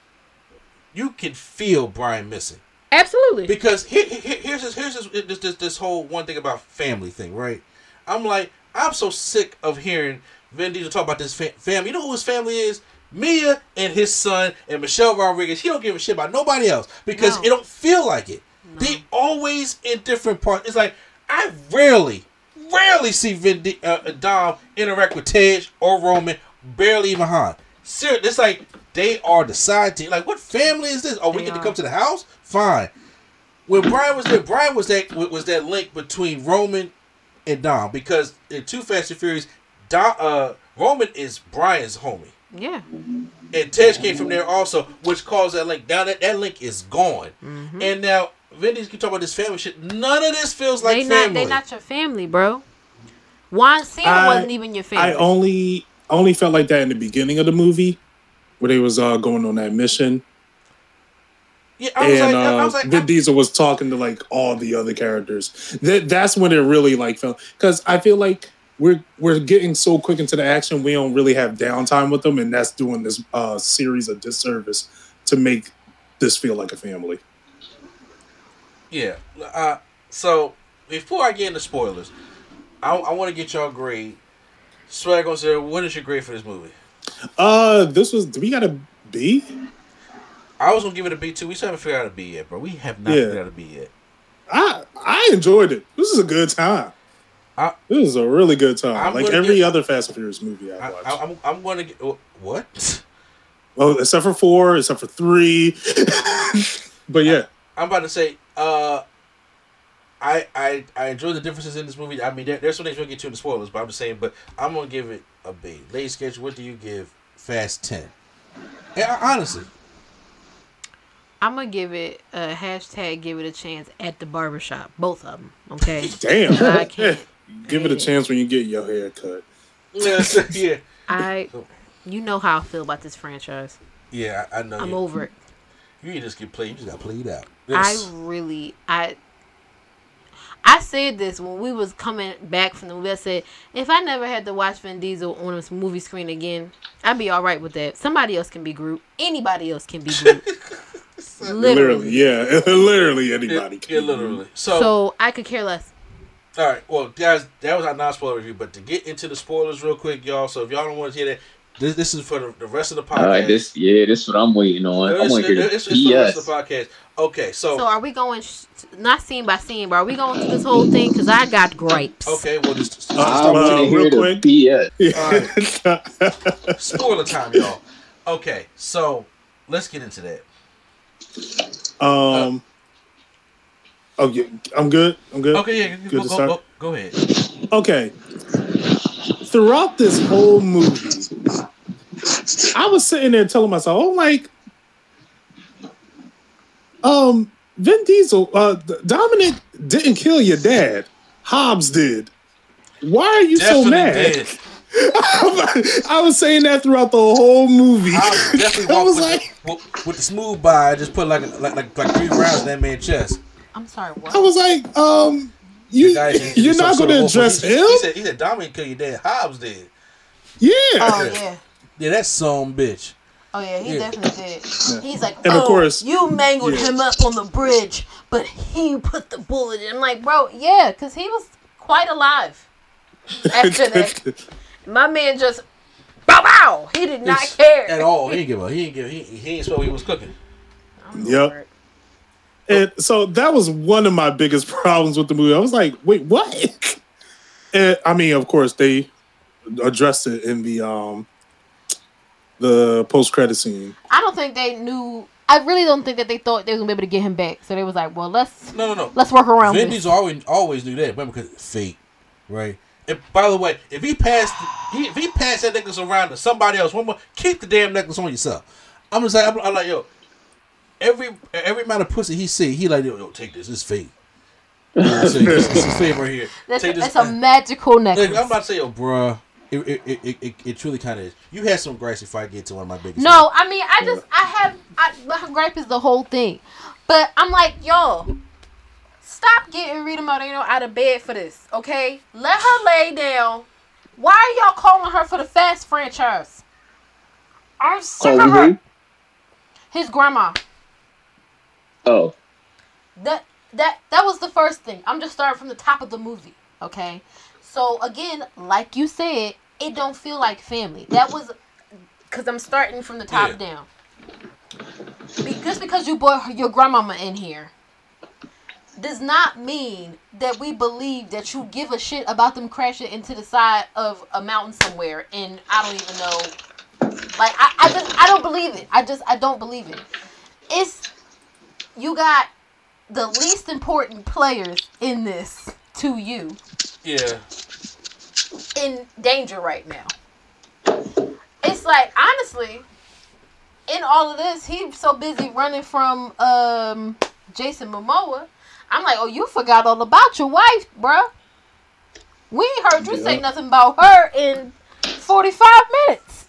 you can feel Brian missing. Absolutely. Because here, here, here's this, here's this, this, this, this whole one thing about family thing, right? I'm like, I'm so sick of hearing Vin Diesel talk about this fa- family. You know who his family is? Mia and his son and Michelle Rodriguez. He don't give a shit about nobody else because No. it don't feel like it. They always in different parts. It's like I rarely, rarely see Vin Di- uh, Dom interact with Tej or Roman. Barely even Han. Seriously, it's like they are the side team. Like, what family is this? Oh, we They get to come to the house. Fine. When Brian was there, Brian was that was that link between Roman and Dom because in Two Fast and Furious, Dom, uh, Roman is Brian's homie. Yeah. And Tej came from there also, which caused that link. Now that that link is gone, Mm-hmm. and now Vin Diesel can talk about this family shit. None of this feels like they family. not they not your family, bro. Juan Cena I- wasn't even your family. I only only felt like that in the beginning of the movie, where they was uh, going on that mission, yeah, I was and like, I uh, was like, Vin I- Diesel was talking to like all the other characters. That that's when it really like felt because I feel like we're we're getting so quick into the action, we don't really have downtime with them, and that's doing this uh, series a disservice to make this feel like a family. yeah. Uh, so before I get into spoilers, I, I want to get y'all grade. Swag on there. What is your grade for this movie? Uh, this was we got a B. I was gonna give it a B two. We still haven't figured out a B yet, bro. We have not Yeah. figured out a B yet. I I enjoyed it. This is a good time. I- this is a really good time. I'm like every give- other Fast and Furious movie I I, watched. I, I'm I'm going to get what? well, except for four, except for three. but yeah, I'm about to say. Uh, I I I enjoy the differences in this movie. I mean, there, there's some things we'll get to in the spoilers, but I'm just saying. But I'm gonna give it a B. Lady sketch. What do you give Fast Ten? Yeah, honestly, I'm gonna give it a hashtag. Give it a chance at the barbershop. Both of them. Okay. damn. I can't. Give it a chance when you get your hair cut. yeah, yeah, I. You know how I feel about this franchise. yeah. I, I know. I'm you, over it. You just get played. You just got played out. I really I I said this when we was coming back from the movie. I said if I never had to watch Vin Diesel on a movie screen again, I'd be all right with that. Somebody else can be Groot. Anybody else can be Groot. Literally, Literally. yeah, literally anybody. yeah, can. literally. So, So I could care less. All right. Well, guys, that was our non-spoiler review. But to get into the spoilers real quick, y'all. So if y'all don't want to hear that, this, this is for the, the rest of the podcast. All right, this yeah, this is what I'm waiting on. I It's, want to hear it's, the it's for the rest of the podcast. Okay, so, So are we going sh- not scene by scene, but are we going through this whole thing? Because I got gripes. okay, well, just, just Uh, I start well, want to with hear real the quick. BS. spoiler time, y'all. Okay, so let's get into that. um. Oh, yeah, I'm good. I'm good. Okay, yeah, Good go, start. go, go ahead. Okay. Throughout this whole movie, I was sitting there telling myself, "Oh, like, um, Vin Diesel, uh, Dominic didn't kill your dad. Hobbs did. Why are you so mad?" did. I was saying that throughout the whole movie. I definitely I was with, like, the, with, with the smooth by. I just put like like like, like three rounds in that man's chest. I'm sorry, what? I was like, um, you, The guy is- you're not going to sort of wolf. address He- he- him? He said, he said Dominic killed your dad. Hobbs did. yeah. oh yeah. Yeah, that's some bitch. Oh yeah, he Yeah. definitely did. He's like, And oh, of course- you mangled Yeah. him up on the bridge, but he put the bullet in. I'm like, bro, yeah, because he was quite alive after that. My man just, bow bow. He did not care At all. He didn't give a he didn't give he, he didn't smell what he was cooking. I'm Yep. Over it. And so that was one of my biggest problems with the movie. I was like, wait, what? And I mean, of course, they addressed it in the um the post credit scene. I don't think they knew. I really don't think that they thought they were gonna be able to get him back. So they was like, well, let's No, no, no. let's work around Vin this. Diesel always always knew that, remember? Because fate, right? And by the way, if he passed, he, if he passed that necklace around to somebody else, one more, keep the damn necklace on yourself. I'm just like, I'm, I'm like, yo, every every amount of pussy he see, he like, yo, yo take this, it's fate. You know I'm this, this is fate right here. That's, Take this. that's a magical necklace. Like, I'm about to say, yo, bruh, it it, it, it, it, it truly kind of is. You had some grace if I get to one of my biggest. No, I mean, I just, I have, I, my gripe is the whole thing. But I'm like, y'all, stop getting Rita Moreno out of bed for this, okay? Let her lay down. Why are y'all calling her for the Fast franchise? I'm sick of her. His grandma. Oh, that that that was the first thing. I'm just starting from the top of the movie. Okay. So again, like you said, it don't feel like family. That was because I'm starting from the top Yeah. down. Be- just because you brought your grandmama in here does not mean that we believe that you give a shit about them crashing into the side of a mountain somewhere and I don't even know like I, I just I don't believe it. I just I don't believe it. It's you got the least important players in this to you Yeah. in danger right now. It's like honestly, in all of this, he's so busy running from um Jason Momoa. I'm like, oh, you forgot all about your wife, bruh. We ain't heard you say nothing about her in 45 minutes.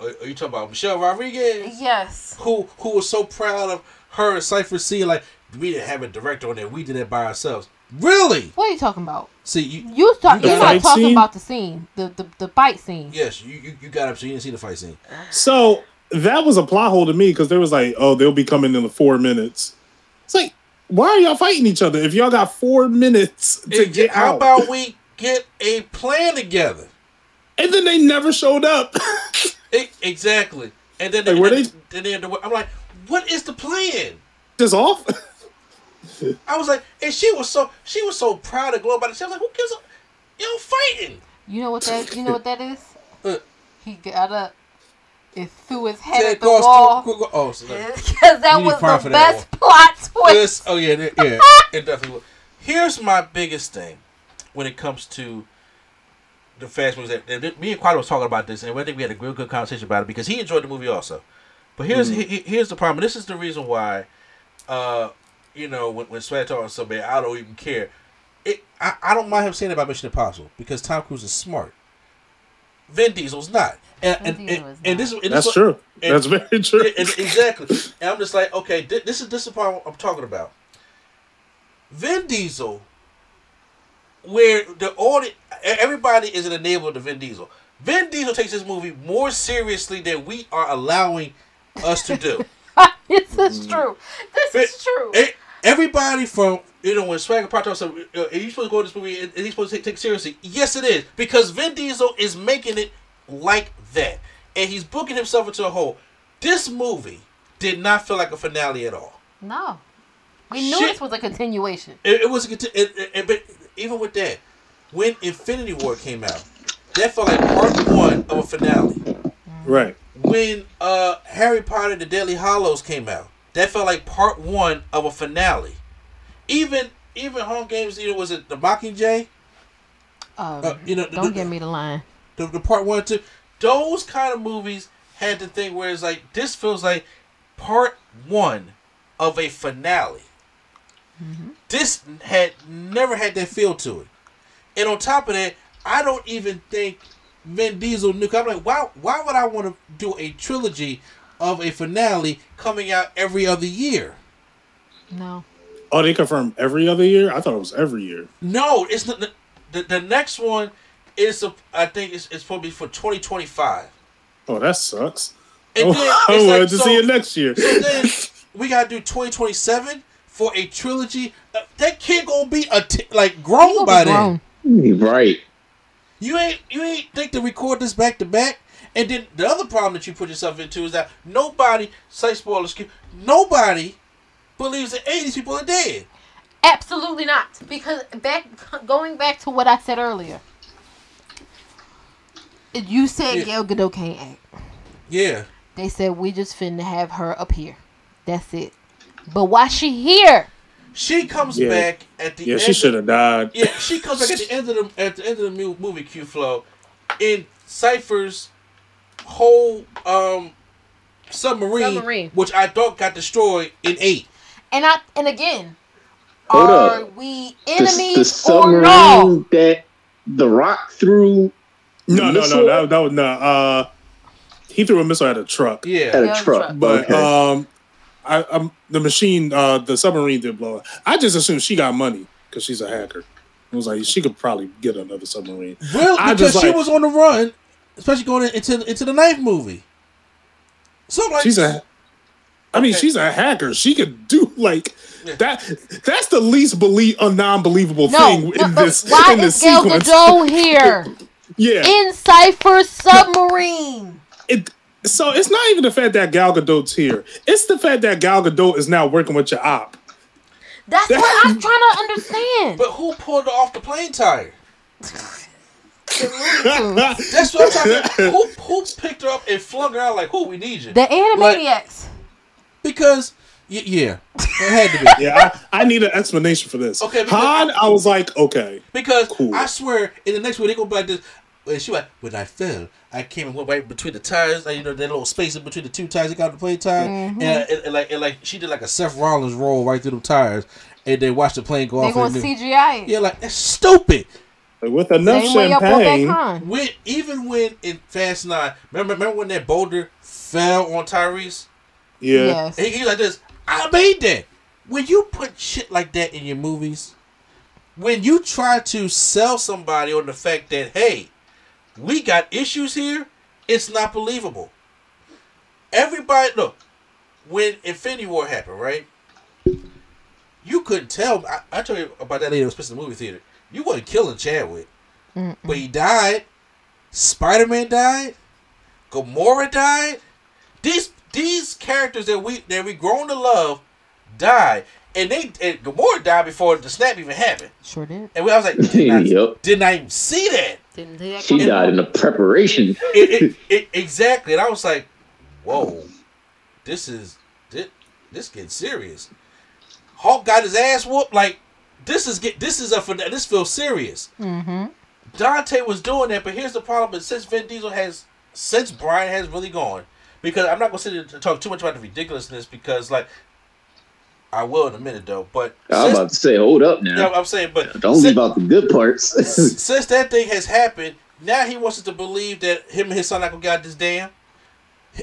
Are you talking about Michelle Rodriguez? Yes. Who who was so proud of her and Cipher C? Like we didn't have a director on there. We did it by ourselves. Really? What are you talking about? See you. You talk, The you're not talking scene? about the scene, the, the the fight scene. Yes, you, you you got up so you didn't see the fight scene. So that was a plot hole to me because there was like, oh, they'll be coming in the four minutes. It's like, why are y'all fighting each other if y'all got four minutes to It- get how out? about we get a plan together? and then they never showed up. E- exactly. And then, Like, they, were then, they- then they- I'm like, what is the plan? Just off. I was like, and she was so she was so proud of Glow by the She was like, who gives a yo fighting? You know what that? You know what that is? Uh, He got up and threw his head at the Goss- wall. Oh, so that- Because that You need was the that best plot twist. This, oh yeah, that- yeah, it definitely was. Here's my biggest thing when it comes to the fast movies. That, that me and Quad was talking about this, and I think we had a real good conversation about it because he enjoyed the movie also. But here's he- he- here's the problem. This is the reason why, uh, you know, when when Swag talks so bad, I don't even care. It I, I don't mind him saying about Mission Impossible because Tom Cruise is smart. Vin Diesel's not, and Vin and, Diesel and, is and this and That's this, true. and- That's very true. yeah, and- exactly. And I'm just like, okay, thi- this is this is the part I'm talking about. Vin Diesel, where the audience, everybody is an enabler to Vin Diesel. Vin Diesel takes this movie more seriously than we are allowing us to do. this is true. This Vin- is true. e- Everybody from you know when Swagger Part said, uh, "Are you supposed to go to this movie? and he's supposed to take, take it seriously?" Yes, it is because Vin Diesel is making it like that, and he's booking himself into a hole. This movie did not feel like a finale at all. No. We knew Shit. this was a continuation. It, it was a conti- it, it, it- but even with that, when Infinity War came out, that felt like part one of a finale. right. When uh, Harry Potter: The Deathly Hallows came out, that felt like part one of a finale. Even even Hunger Games, you know, was it the Mockingjay? Um, Uh, you know, the- don't the- give me the line. the, the part one, two, those kind of movies had the thing where it's like this feels like part one of a finale. This had never had that feel to it, and on top of that, I don't even think Vin Diesel knew. I'm like, why? Why would I want to do a trilogy of a finale coming out every other year? No. Oh, they confirm every other year. I thought it was every year. No, it's not. The, the, the next one is, a, I think, it's, it's supposed to for 2025. Oh, that sucks. And oh, then I it's wanted like, to so- see it next year. So then we gotta do 2027 for a trilogy. Uh, that kid gonna be a t- like He grown by be then. Right. You ain't you ain't think to record this back to back. And then the other problem that you put yourself into is that nobody, say spoilers, nobody believes that 80s people are dead. Absolutely not. Because back going back to what I said earlier. You said Yeah. Gal Gadot can't act. Yeah. They said we just finna have her up here. That's it. But why she here? She comes Yeah. back at the Yeah, end. she should have died. Yeah, she comes back at the end of the at the end of the movie Q flow in Cipher's whole um submarine, Submarine. which I thought got destroyed in eight. And I and again, Hold are up. we The, enemies the or submarine no? that the rock threw No, no, no, Missile? that, that was no. Uh, he threw a missile at a truck. Yeah, at a Yeah, truck. truck. But okay. um, I, um, the machine, uh, the submarine did blow up. I just assumed she got money because she's a hacker. It was like she could probably get another submarine. really, I because just she like- was on the run, especially going into into the knife movie. So like, She's a I mean, Okay. she's a hacker. She could do like Yeah. that. That's the least believe a non-believable No, thing no, in this why in this is Gal. Gadot here Yeah, in Cipher submarine? it. So it's not even the fact that Gal Gadot's here. It's the fact that Gal Gadot is now working with your op. That's what I'm trying to understand. But who pulled her off the plane tire? That's That's what I'm talking about. Who, who picked her up and flung her out like, who, we need you? The Animaniacs. Because, y- yeah, it had to be. Yeah, I, I need an explanation for this. Okay, because- Han, I was like, okay. Because Cool. I swear, in the next one, they go back this. When she like, when I fell, I came and went right between the tires. Like, you know, that little space in between the two tires. They got the plane tire, Mm-hmm. and, and, and like, and like she did like a Seth Rollins roll right through the tires, and then watched the plane go They off. going and to CGI it. yeah, like that's stupid. With enough Same way y'all brought back champagne, Han. When even when in Fast Nine, remember remember when that boulder fell on Tyrese? yeah. Yes. He, he's like this. I made that. When you put shit like that in your movies, when you try to sell somebody on the fact that hey, we got issues here, it's not believable. Everybody, look, when Infinity War happened, right? You couldn't tell. I, I told you about that lady that was pissed in the movie theater. You wasn't killing Chadwick, but he died. Spider Man died. Gamora died. These these characters that we that we grown to love died, and they and Gamora died before the snap even happened. Sure did. And I was like, did not, Yep. did not even see that. Didn't see that She coming. died in the preparation. It, it, it, exactly, and I was like, whoa, this is this this getting serious. Hulk got his ass whooped. Like this is get this is a fin- this feels serious. Mm-hmm. Dante was doing that, but here's the problem: is since Vin Diesel has, since Brian has really gone, because I'm not gonna sit here and talk too much about the ridiculousness, because like, I will in a minute though. But I'm since, about to say, hold up now. no, I'm saying, but Don't since, leave out the good parts. since that thing has happened, now he wants us to believe that him and his son not gonna get this dam,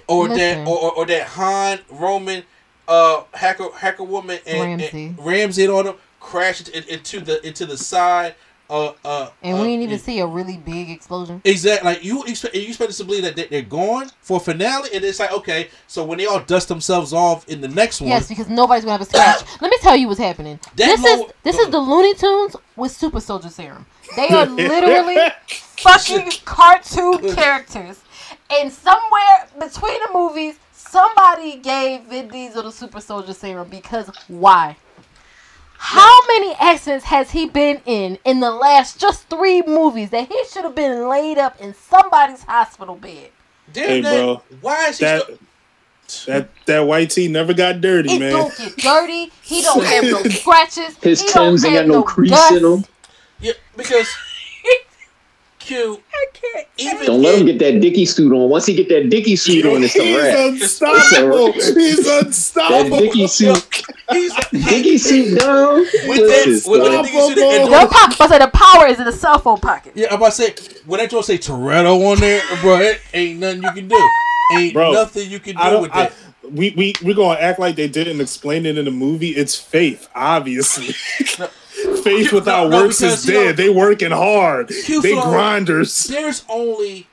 or Listen. that, or, or, or that Han Roman, uh, hacker hacker woman and Ramsey. and Ramsey and all them crashed into the into the side. Uh, uh, And uh, we didn't even see a really big explosion. Exactly. Like you expect, you expect us to believe that they- they're gone for finale, and it's like okay, so when they all dust themselves off in the next one, Yes, because nobody's gonna have a scratch. Let me tell you what's happening. That this is this is the Looney Tunes with Super Soldier Serum. They are literally fucking cartoon characters. And somewhere between the movies, somebody gave Vin Diesel the Super Soldier Serum because why? How many accidents has he been in in the last just three movies that he should have been laid up in somebody's hospital bed? damn Hey, that, bro, why is he that still, that that white tee never got dirty, It man. don't get dirty. He don't have no scratches. His he don't ain't have got no crease dust. in them. yeah because Q I can't. even Don't let him get that Dicky suit on. Once he get that Dicky suit on, it's a He's wrap. unstoppable. He's That unstoppable. Dicky suit, he's Dicky suit down. with that Listen, with, with son. the nigga shit and Your pocket, but say the power is in the cell phone pocket. yeah, I'm about to say when that joint say Toretto on there, bro, it ain't nothing you can do. Ain't Bro, nothing you can I do don't. with I, that. we we we're gonna act like they didn't explain it in the movie. It's faith, obviously. Faith without no, works because, is you know, dead. they working hard. Q They grinders. there's only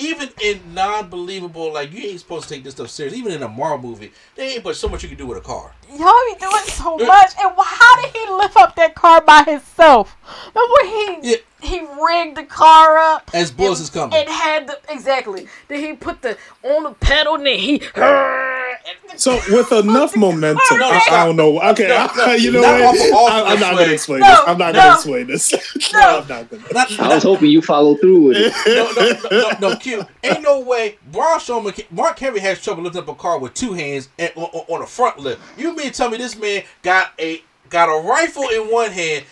even in non-believable like you ain't supposed to take this stuff serious even in a marvel movie there ain't but so much you can do with a car Y'all be doing so much, and wh- how did he lift up that car by himself? Remember he Yeah. He rigged the car up as bullets is coming and had the exactly. Then he put the on the pedal, and then he. So with enough momentum, No, I. I don't know. Okay, No, no, you know what? off of- off I, of I'm not gonna explain No, this. I'm not gonna explain this. no, No. I'm not gonna. not, I was hoping you follow through with it. no, no, no, no, Q. Ain't no way. Braun Strowman, Mark Henry has trouble lifting up a car with two hands and, on, on on a front lift. You mean tell me this man got a got a rifle in one hand?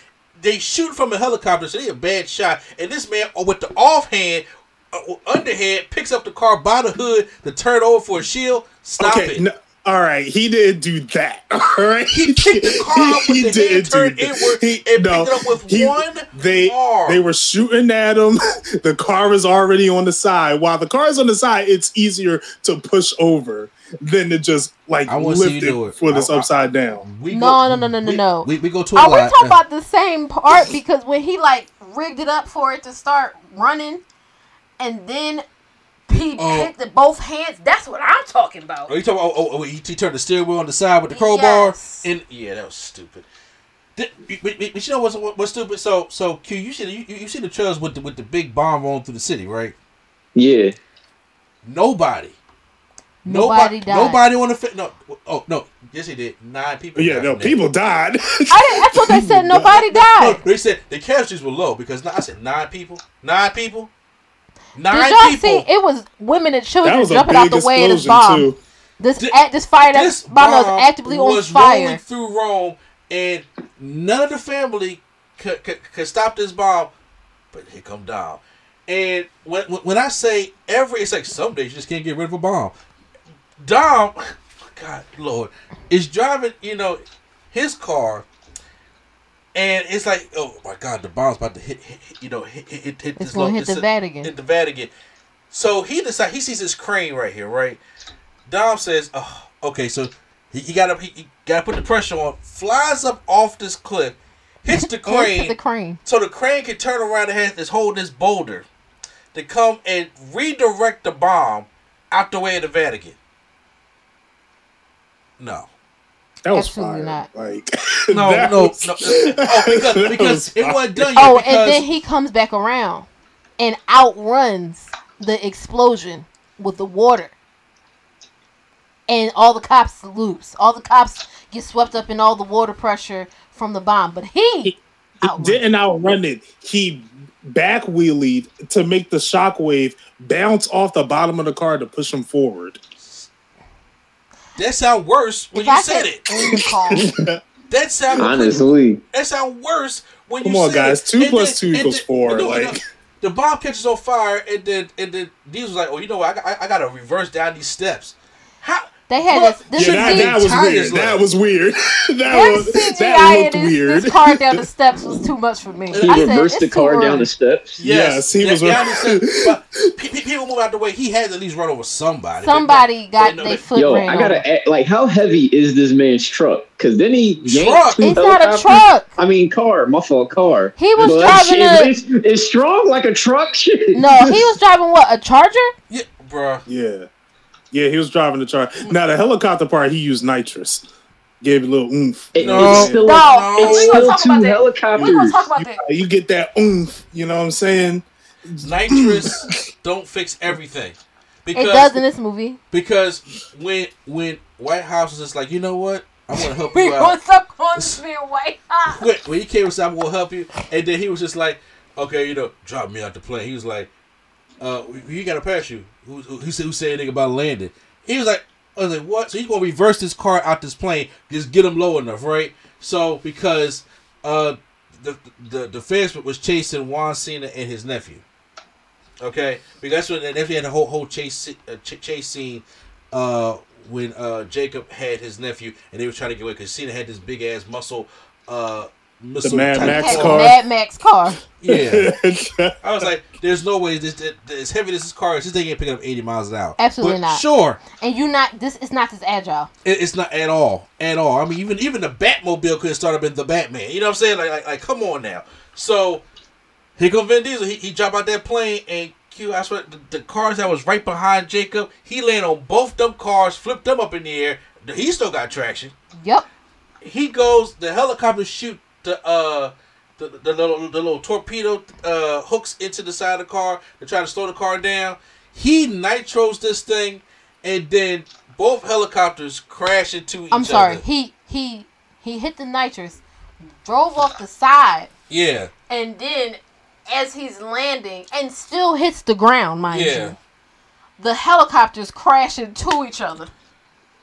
They shoot from a helicopter, so they a bad shot. And this man, uh, with the offhand, uh, underhand, picks up the car by the hood to turn over for a shield. Stop okay, it. no, all right, he didn't do that. All right, He picked the car up with the hand turned inward and picked it up with one They arm. they were shooting at him. The car is already on the side. While the car is on the side, it's easier to push over than to just like I wanna lift it it. for this I- I- upside down. We No, no, no, no, no, we, no. We, we go to a Are we lot. talking about the same part? Because when he like rigged it up for it to start running, and then he Oh. hit the both hands. That's what I'm talking about. Oh, you talking about? Oh, oh, oh he, he turned the steering wheel on the side with the crowbar, Yes. and yeah, that was stupid. But, but- but you know what's what- what's stupid? So so Q, you see the, you, you see the trails with the with the big bomb rolling through the city, right? Yeah. Nobody. Nobody died. Nobody on the fi- no. Oh no. Yes, he did. Nine people. Yeah, died no, from that. people died. I didn't. I thought they said nobody No, died. they said the casualties were low because I said nine people. Nine people. Nine Did y'all people. see? It was women and children jumping out the way of this explosion bomb. too. This Thi- act, this fire that this bomb bomb was actively on was rolling through Rome, and none of the family could, could, could stop this bomb. But here come Dom, and when when when I say every, it's like some days you just can't get rid of a bomb. Dom, God Lord, is driving, you know, his car, and it's like, oh my God, the bomb's about to hit, hit, you know, hit hit, hit, hit It's gonna hit the Vatican. Hit the Vatican. So he decides he sees this crane right here, right? Dom says, "Oh, okay." So he, he got to he, he got to put the pressure on. Flies up off this cliff, hits the crane, the crane. so the crane can turn around and has this hold this boulder to come and redirect the bomb out the way of the Vatican. No, That was Absolutely fire. not. Like no, no, was- no. Oh, because because was it wasn't done yet. Oh, because, and then he comes back around and outruns the explosion with the water. And all the cops salutes. All the cops get swept up in all the water pressure from the bomb. But he He outrun. didn't outrun it. He back wheelied to make the shockwave bounce off the bottom of the car to push him forward. That sound worse when If you I said it. end the call, That sounded Honestly. That sound worse when Come you on, said guys. it. Two And plus two and equals four, and like- the, the bomb catches on fire, and then and then Diesel was like, "Oh, you know what? I, got- I, I got to reverse down these steps." How? They had What? this. This Yeah, that, that was weird. left. That was weird. that Their was CGI that in looked this, weird. this car down the steps was too much for me. He I said, reversed the car down early." the steps. Yes, he yeah, was- down the steps, but pe- pe- people move out the way. He had to at least run over somebody. Somebody got but- their foot Yo, ran I gotta over. ask, like, how heavy is this man's truck? Because then he yanked Truck? two It's not a truck. I mean, car. My fault, car. He was But driving shit, a- It's, it's strong like a truck. Shit. No, he was driving what? A Charger? Yeah, bruh. Yeah. Yeah, he was driving the car. Now the helicopter part, he used nitrous. Gave it a little oomph. It- No. it's still, No, it's we gonna still talk two about that. helicopters. We gonna talk about that. You get that oomph, you know what I'm saying? Nitrous don't fix everything. Because It does in this movie. because when when White Hobbs was just like, you know what, I'm gonna help you gonna out. stop calling this white. Ah. when, when he came and said, "I'm gonna help you," and then he was just like, "Okay, you know, drop me out the plane." He was like, "Uh, you got a parachute." Who, who, who said who said anything about landing? He was like, "I was like, what?" So he's gonna reverse this car out this plane, just get him low enough, right? So because uh, the the the feds was chasing Juan Cena and his nephew. Okay, because that's when when had a whole whole chase uh, ch- chase scene. Uh, when uh Jacob had his nephew and they were trying to get away because Cena had this big ass muscle uh missile Mad Max Had car. Mad Max car. Yeah, I was like, "There's no way this, this, as heavy as this car is, this thing ain't picking up 80 miles an hour." Absolutely But not. Sure, And you're not this is not this agile. it, it's not at all, at all. I mean, even even the Batmobile could have started been the Batman. You know what I'm saying? Like, like, like come on now. So here comes Vin Diesel. He, he dropped out that plane and Q. I swear the, the cars that was right behind Jacob. He landed on both them cars, flipped them up in the air. He still got traction. Yep. he goes the helicopter shoot the uh the, the little the little torpedo uh hooks into the side of the car to try to slow the car down he nitros this thing and then both helicopters crash into each other. I'm sorry. other He he he hit the nitrous, drove off the side, yeah and then as he's landing and still hits the ground, mind Yeah. you. The helicopters crash into each other.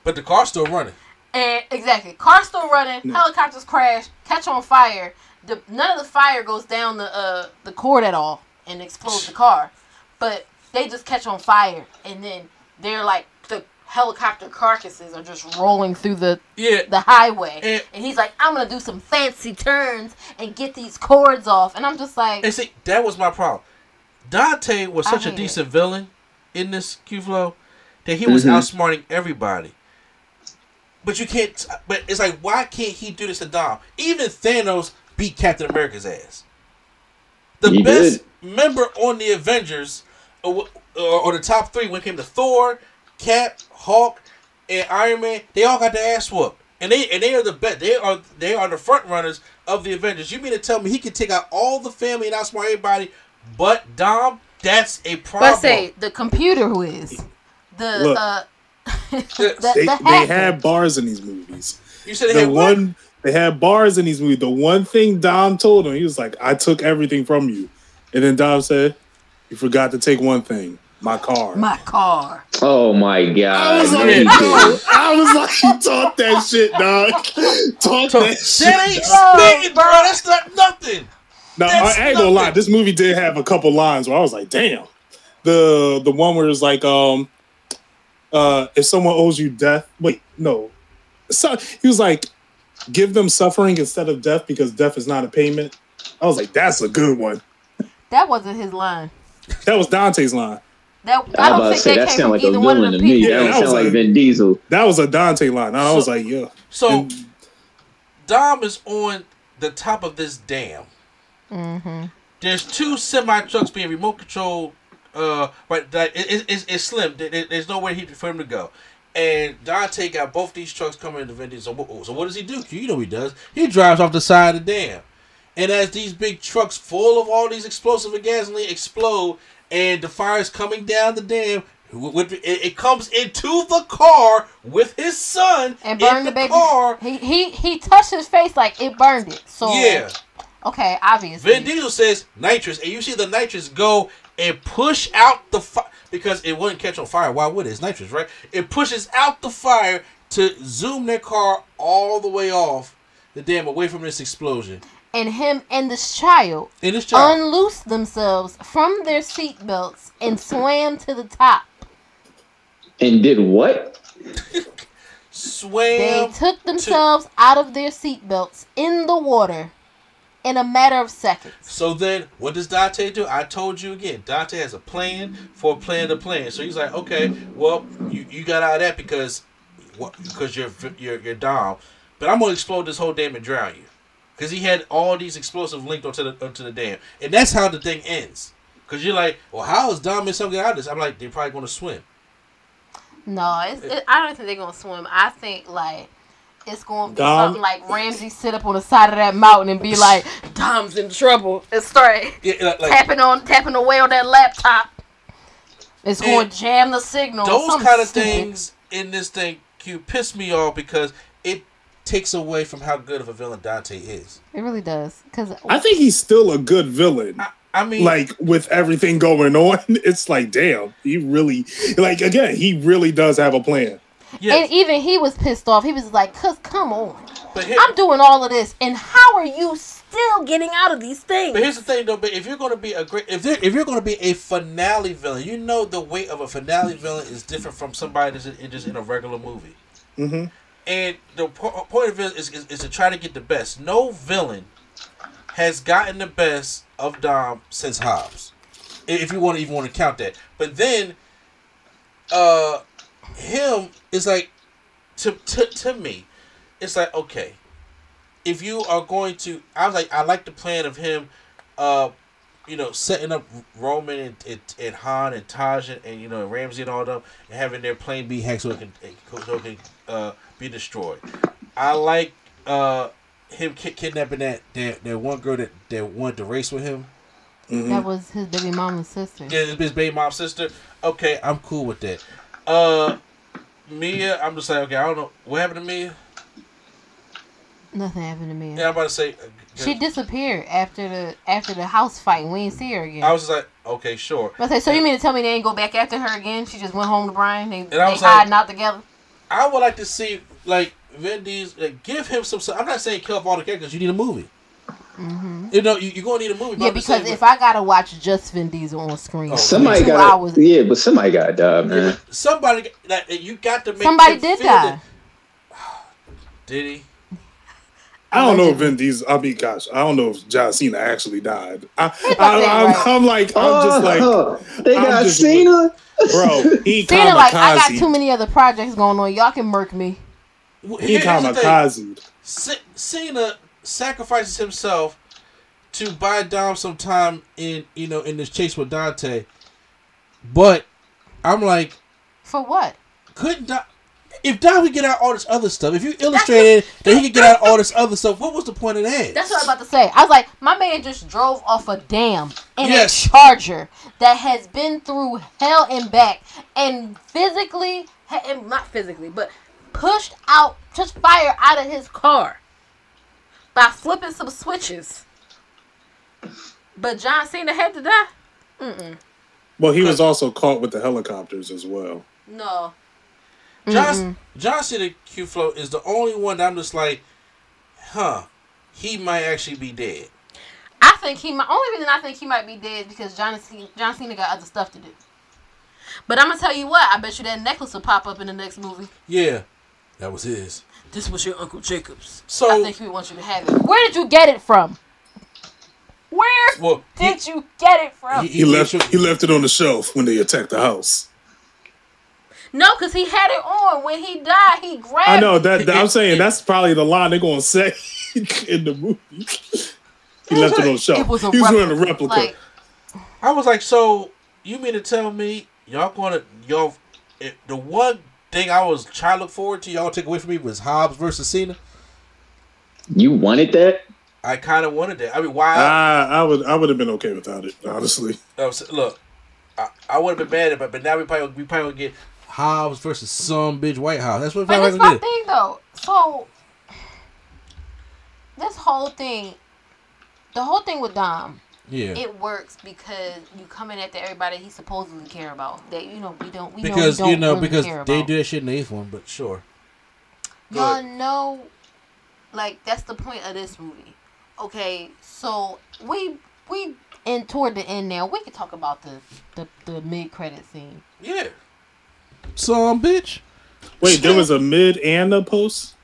but the car's still running And exactly, car still running, helicopters crash, catch on fire. The none of the fire goes down the uh the cord at all and explodes the car, but they just catch on fire and then they're like the helicopter carcasses are just rolling through the yeah the highway, And- and he's like, I'm gonna do some fancy turns and get these cords off, and I'm just like, and see that was my problem dante was such a hate it. decent villain in this q-flow that he was Mhm. outsmarting everybody but you can't but it's like why can't he do this to dom even thanos beat captain america's ass the He best did. member on the avengers uh, wa- or, or the top three when it came to Thor, Cap, Hulk, and Iron Man, they all got their ass whooped. And they and they are the best. They are they are the front runners of the Avengers. You mean to tell me he can take out all the family and outsmart everybody, but Dom? That's a problem. But say the computer who is the Look. uh The- the, They, the they hacker. had bars in these movies. you said they The had one. one they had bars in these movies. The one thing Dom told him, he was like, "I took everything from you," and then Dom said, "You forgot to take one thing, my car." my car. Oh my god! I was like, Yeah, he Yeah. I was like, you talk that shit, dog. Talk that shit. That ain't Oh, spitting, bro. That's not nothing. Now, That's I ain't gonna lie. This movie did have a couple lines where I was like, "Damn." The the one where it's like, um, uh, if someone owes you death, wait, no. So he was like, "Give them suffering instead of death because death is not a payment." I was like, "That's a good one." That wasn't his line. That was Dante's line. That I I was don't about to think say that that came from like a either one villain of to the me. people. Yeah, That that don't was like like- Vin Diesel. That was a Dante line. I was like, "Yeah." So And- Dom is on the top of this dam. Mm-hmm. There's two semi trucks being remote controlled. Uh, right, that it, it, it's, it's slim. There- there- there's nowhere he, for him to go. And Dante got both these trucks coming into Vin Diesel. So, what- so what does he do? You know what he does. He drives off the side of the dam. And as these big trucks full of all these explosive and gasoline explode, and the fire's coming down the dam, it, comes into the car with his son And in burned the the baby. car. He he he touched his face like it burned it. So Yeah. Okay, obviously. Vin Diesel says nitrous, and you see the nitrous go and push out the fire because it wouldn't catch on fire. Why would it? It's nitrous, right? It pushes out the fire to zoom their car all the way off the dam away from this explosion. and him and this child And this child unloosed themselves from their seatbelts and swam to the top. And did what? Swam. They took themselves out of their seatbelts in the water in a matter of seconds. So then, what does Dante do? I told you again. Dante has a plan for a plan to plan. So he's like, okay, well, you, you got out of that because what? Because you're you're you're Dom, but I'm gonna explode this whole dam and drown you. Because he had all these explosives linked onto the onto the dam, and that's how the thing ends. Because you're like, well, how is Dom and something out of this? I'm like, they're probably gonna swim. No, it's, it, I don't think they're gonna swim. I think like it's gonna be Dom- something like Ramsey sit up on the side of that mountain and be like, "Dom's in trouble," It's start Yeah, like, like, tapping on tapping away on that laptop. It's going to jam the signal. those kind of stupid. things in this thing, Q, piss me off because it takes away from how good of a villain Dante is. It really does. Cause I think he's still a good villain. I, I mean, like with everything going on, it's like, damn, he really like again, he really does have a plan. Yeah, and even he was pissed off. He was like, "Cause come on, but here, I'm doing all of this, and how are you still getting out of these things?" But here's the thing, though. But if you're going to be a great, if if you're going to be a finale villain, you know the weight of a finale villain is different from somebody that's in, just in a regular movie. Mm-hmm. And the po- point of it is, is, is to try to get the best. No villain has gotten the best of Dom since Hobbs, if you want to even want to count that. But then, uh, him is like to to to me, it's like okay, if you are going to, I was like, I like the plan of him, uh, you know, setting up Roman and, and, and Han and Tej and, and you know Ramsey and all them, and having their plane be hacked so it can so it can uh, be destroyed. I like uh him ki- kidnapping that, that that one girl that, that wanted to race with him. That was his baby mama's sister. Yeah, his baby mom's sister. Okay, I'm cool with that. Uh, Mia, I'm just like, okay, I don't know what happened to Mia. Nothing happened to me. Yeah, I'm about to say. uh, She disappeared after the after the house fight. We didn't see her again. I was just like, okay, sure. I say, so you mean to tell me they ain't go back after her again? She just went home to Brian. They, they I was like- hiding out together. I would like to see like Vin Diesel like, give him some. I'm not saying kill off all the characters. You need a movie. Mm-hmm. You know, you, you're gonna need a movie. Yeah, because saying, if I gotta watch just Vin Diesel on screen, Oh, Somebody got hours, yeah, but somebody got to die, man. somebody that you got to make somebody did die. that- Did he? I don't know if Allegedly. Vin Diesel. I mean, gosh, I don't know if John Cena actually died. I, I, I, I'm, I'm like, I'm just uh-huh. like, Oh, they I'm got just- Cena. bro, he Cena like I got too many other projects going on. Y'all can murk me. Well, He here's the thing. kamikaze. C- Cena sacrifices himself to buy Dom some time in you know in this chase with Dante. But I'm like, For what? couldn't Dom, if Dom could get out all this other stuff, if you illustrated that he could get out all this other stuff, what was the point of that? That's what I was about to say. I was like, my man just drove off a dam in Yes. a charger that has been through hell and back and physically, and not physically, but pushed out, just fire out of his car by flipping some switches. But John Cena had to die? Mm-mm. Well, he was also caught with the helicopters as well. No. John John Cena Q Flow is the only one that I'm just like, huh, he might actually be dead. I think he might. Only reason I think he might be dead is because John Cena, John Cena got other stuff to do. But I'm gonna tell you what. I bet you that necklace will pop up in the next movie. Yeah, that was his. This was your Uncle Jacob's. So- I think he wants you to have it. Where did you get it from? Where Well, he- did you get it from? He left. He left it on the shelf when they attacked the house. no, because he had it on when he died. He grabbed. I know that. that- I'm saying that's probably the line they're gonna say in the movie. He left it on the shelf. It was a he was wearing a replica. replica. Like, I was like, so you mean to tell me y'all gonna y'all the one thing I was trying to look forward to y'all take away from me was Hobbs versus Cena. You wanted that? I kind of wanted that. I mean, why? I, I would. I would have been okay without it, honestly. Oh, I was- look, I, I would have been mad at it, but now we probably we probably gonna get Hobbs versus some bitch White House. That's what but probably that's gonna my get. thing though. So this whole thing, the whole thing with Dom, Yeah, it works because you coming after everybody he supposedly care about. That you know we don't. We know because we don't you know really because they about. do that shit in the eighth one, but sure. Y'all ahead. know, like that's the point of this movie. Okay, so we we in toward the end now. We can talk about the the, the mid credit scene. Yeah, some bitch. Wait, there was a mid and a post.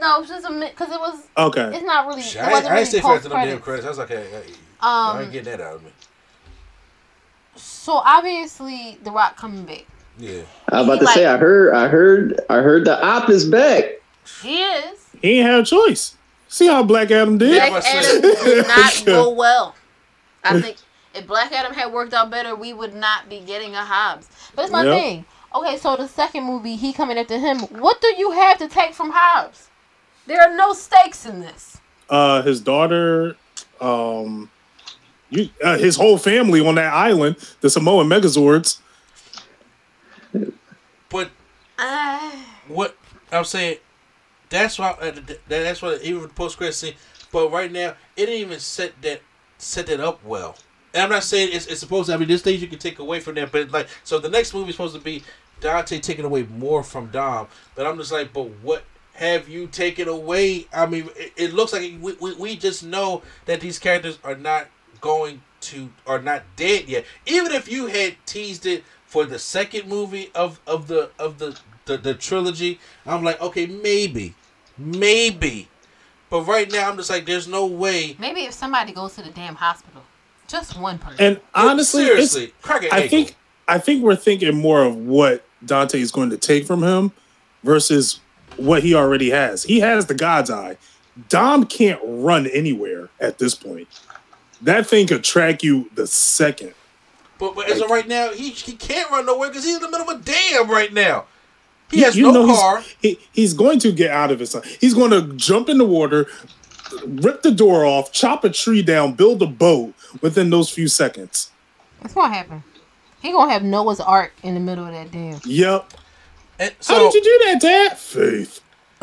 No, it's just a mid because it was. Okay. It's not really. Shit, It I, ain't- wasn't I really ain't stay for post damn credits. credits. I was like, hey, hey, I ain't Um. getting that out of me. So obviously, The Rock coming back. Yeah, I was about He to say I heard I heard I heard the op is back. He is. He ain't have a choice. See how Black Adam did? Black Adam did not go well. I think if Black Adam had worked out better, we would not be getting a Hobbs. But it's my Yep. thing. Okay, so the second movie, he coming after him. What do you have to take from Hobbs? There are no stakes in this. Uh, his daughter, um, you, uh, his whole family on that island, the Samoan Megazords. but Uh, what I'm saying, that's why uh, th- th- that's what even the post credit scene. But right now, it didn't even set that set that up well. And I'm not saying it's, it's supposed to. I mean, there's things you can take away from that, but like, so the next movie is supposed to be Dante taking away more from Dom. But I'm just like, but what have you taken away? I mean, it, it looks like we, we we just know that these characters are not going to are not dead yet. Even if you had teased it for the second movie of of the of the the, the trilogy, I'm like, okay, maybe, maybe. But right now, I'm just like, there's no way. maybe if somebody goes to the damn hospital, just one person. And honestly, it's, seriously, crack an I ankle. think I think we're thinking more of what Dante is going to take from him versus what he already has. He has the God's eye. Dom can't run anywhere at this point. That thing could track you the second. But, but as of right now, he he can't run nowhere because he's in the middle of a dam right now. He You- has you no know he's- car. He, he's going to get out of his. He's going to jump in the water, rip the door off, chop a tree down, build a boat within those few seconds. What's gonna happen? He gonna have Noah's Ark in the middle of that dam. Yep. And How did you do that, Dad? Faith.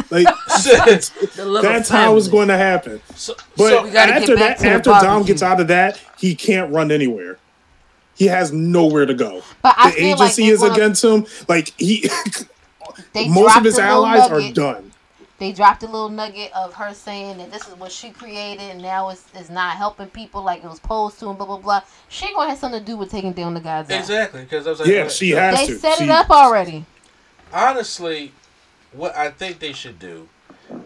Like The that's how it's family. going to happen. so, But so We after that, after Dom barbecue. gets out of that, he can't run anywhere. He has nowhere to go. But I the feel agency they're is gonna- against him. Like he, most of his a little allies are done. They dropped a little nugget of her saying that this is what she created and now it's, it's not helping people like it was posed to and blah blah blah. She gonna have something to do with taking down the guy's exactly because I was like, Yeah, she has They to. set She- it up already. honestly, what I think they should do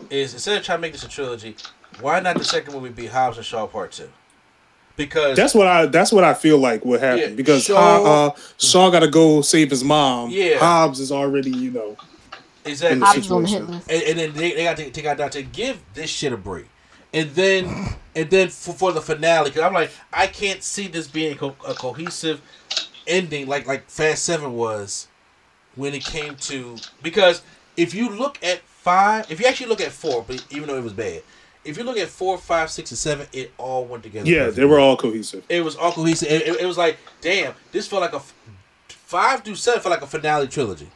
is instead of trying to make this a trilogy, why not the second movie be Hobbs and Shaw Part Two? Because That's what I. That's what I feel like would happen Yeah, because Shaw- uh, uh, Shaw got to go save his mom. Yeah. Hobbs is already, you know, exactly, in the on the hit situation. list. and, and then they, they got to take out Dante, give this shit a break, and then and then for, for the finale, because I'm like, I can't see this being co- a cohesive ending like like Fast Seven was when it came to because if you look at five, if you actually look at four, but even though it was bad, if you look at four, five, six, and seven, it all went together. Yeah, they were all cohesive. It was all cohesive. It, it, it was like, damn, this felt like a five through seven felt like a finale trilogy.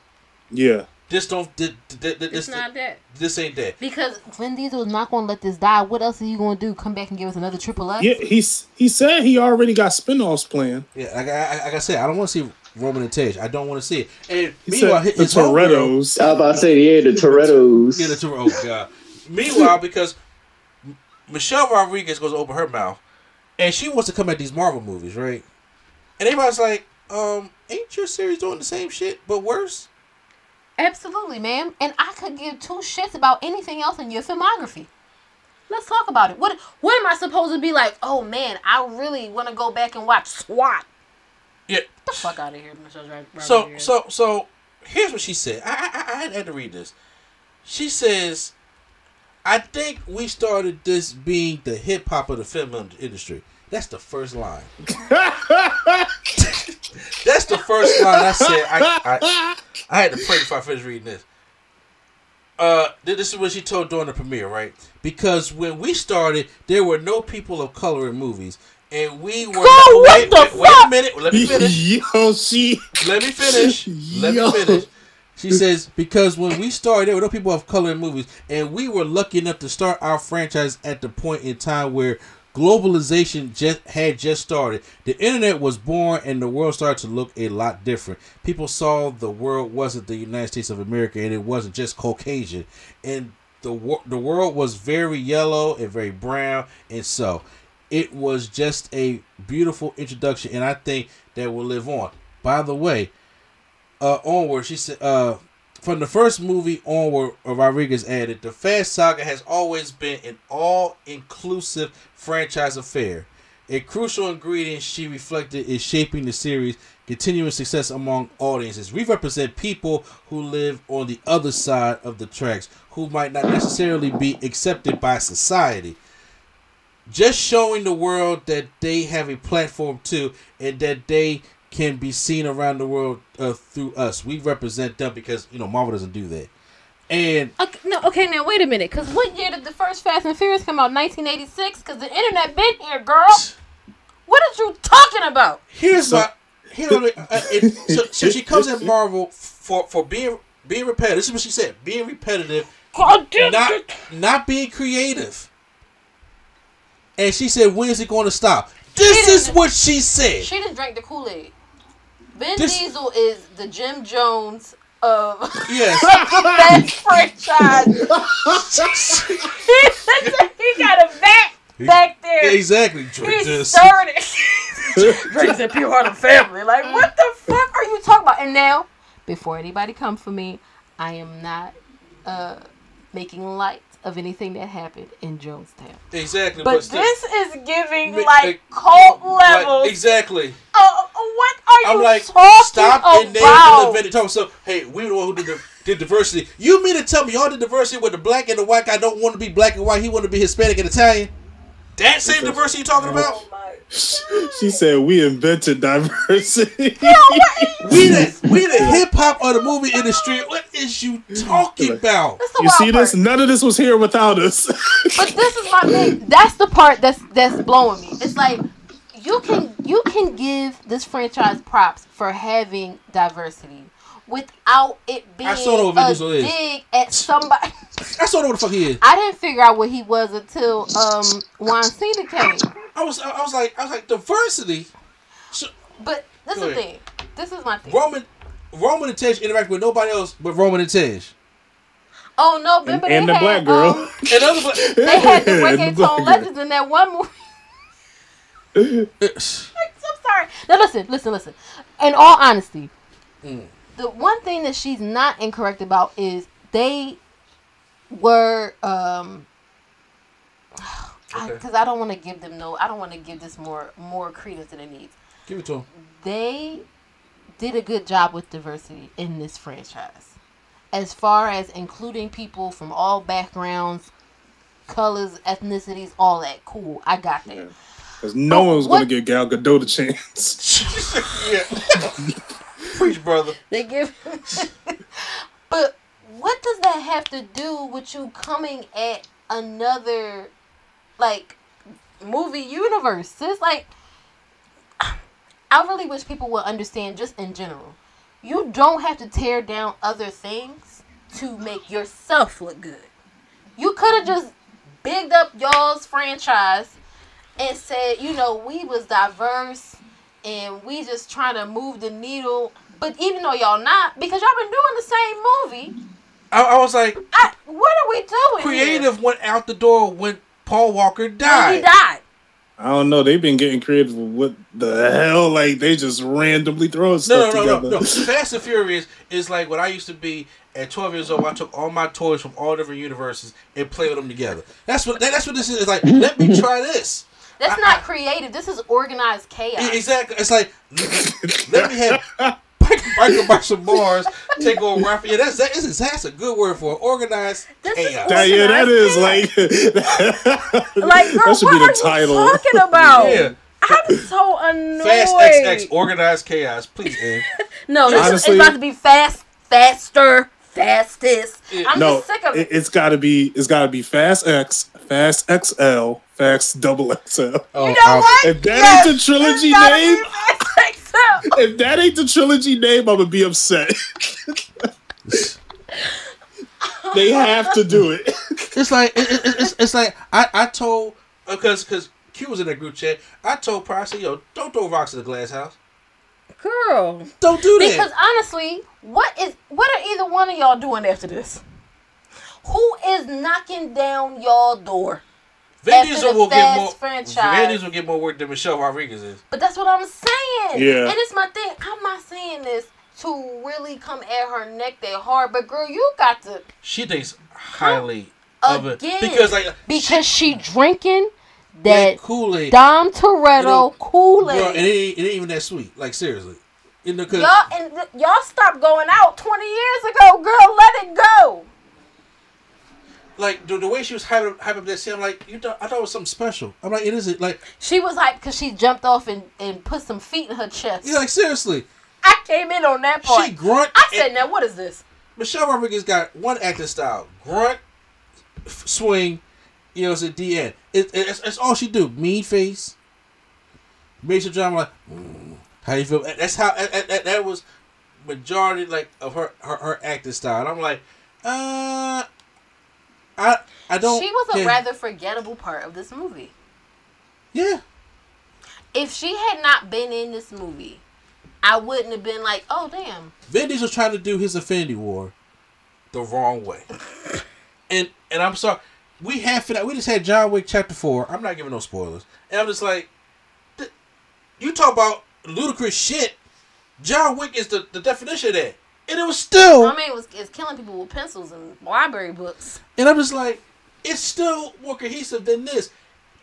Yeah. This don't. This, this, It's this, not that. this ain't that. Because Vin Diesel is not going to let this die. What else are you going to do? Come back and give us another triple X? Yeah, he's he said he already got spin-offs planned. Yeah, like I, like I said, I don't want to see Roman and Tej. I don't want to see it. And He meanwhile, said his, the his homegirl- Torettos. I was about to say, yeah, the Torettos. Yeah, the Tor- Oh god. Meanwhile, because Michelle Rodriguez goes to open her mouth, and she wants to come at these Marvel movies, right? And everybody's like, um, ain't your series doing the same shit but worse? Absolutely, ma'am. And I could give two shits about anything else in your filmography. Let's talk about it. What what am I supposed to be like? Oh man, I really want to go back and watch SWAT. Yeah. Get the fuck out of here, Michelle Rod- So Rodriguez. so so here's what she said. I I, I had to read this. She says, "I think we started this being the hip hop of the film industry." That's the first line. That's the first line I said. I, I I had to pray before I finished reading this. Uh, this is what she told during the premiere, right? Because when we started, there were no people of color in movies, and we were. Girl, what wait, the wait, wait a minute. Let me finish. Yo, she. Let me finish. Let Yo. me finish. She says because when we started, there were no people of color in movies, and we were lucky enough to start our franchise at the point in time where globalization just had just started. The internet was born, and the world started to look a lot different. People saw the world wasn't the United States of America, and it wasn't just Caucasian, and the wor- the world was very yellow and very brown, and so it was just a beautiful introduction, and I think that will live on. By the way, uh, onward, she said, uh, from the first movie onward, Rodriguez added, the Fast Saga has always been an all-inclusive franchise affair. A crucial ingredient she reflected is shaping the series' continuing success among audiences. We represent people who live on the other side of the tracks, who might not necessarily be accepted by society just showing the world that they have a platform too and that they can be seen around the world uh, through us we represent them because you know marvel doesn't do that and Okay, no, okay, now wait a minute. Cause what year did the first Fast and Furious come out? 1986. Cause the internet been here, girl. What are you talking about? here's So- my here's what it- uh, it- so, so she comes at marvel for for being being repetitive this is what she said being repetitive God not not being creative and she said when is it going to stop this is what she said She just drank the Kool Aid. Vin This- Diesel is the Jim Jones of yes the best franchise. he got a vat back there. exactly drink He's this. stirring it. Drinks that pure heart of family. Like, what the fuck are you talking about? And now, before anybody come for me, I am not uh, making light of anything that happened in Jonestown. exactly But still- this is giving Ma- like ma- cult like, levels. exactly Uh, what are you I'm like, talking stop and name about? the invented talking. So, hey, we were the one who did the did diversity. You mean to tell me y'all the diversity with the black and the white guy don't want to be black and white? He want to be Hispanic and Italian. That same diversity you talking about? She said we invented diversity. We the we the hip hop of the movie industry. What is you talking about? You wild see this? None of this was here without us. But this is my thing. That's the part that's that's blowing me. It's like you can you can give this franchise props for having diversity without it being I still know what a Diesel is. dig at somebody. I still know what the fuck he is. I didn't figure out what he was until um Juan Cena came. I was I was like I was like diversity. So, But this is the thing. This is my thing. Roman Roman and Tej interact with nobody else but Roman and Tej. Oh no, and remember and they the had, black girl. um, And other black. they had the And reggaeton black legends in that one movie. I'm sorry. Now listen, listen, listen. In all honesty, Mm. The one thing that she's not incorrect about is they were um Okay. because I, don't want to give them no I don't want to give this more more credence than it needs. Give it to them They did a good job with diversity in this franchise. As far as including people from all backgrounds, colors, ethnicities, all that. Cool. I got that. Because no But one was going to give Gal Gadot a chance. yeah. Preach, brother. They give. but what does that have to do with you coming at another, like, movie universe? It's like, I really wish people would understand just in general. You don't have to tear down other things to make yourself look good. You could have just bigged up y'all's franchise and said, you know, we was diverse and we just trying to move the needle. But even though y'all not, because y'all been doing the same movie, I, I was like, I, what are we doing? creative went out the door when Paul Walker Here? died. He died. I don't know. They've been getting creative with what the hell? Like, they just randomly throwing No, stuff no, no, no, together. no. Fast and Furious is like what I used to be at 12 years old. I took all my toys from all different universes and played with them together. That's what that, that's what this is. It's like, let me try this. That's I- not I- creative. This is organized chaos. Exactly. It's like let me have Michael Michael Mars take over Raphael. Yeah, that's that is that's a good word for it. organized This is chaos. That- yeah, that is Organized like. Like, girl, that should what be are the title. you talking about? Yeah. I'm so annoyed. Fast XX organized chaos. Please, Ed. no, Honestly- it's about to be fast, faster, fastest. Yeah. I'm no, just sick of it, it. it's got to be. It's got to be Fast X, Fast XL, Fast Double XL. Oh, You know what? If that Yes, ain't the trilogy it's gotta be name, Fast XL. if that ain't the trilogy name, I'm gonna be upset. they have to do it. It's like it, it, it's, it's like I I told uh, because because Q was in that group chat. I told Pryor, I said, "Yo, don't throw rocks in the glass house. Girl. Don't do that." Because honestly, what is what are either one of y'all doing after this? Who is knocking down y'all door? Vin after Diesel the will get more. franchise. Vin Diesel will get more work than Michelle Rodriguez is. But that's what I'm saying. Yeah. And it's my thing. I'm not saying this to really come at her neck that hard, but girl, you got to She thinks highly of it because like because she drinking that that Kool Aid. Dom Toretto You know, Kool Bro, it Aid. ain't, it ain't even that sweet. Like seriously, you know, cause Y'all and th- y'all stopped going out 20 years ago, girl. Let it go. Like the, the way she was hyping, hyping up that scene, I'm like, you thought, I thought it was something special. I'm like, it isn't. Like, She was like, because she jumped off and, and put some feet in her chest. yeah, like seriously, I came in on that part. she grunt. I said, now what is this? Michelle Rodriguez got one acting style: grunt, f- swing. You know, it's the end. It, it, it's, it's all she do. Mean face. Major drama. Like, mm, how you feel? That's how. That, that, that was majority like of her her, her acting style. And I'm like, uh, I I don't. She was a yeah. rather forgettable part of this movie. yeah. If she had not been in this movie, I wouldn't have been like, oh damn. Vin Diesel trying to do his Infinity War the wrong way. And and I'm sorry, we have it. We just had John Wick Chapter Four. I'm not giving no spoilers. And I'm just like, you talk about ludicrous shit. John Wick is the, the definition of that, and it was still. I mean, it was it's killing people with pencils and library books. And I'm just like, it's still more cohesive than this.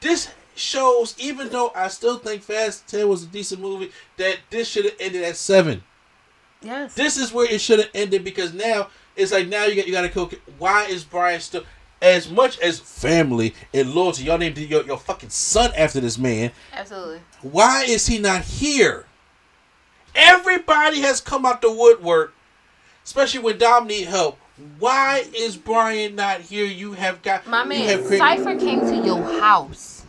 This shows, even though I still think Fast 10 was a decent movie, that this should have ended at seven. Yes. This is where it should have ended because now it's like now you got you got to go. Why is Brian still as much as family and loyalty? Y'all named your, your fucking son after this man. Absolutely. Why is he not here? Everybody has come out the woodwork, especially when Dom need help. Why is Brian not here? You have got My man, have created- Cipher came to your house.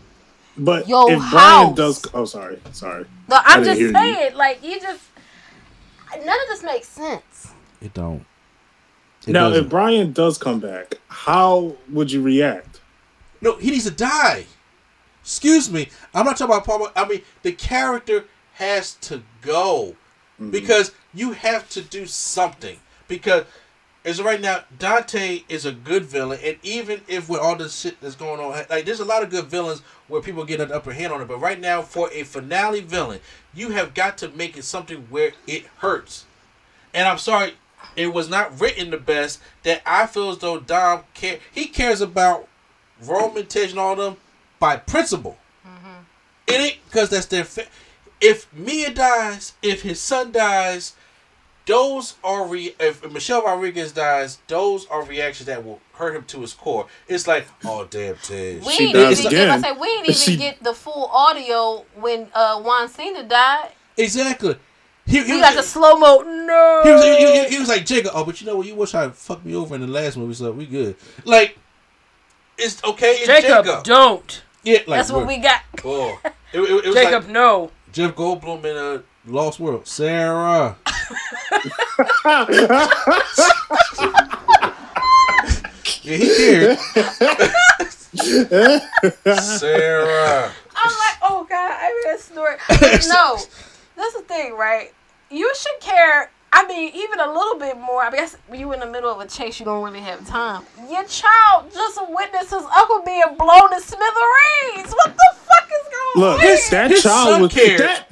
But Yo, if house. Brian does, oh sorry, sorry. No, I I'm just hear you. saying, like you just none of this makes sense. It don't. It now, doesn't. if Brian does come back, how would you react? No, he needs to die. Excuse me. I'm not talking about Paul. I mean, the character has to go mm-hmm. because you have to do something. Because as of right now, Dante is a good villain, and even if with all this shit that's going on, like there's a lot of good villains where people get an upper hand on it. But right now, for a finale villain, you have got to make it something where it hurts. And I'm sorry, it was not written the best. That I feel as though Dom care. He cares about Roman, Tej, and all them by principle. Mm-hmm. It ain't because that's their. Fa- if Mia dies, if his son dies, those are re- if Michelle Rodriguez dies, those are reactions that will hurt him to his core. It's like, oh damn, Ted. We She didn't even get. I again. said we didn't even She- get the full audio when uh, Juan Cena died. Exactly. He, he We was, like a slow mo. No. he, was, he, he- he was like Jacob. Oh, but you know what? You wish I fucked me over in the last movie, so we good. Like, it's okay. It's Jacob, Jacob. don't. Yeah, like That's what we're- we got. Oh, it, it, it was Jacob, like no. Jeff Goldblum in a Lost World. Sarah. Yeah, he cared. Sarah. I'm like, oh god, I mean, a snort. No, that's the thing, right? You should care. I mean, even a little bit more. I guess when you in the middle of a chase, you don't really have time. Your child just witnessed his uncle being blown to smithereens. What the fuck is going Look, on? His- that his child son was cared. that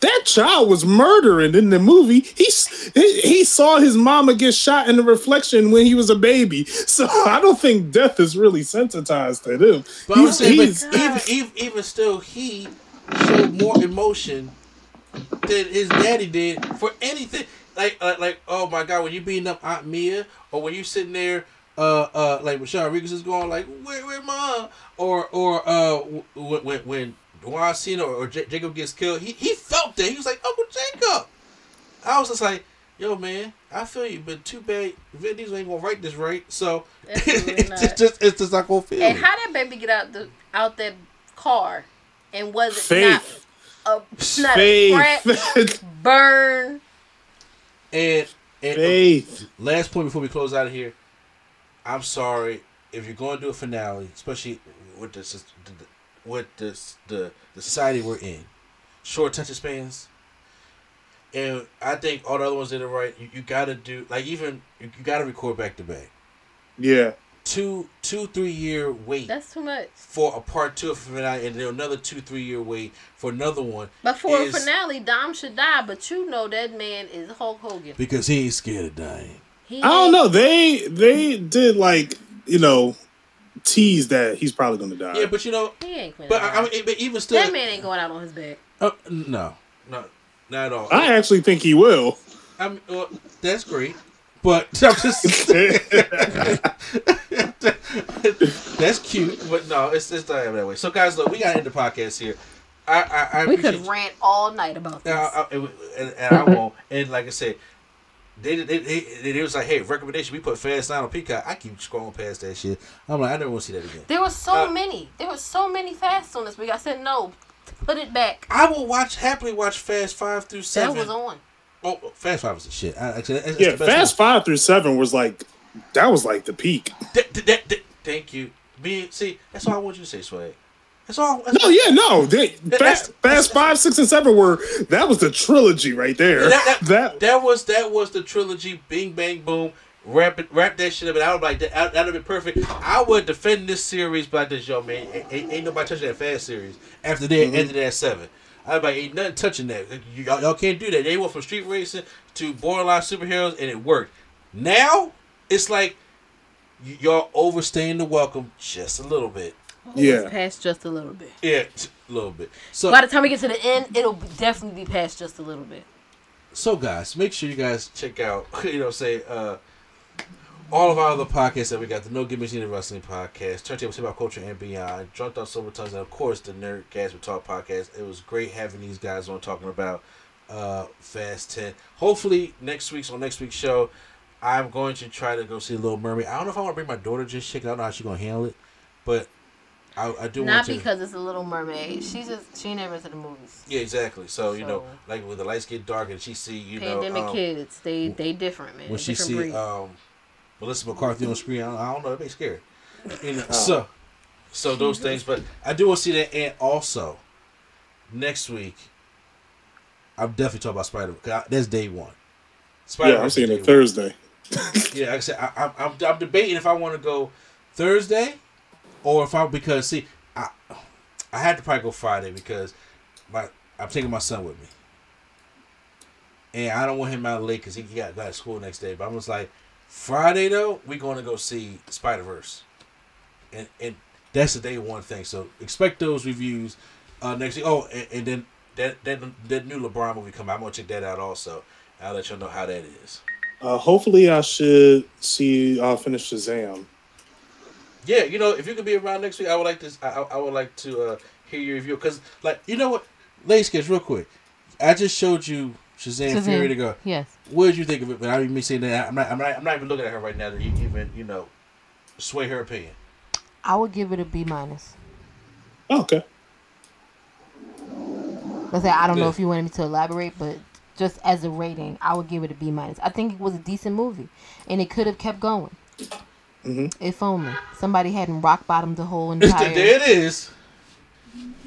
that child was murdering in the movie. He, he he saw his mama get shot in the reflection when he was a baby. So I don't think death is really sensitized to him. But He's- saying, he's- but even, even even still, he showed more emotion than his daddy did for anything. Like uh, like oh my god, when you beating up Aunt Mia, or when you sitting there, uh uh like Michelle Rodriguez is going like where where mom, or or uh when when when Juan Cena or, or J- Jacob gets killed, he he felt that he was like Uncle Jacob. I was just like. Yo, man, I feel you, but too bad Vin Diesel ain't gonna write this right. So Absolutely it's just, just it's just not gonna feel. And it. how that baby get out the out that car and was it Faith. not a not a scratch, burn? And, and faith. last point before we close out of here, I'm sorry if you're going to do a finale, especially with the sys- the- the- with the the society we're in, short attention spans. And I think all the other ones did it right. You, you got to do like even you, you got to record back to back. Yeah, Two two three year wait That's too much. for a part two of a finale, and then another two three year wait for another one But for Is- a finale, Dom should die. But you know that man is Hulk Hogan. because he ain't scared of dying. He I don't know. They they did like you know tease that he's probably gonna die. Yeah, but you know, He ain't quitting. but I, I mean, but even still, that man ain't going out on his back. Uh, no, no, not at all. I actually think he will. I mean, well, that's great, but I'm just that's cute, but no, it's it's not that way. So, guys, look, we got to end the podcast here. I I, I We appreciate could rant all night about this. Yeah, I, I, and, and I won't. And like I said, they they, they, they, they was like, hey, recommendation. We put Fast Nine on Peacock. I keep scrolling past that shit. I'm like, I never want to see that again. There were so Uh, many. There were so many fasts on this week. I said no. Put it back. I will watch happily watch Fast Five through Seven. That Seven. was on. Oh, Fast Five was the shit. I, actually, that's, that's Yeah, the best Fast Five through Seven was like that was like the peak. Th- th- th- th- thank you. Me, see, that's all I want you to say, Swag. That's all. That's No, yeah, no. They, Fast, Fast Five, Six, and Seven were that was the trilogy right there. that, that, that that was that was the trilogy. Bing bang boom. Wrap it, wrap that shit up, and I was like, that that'd have been perfect. I would defend this series by this, yo, man. Ain't, ain't, nobody touching that fast series after they mm-hmm. ended at seven. I'd like, ain't nothing touching that. Y'all, y'all can't do that. They went from street racing to borderline superheroes, and it worked. Now it's like y'all overstaying the welcome just a little bit. Yeah. Past just a little bit. Yeah, a little bit. So By the time we get to the end, it'll definitely be past just a little bit. So guys, make sure you guys check out, you know, say uh all of our other podcasts that we got, the No Gimmicks Needed Wrestling Podcast, Turntable Hip Hop Culture and Beyond, Drunk Out Silver Tongues, and of course the Nerdcast We Talk podcast. It was great having these guys on talking about uh Fast 10. Hopefully next week's on next week's show, I'm going to try to go see Little Mermaid. I don't know if I want to bring my daughter just check out. I don't know how she's gonna handle it. But I, I do Not want to because it's a Little Mermaid. She's just she never to the movies. Yeah, exactly. So, you know, like when the lights get dark and she see, you know, Pandemic um, kids, they they different man. when she different see breed. um, Melissa McCarthy on screen, I don't, I don't know, it makes scary. You know, Oh. So, so those things, but I do want to see that. And also, next week, I'm definitely talking about Spider. Cause that's day one. Spider. Yeah, I'm seeing it. Thursday. Yeah, like I said, I, I'm, I'm I'm debating if I want to go Thursday or if I because see, I I had to probably go Friday because my I'm taking my son with me, and I don't want him out late because he got got to school next day. But I'm just like Friday though, we're going to go see Spider Verse, and and that's the day one thing. So expect those reviews uh, next week. Oh, and, and then that that that new LeBron movie come out. I'm gonna check that out also. I'll let y'all know how that is. Uh, hopefully, I should see. I'll finish Shazam. Yeah, you know, if you could be around next week, I would like to. I, I would like to uh, hear your review because, like, you know what, ladies, sketch real quick. I just showed you Shazam, Shazam. Fury to go. Yes. What did you think of it? But I mean, saying that I'm not, I'm not. I'm not even looking at her right now to even you know sway her opinion. I would give it a B minus. Oh, okay. But say I don't know if you wanted me to elaborate, but just as a rating, I would give it a B minus. I think it was a decent movie, and it could have kept going. Mhm. If only somebody hadn't rock bottomed the whole It's the- entire. there it is.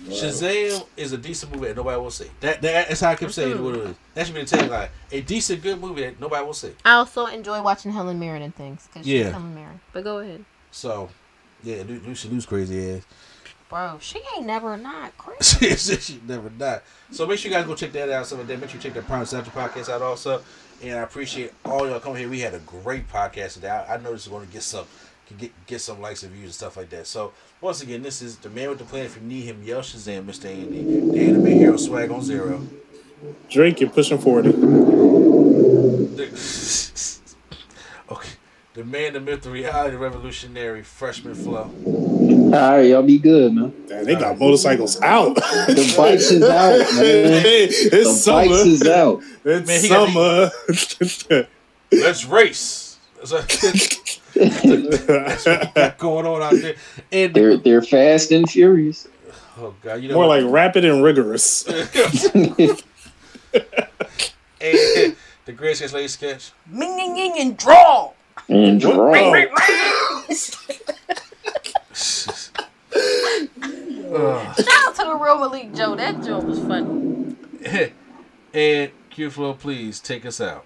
Shazam is a decent movie that nobody will see. That, that that's how I kept saying what it is. That should be the tagline. A decent, good movie that nobody will see. I also enjoy watching Helen Mirren and things because Yeah. she's Helen Mirren. But go ahead, So, yeah, Lu- Lucy Liu's crazy ass. bro. She ain't never not crazy. she said she never died. So make sure you guys go check that out. Some of that. Make sure you check the Prime Central podcast out also. And I appreciate all y'all coming here. We had a great podcast today. I, I know this is going to get some get get some likes and views and stuff like that. So once again, this is the man with the plan. If you need him, yell Shazam, Mr. Andy. The anime hero swag on zero. Drake, you're pushing forty. Okay. The man, the myth, the reality, the revolutionary, freshman flow. All right, y'all be good, man. Damn, they got motorcycles out. The bikes is out, man. Hey, The it's bikes summer. is out. It's Man, he got- summer. Let's race. That's what got going on out there. And They're they're fast and furious. oh god, you know More what? like rapid and rigorous. And the greatest Sketch Lady sketch. Ming ying ying and draw. And draw. Shout out to the real Malik Joe. That joke was funny. and Q Flow, please take us out.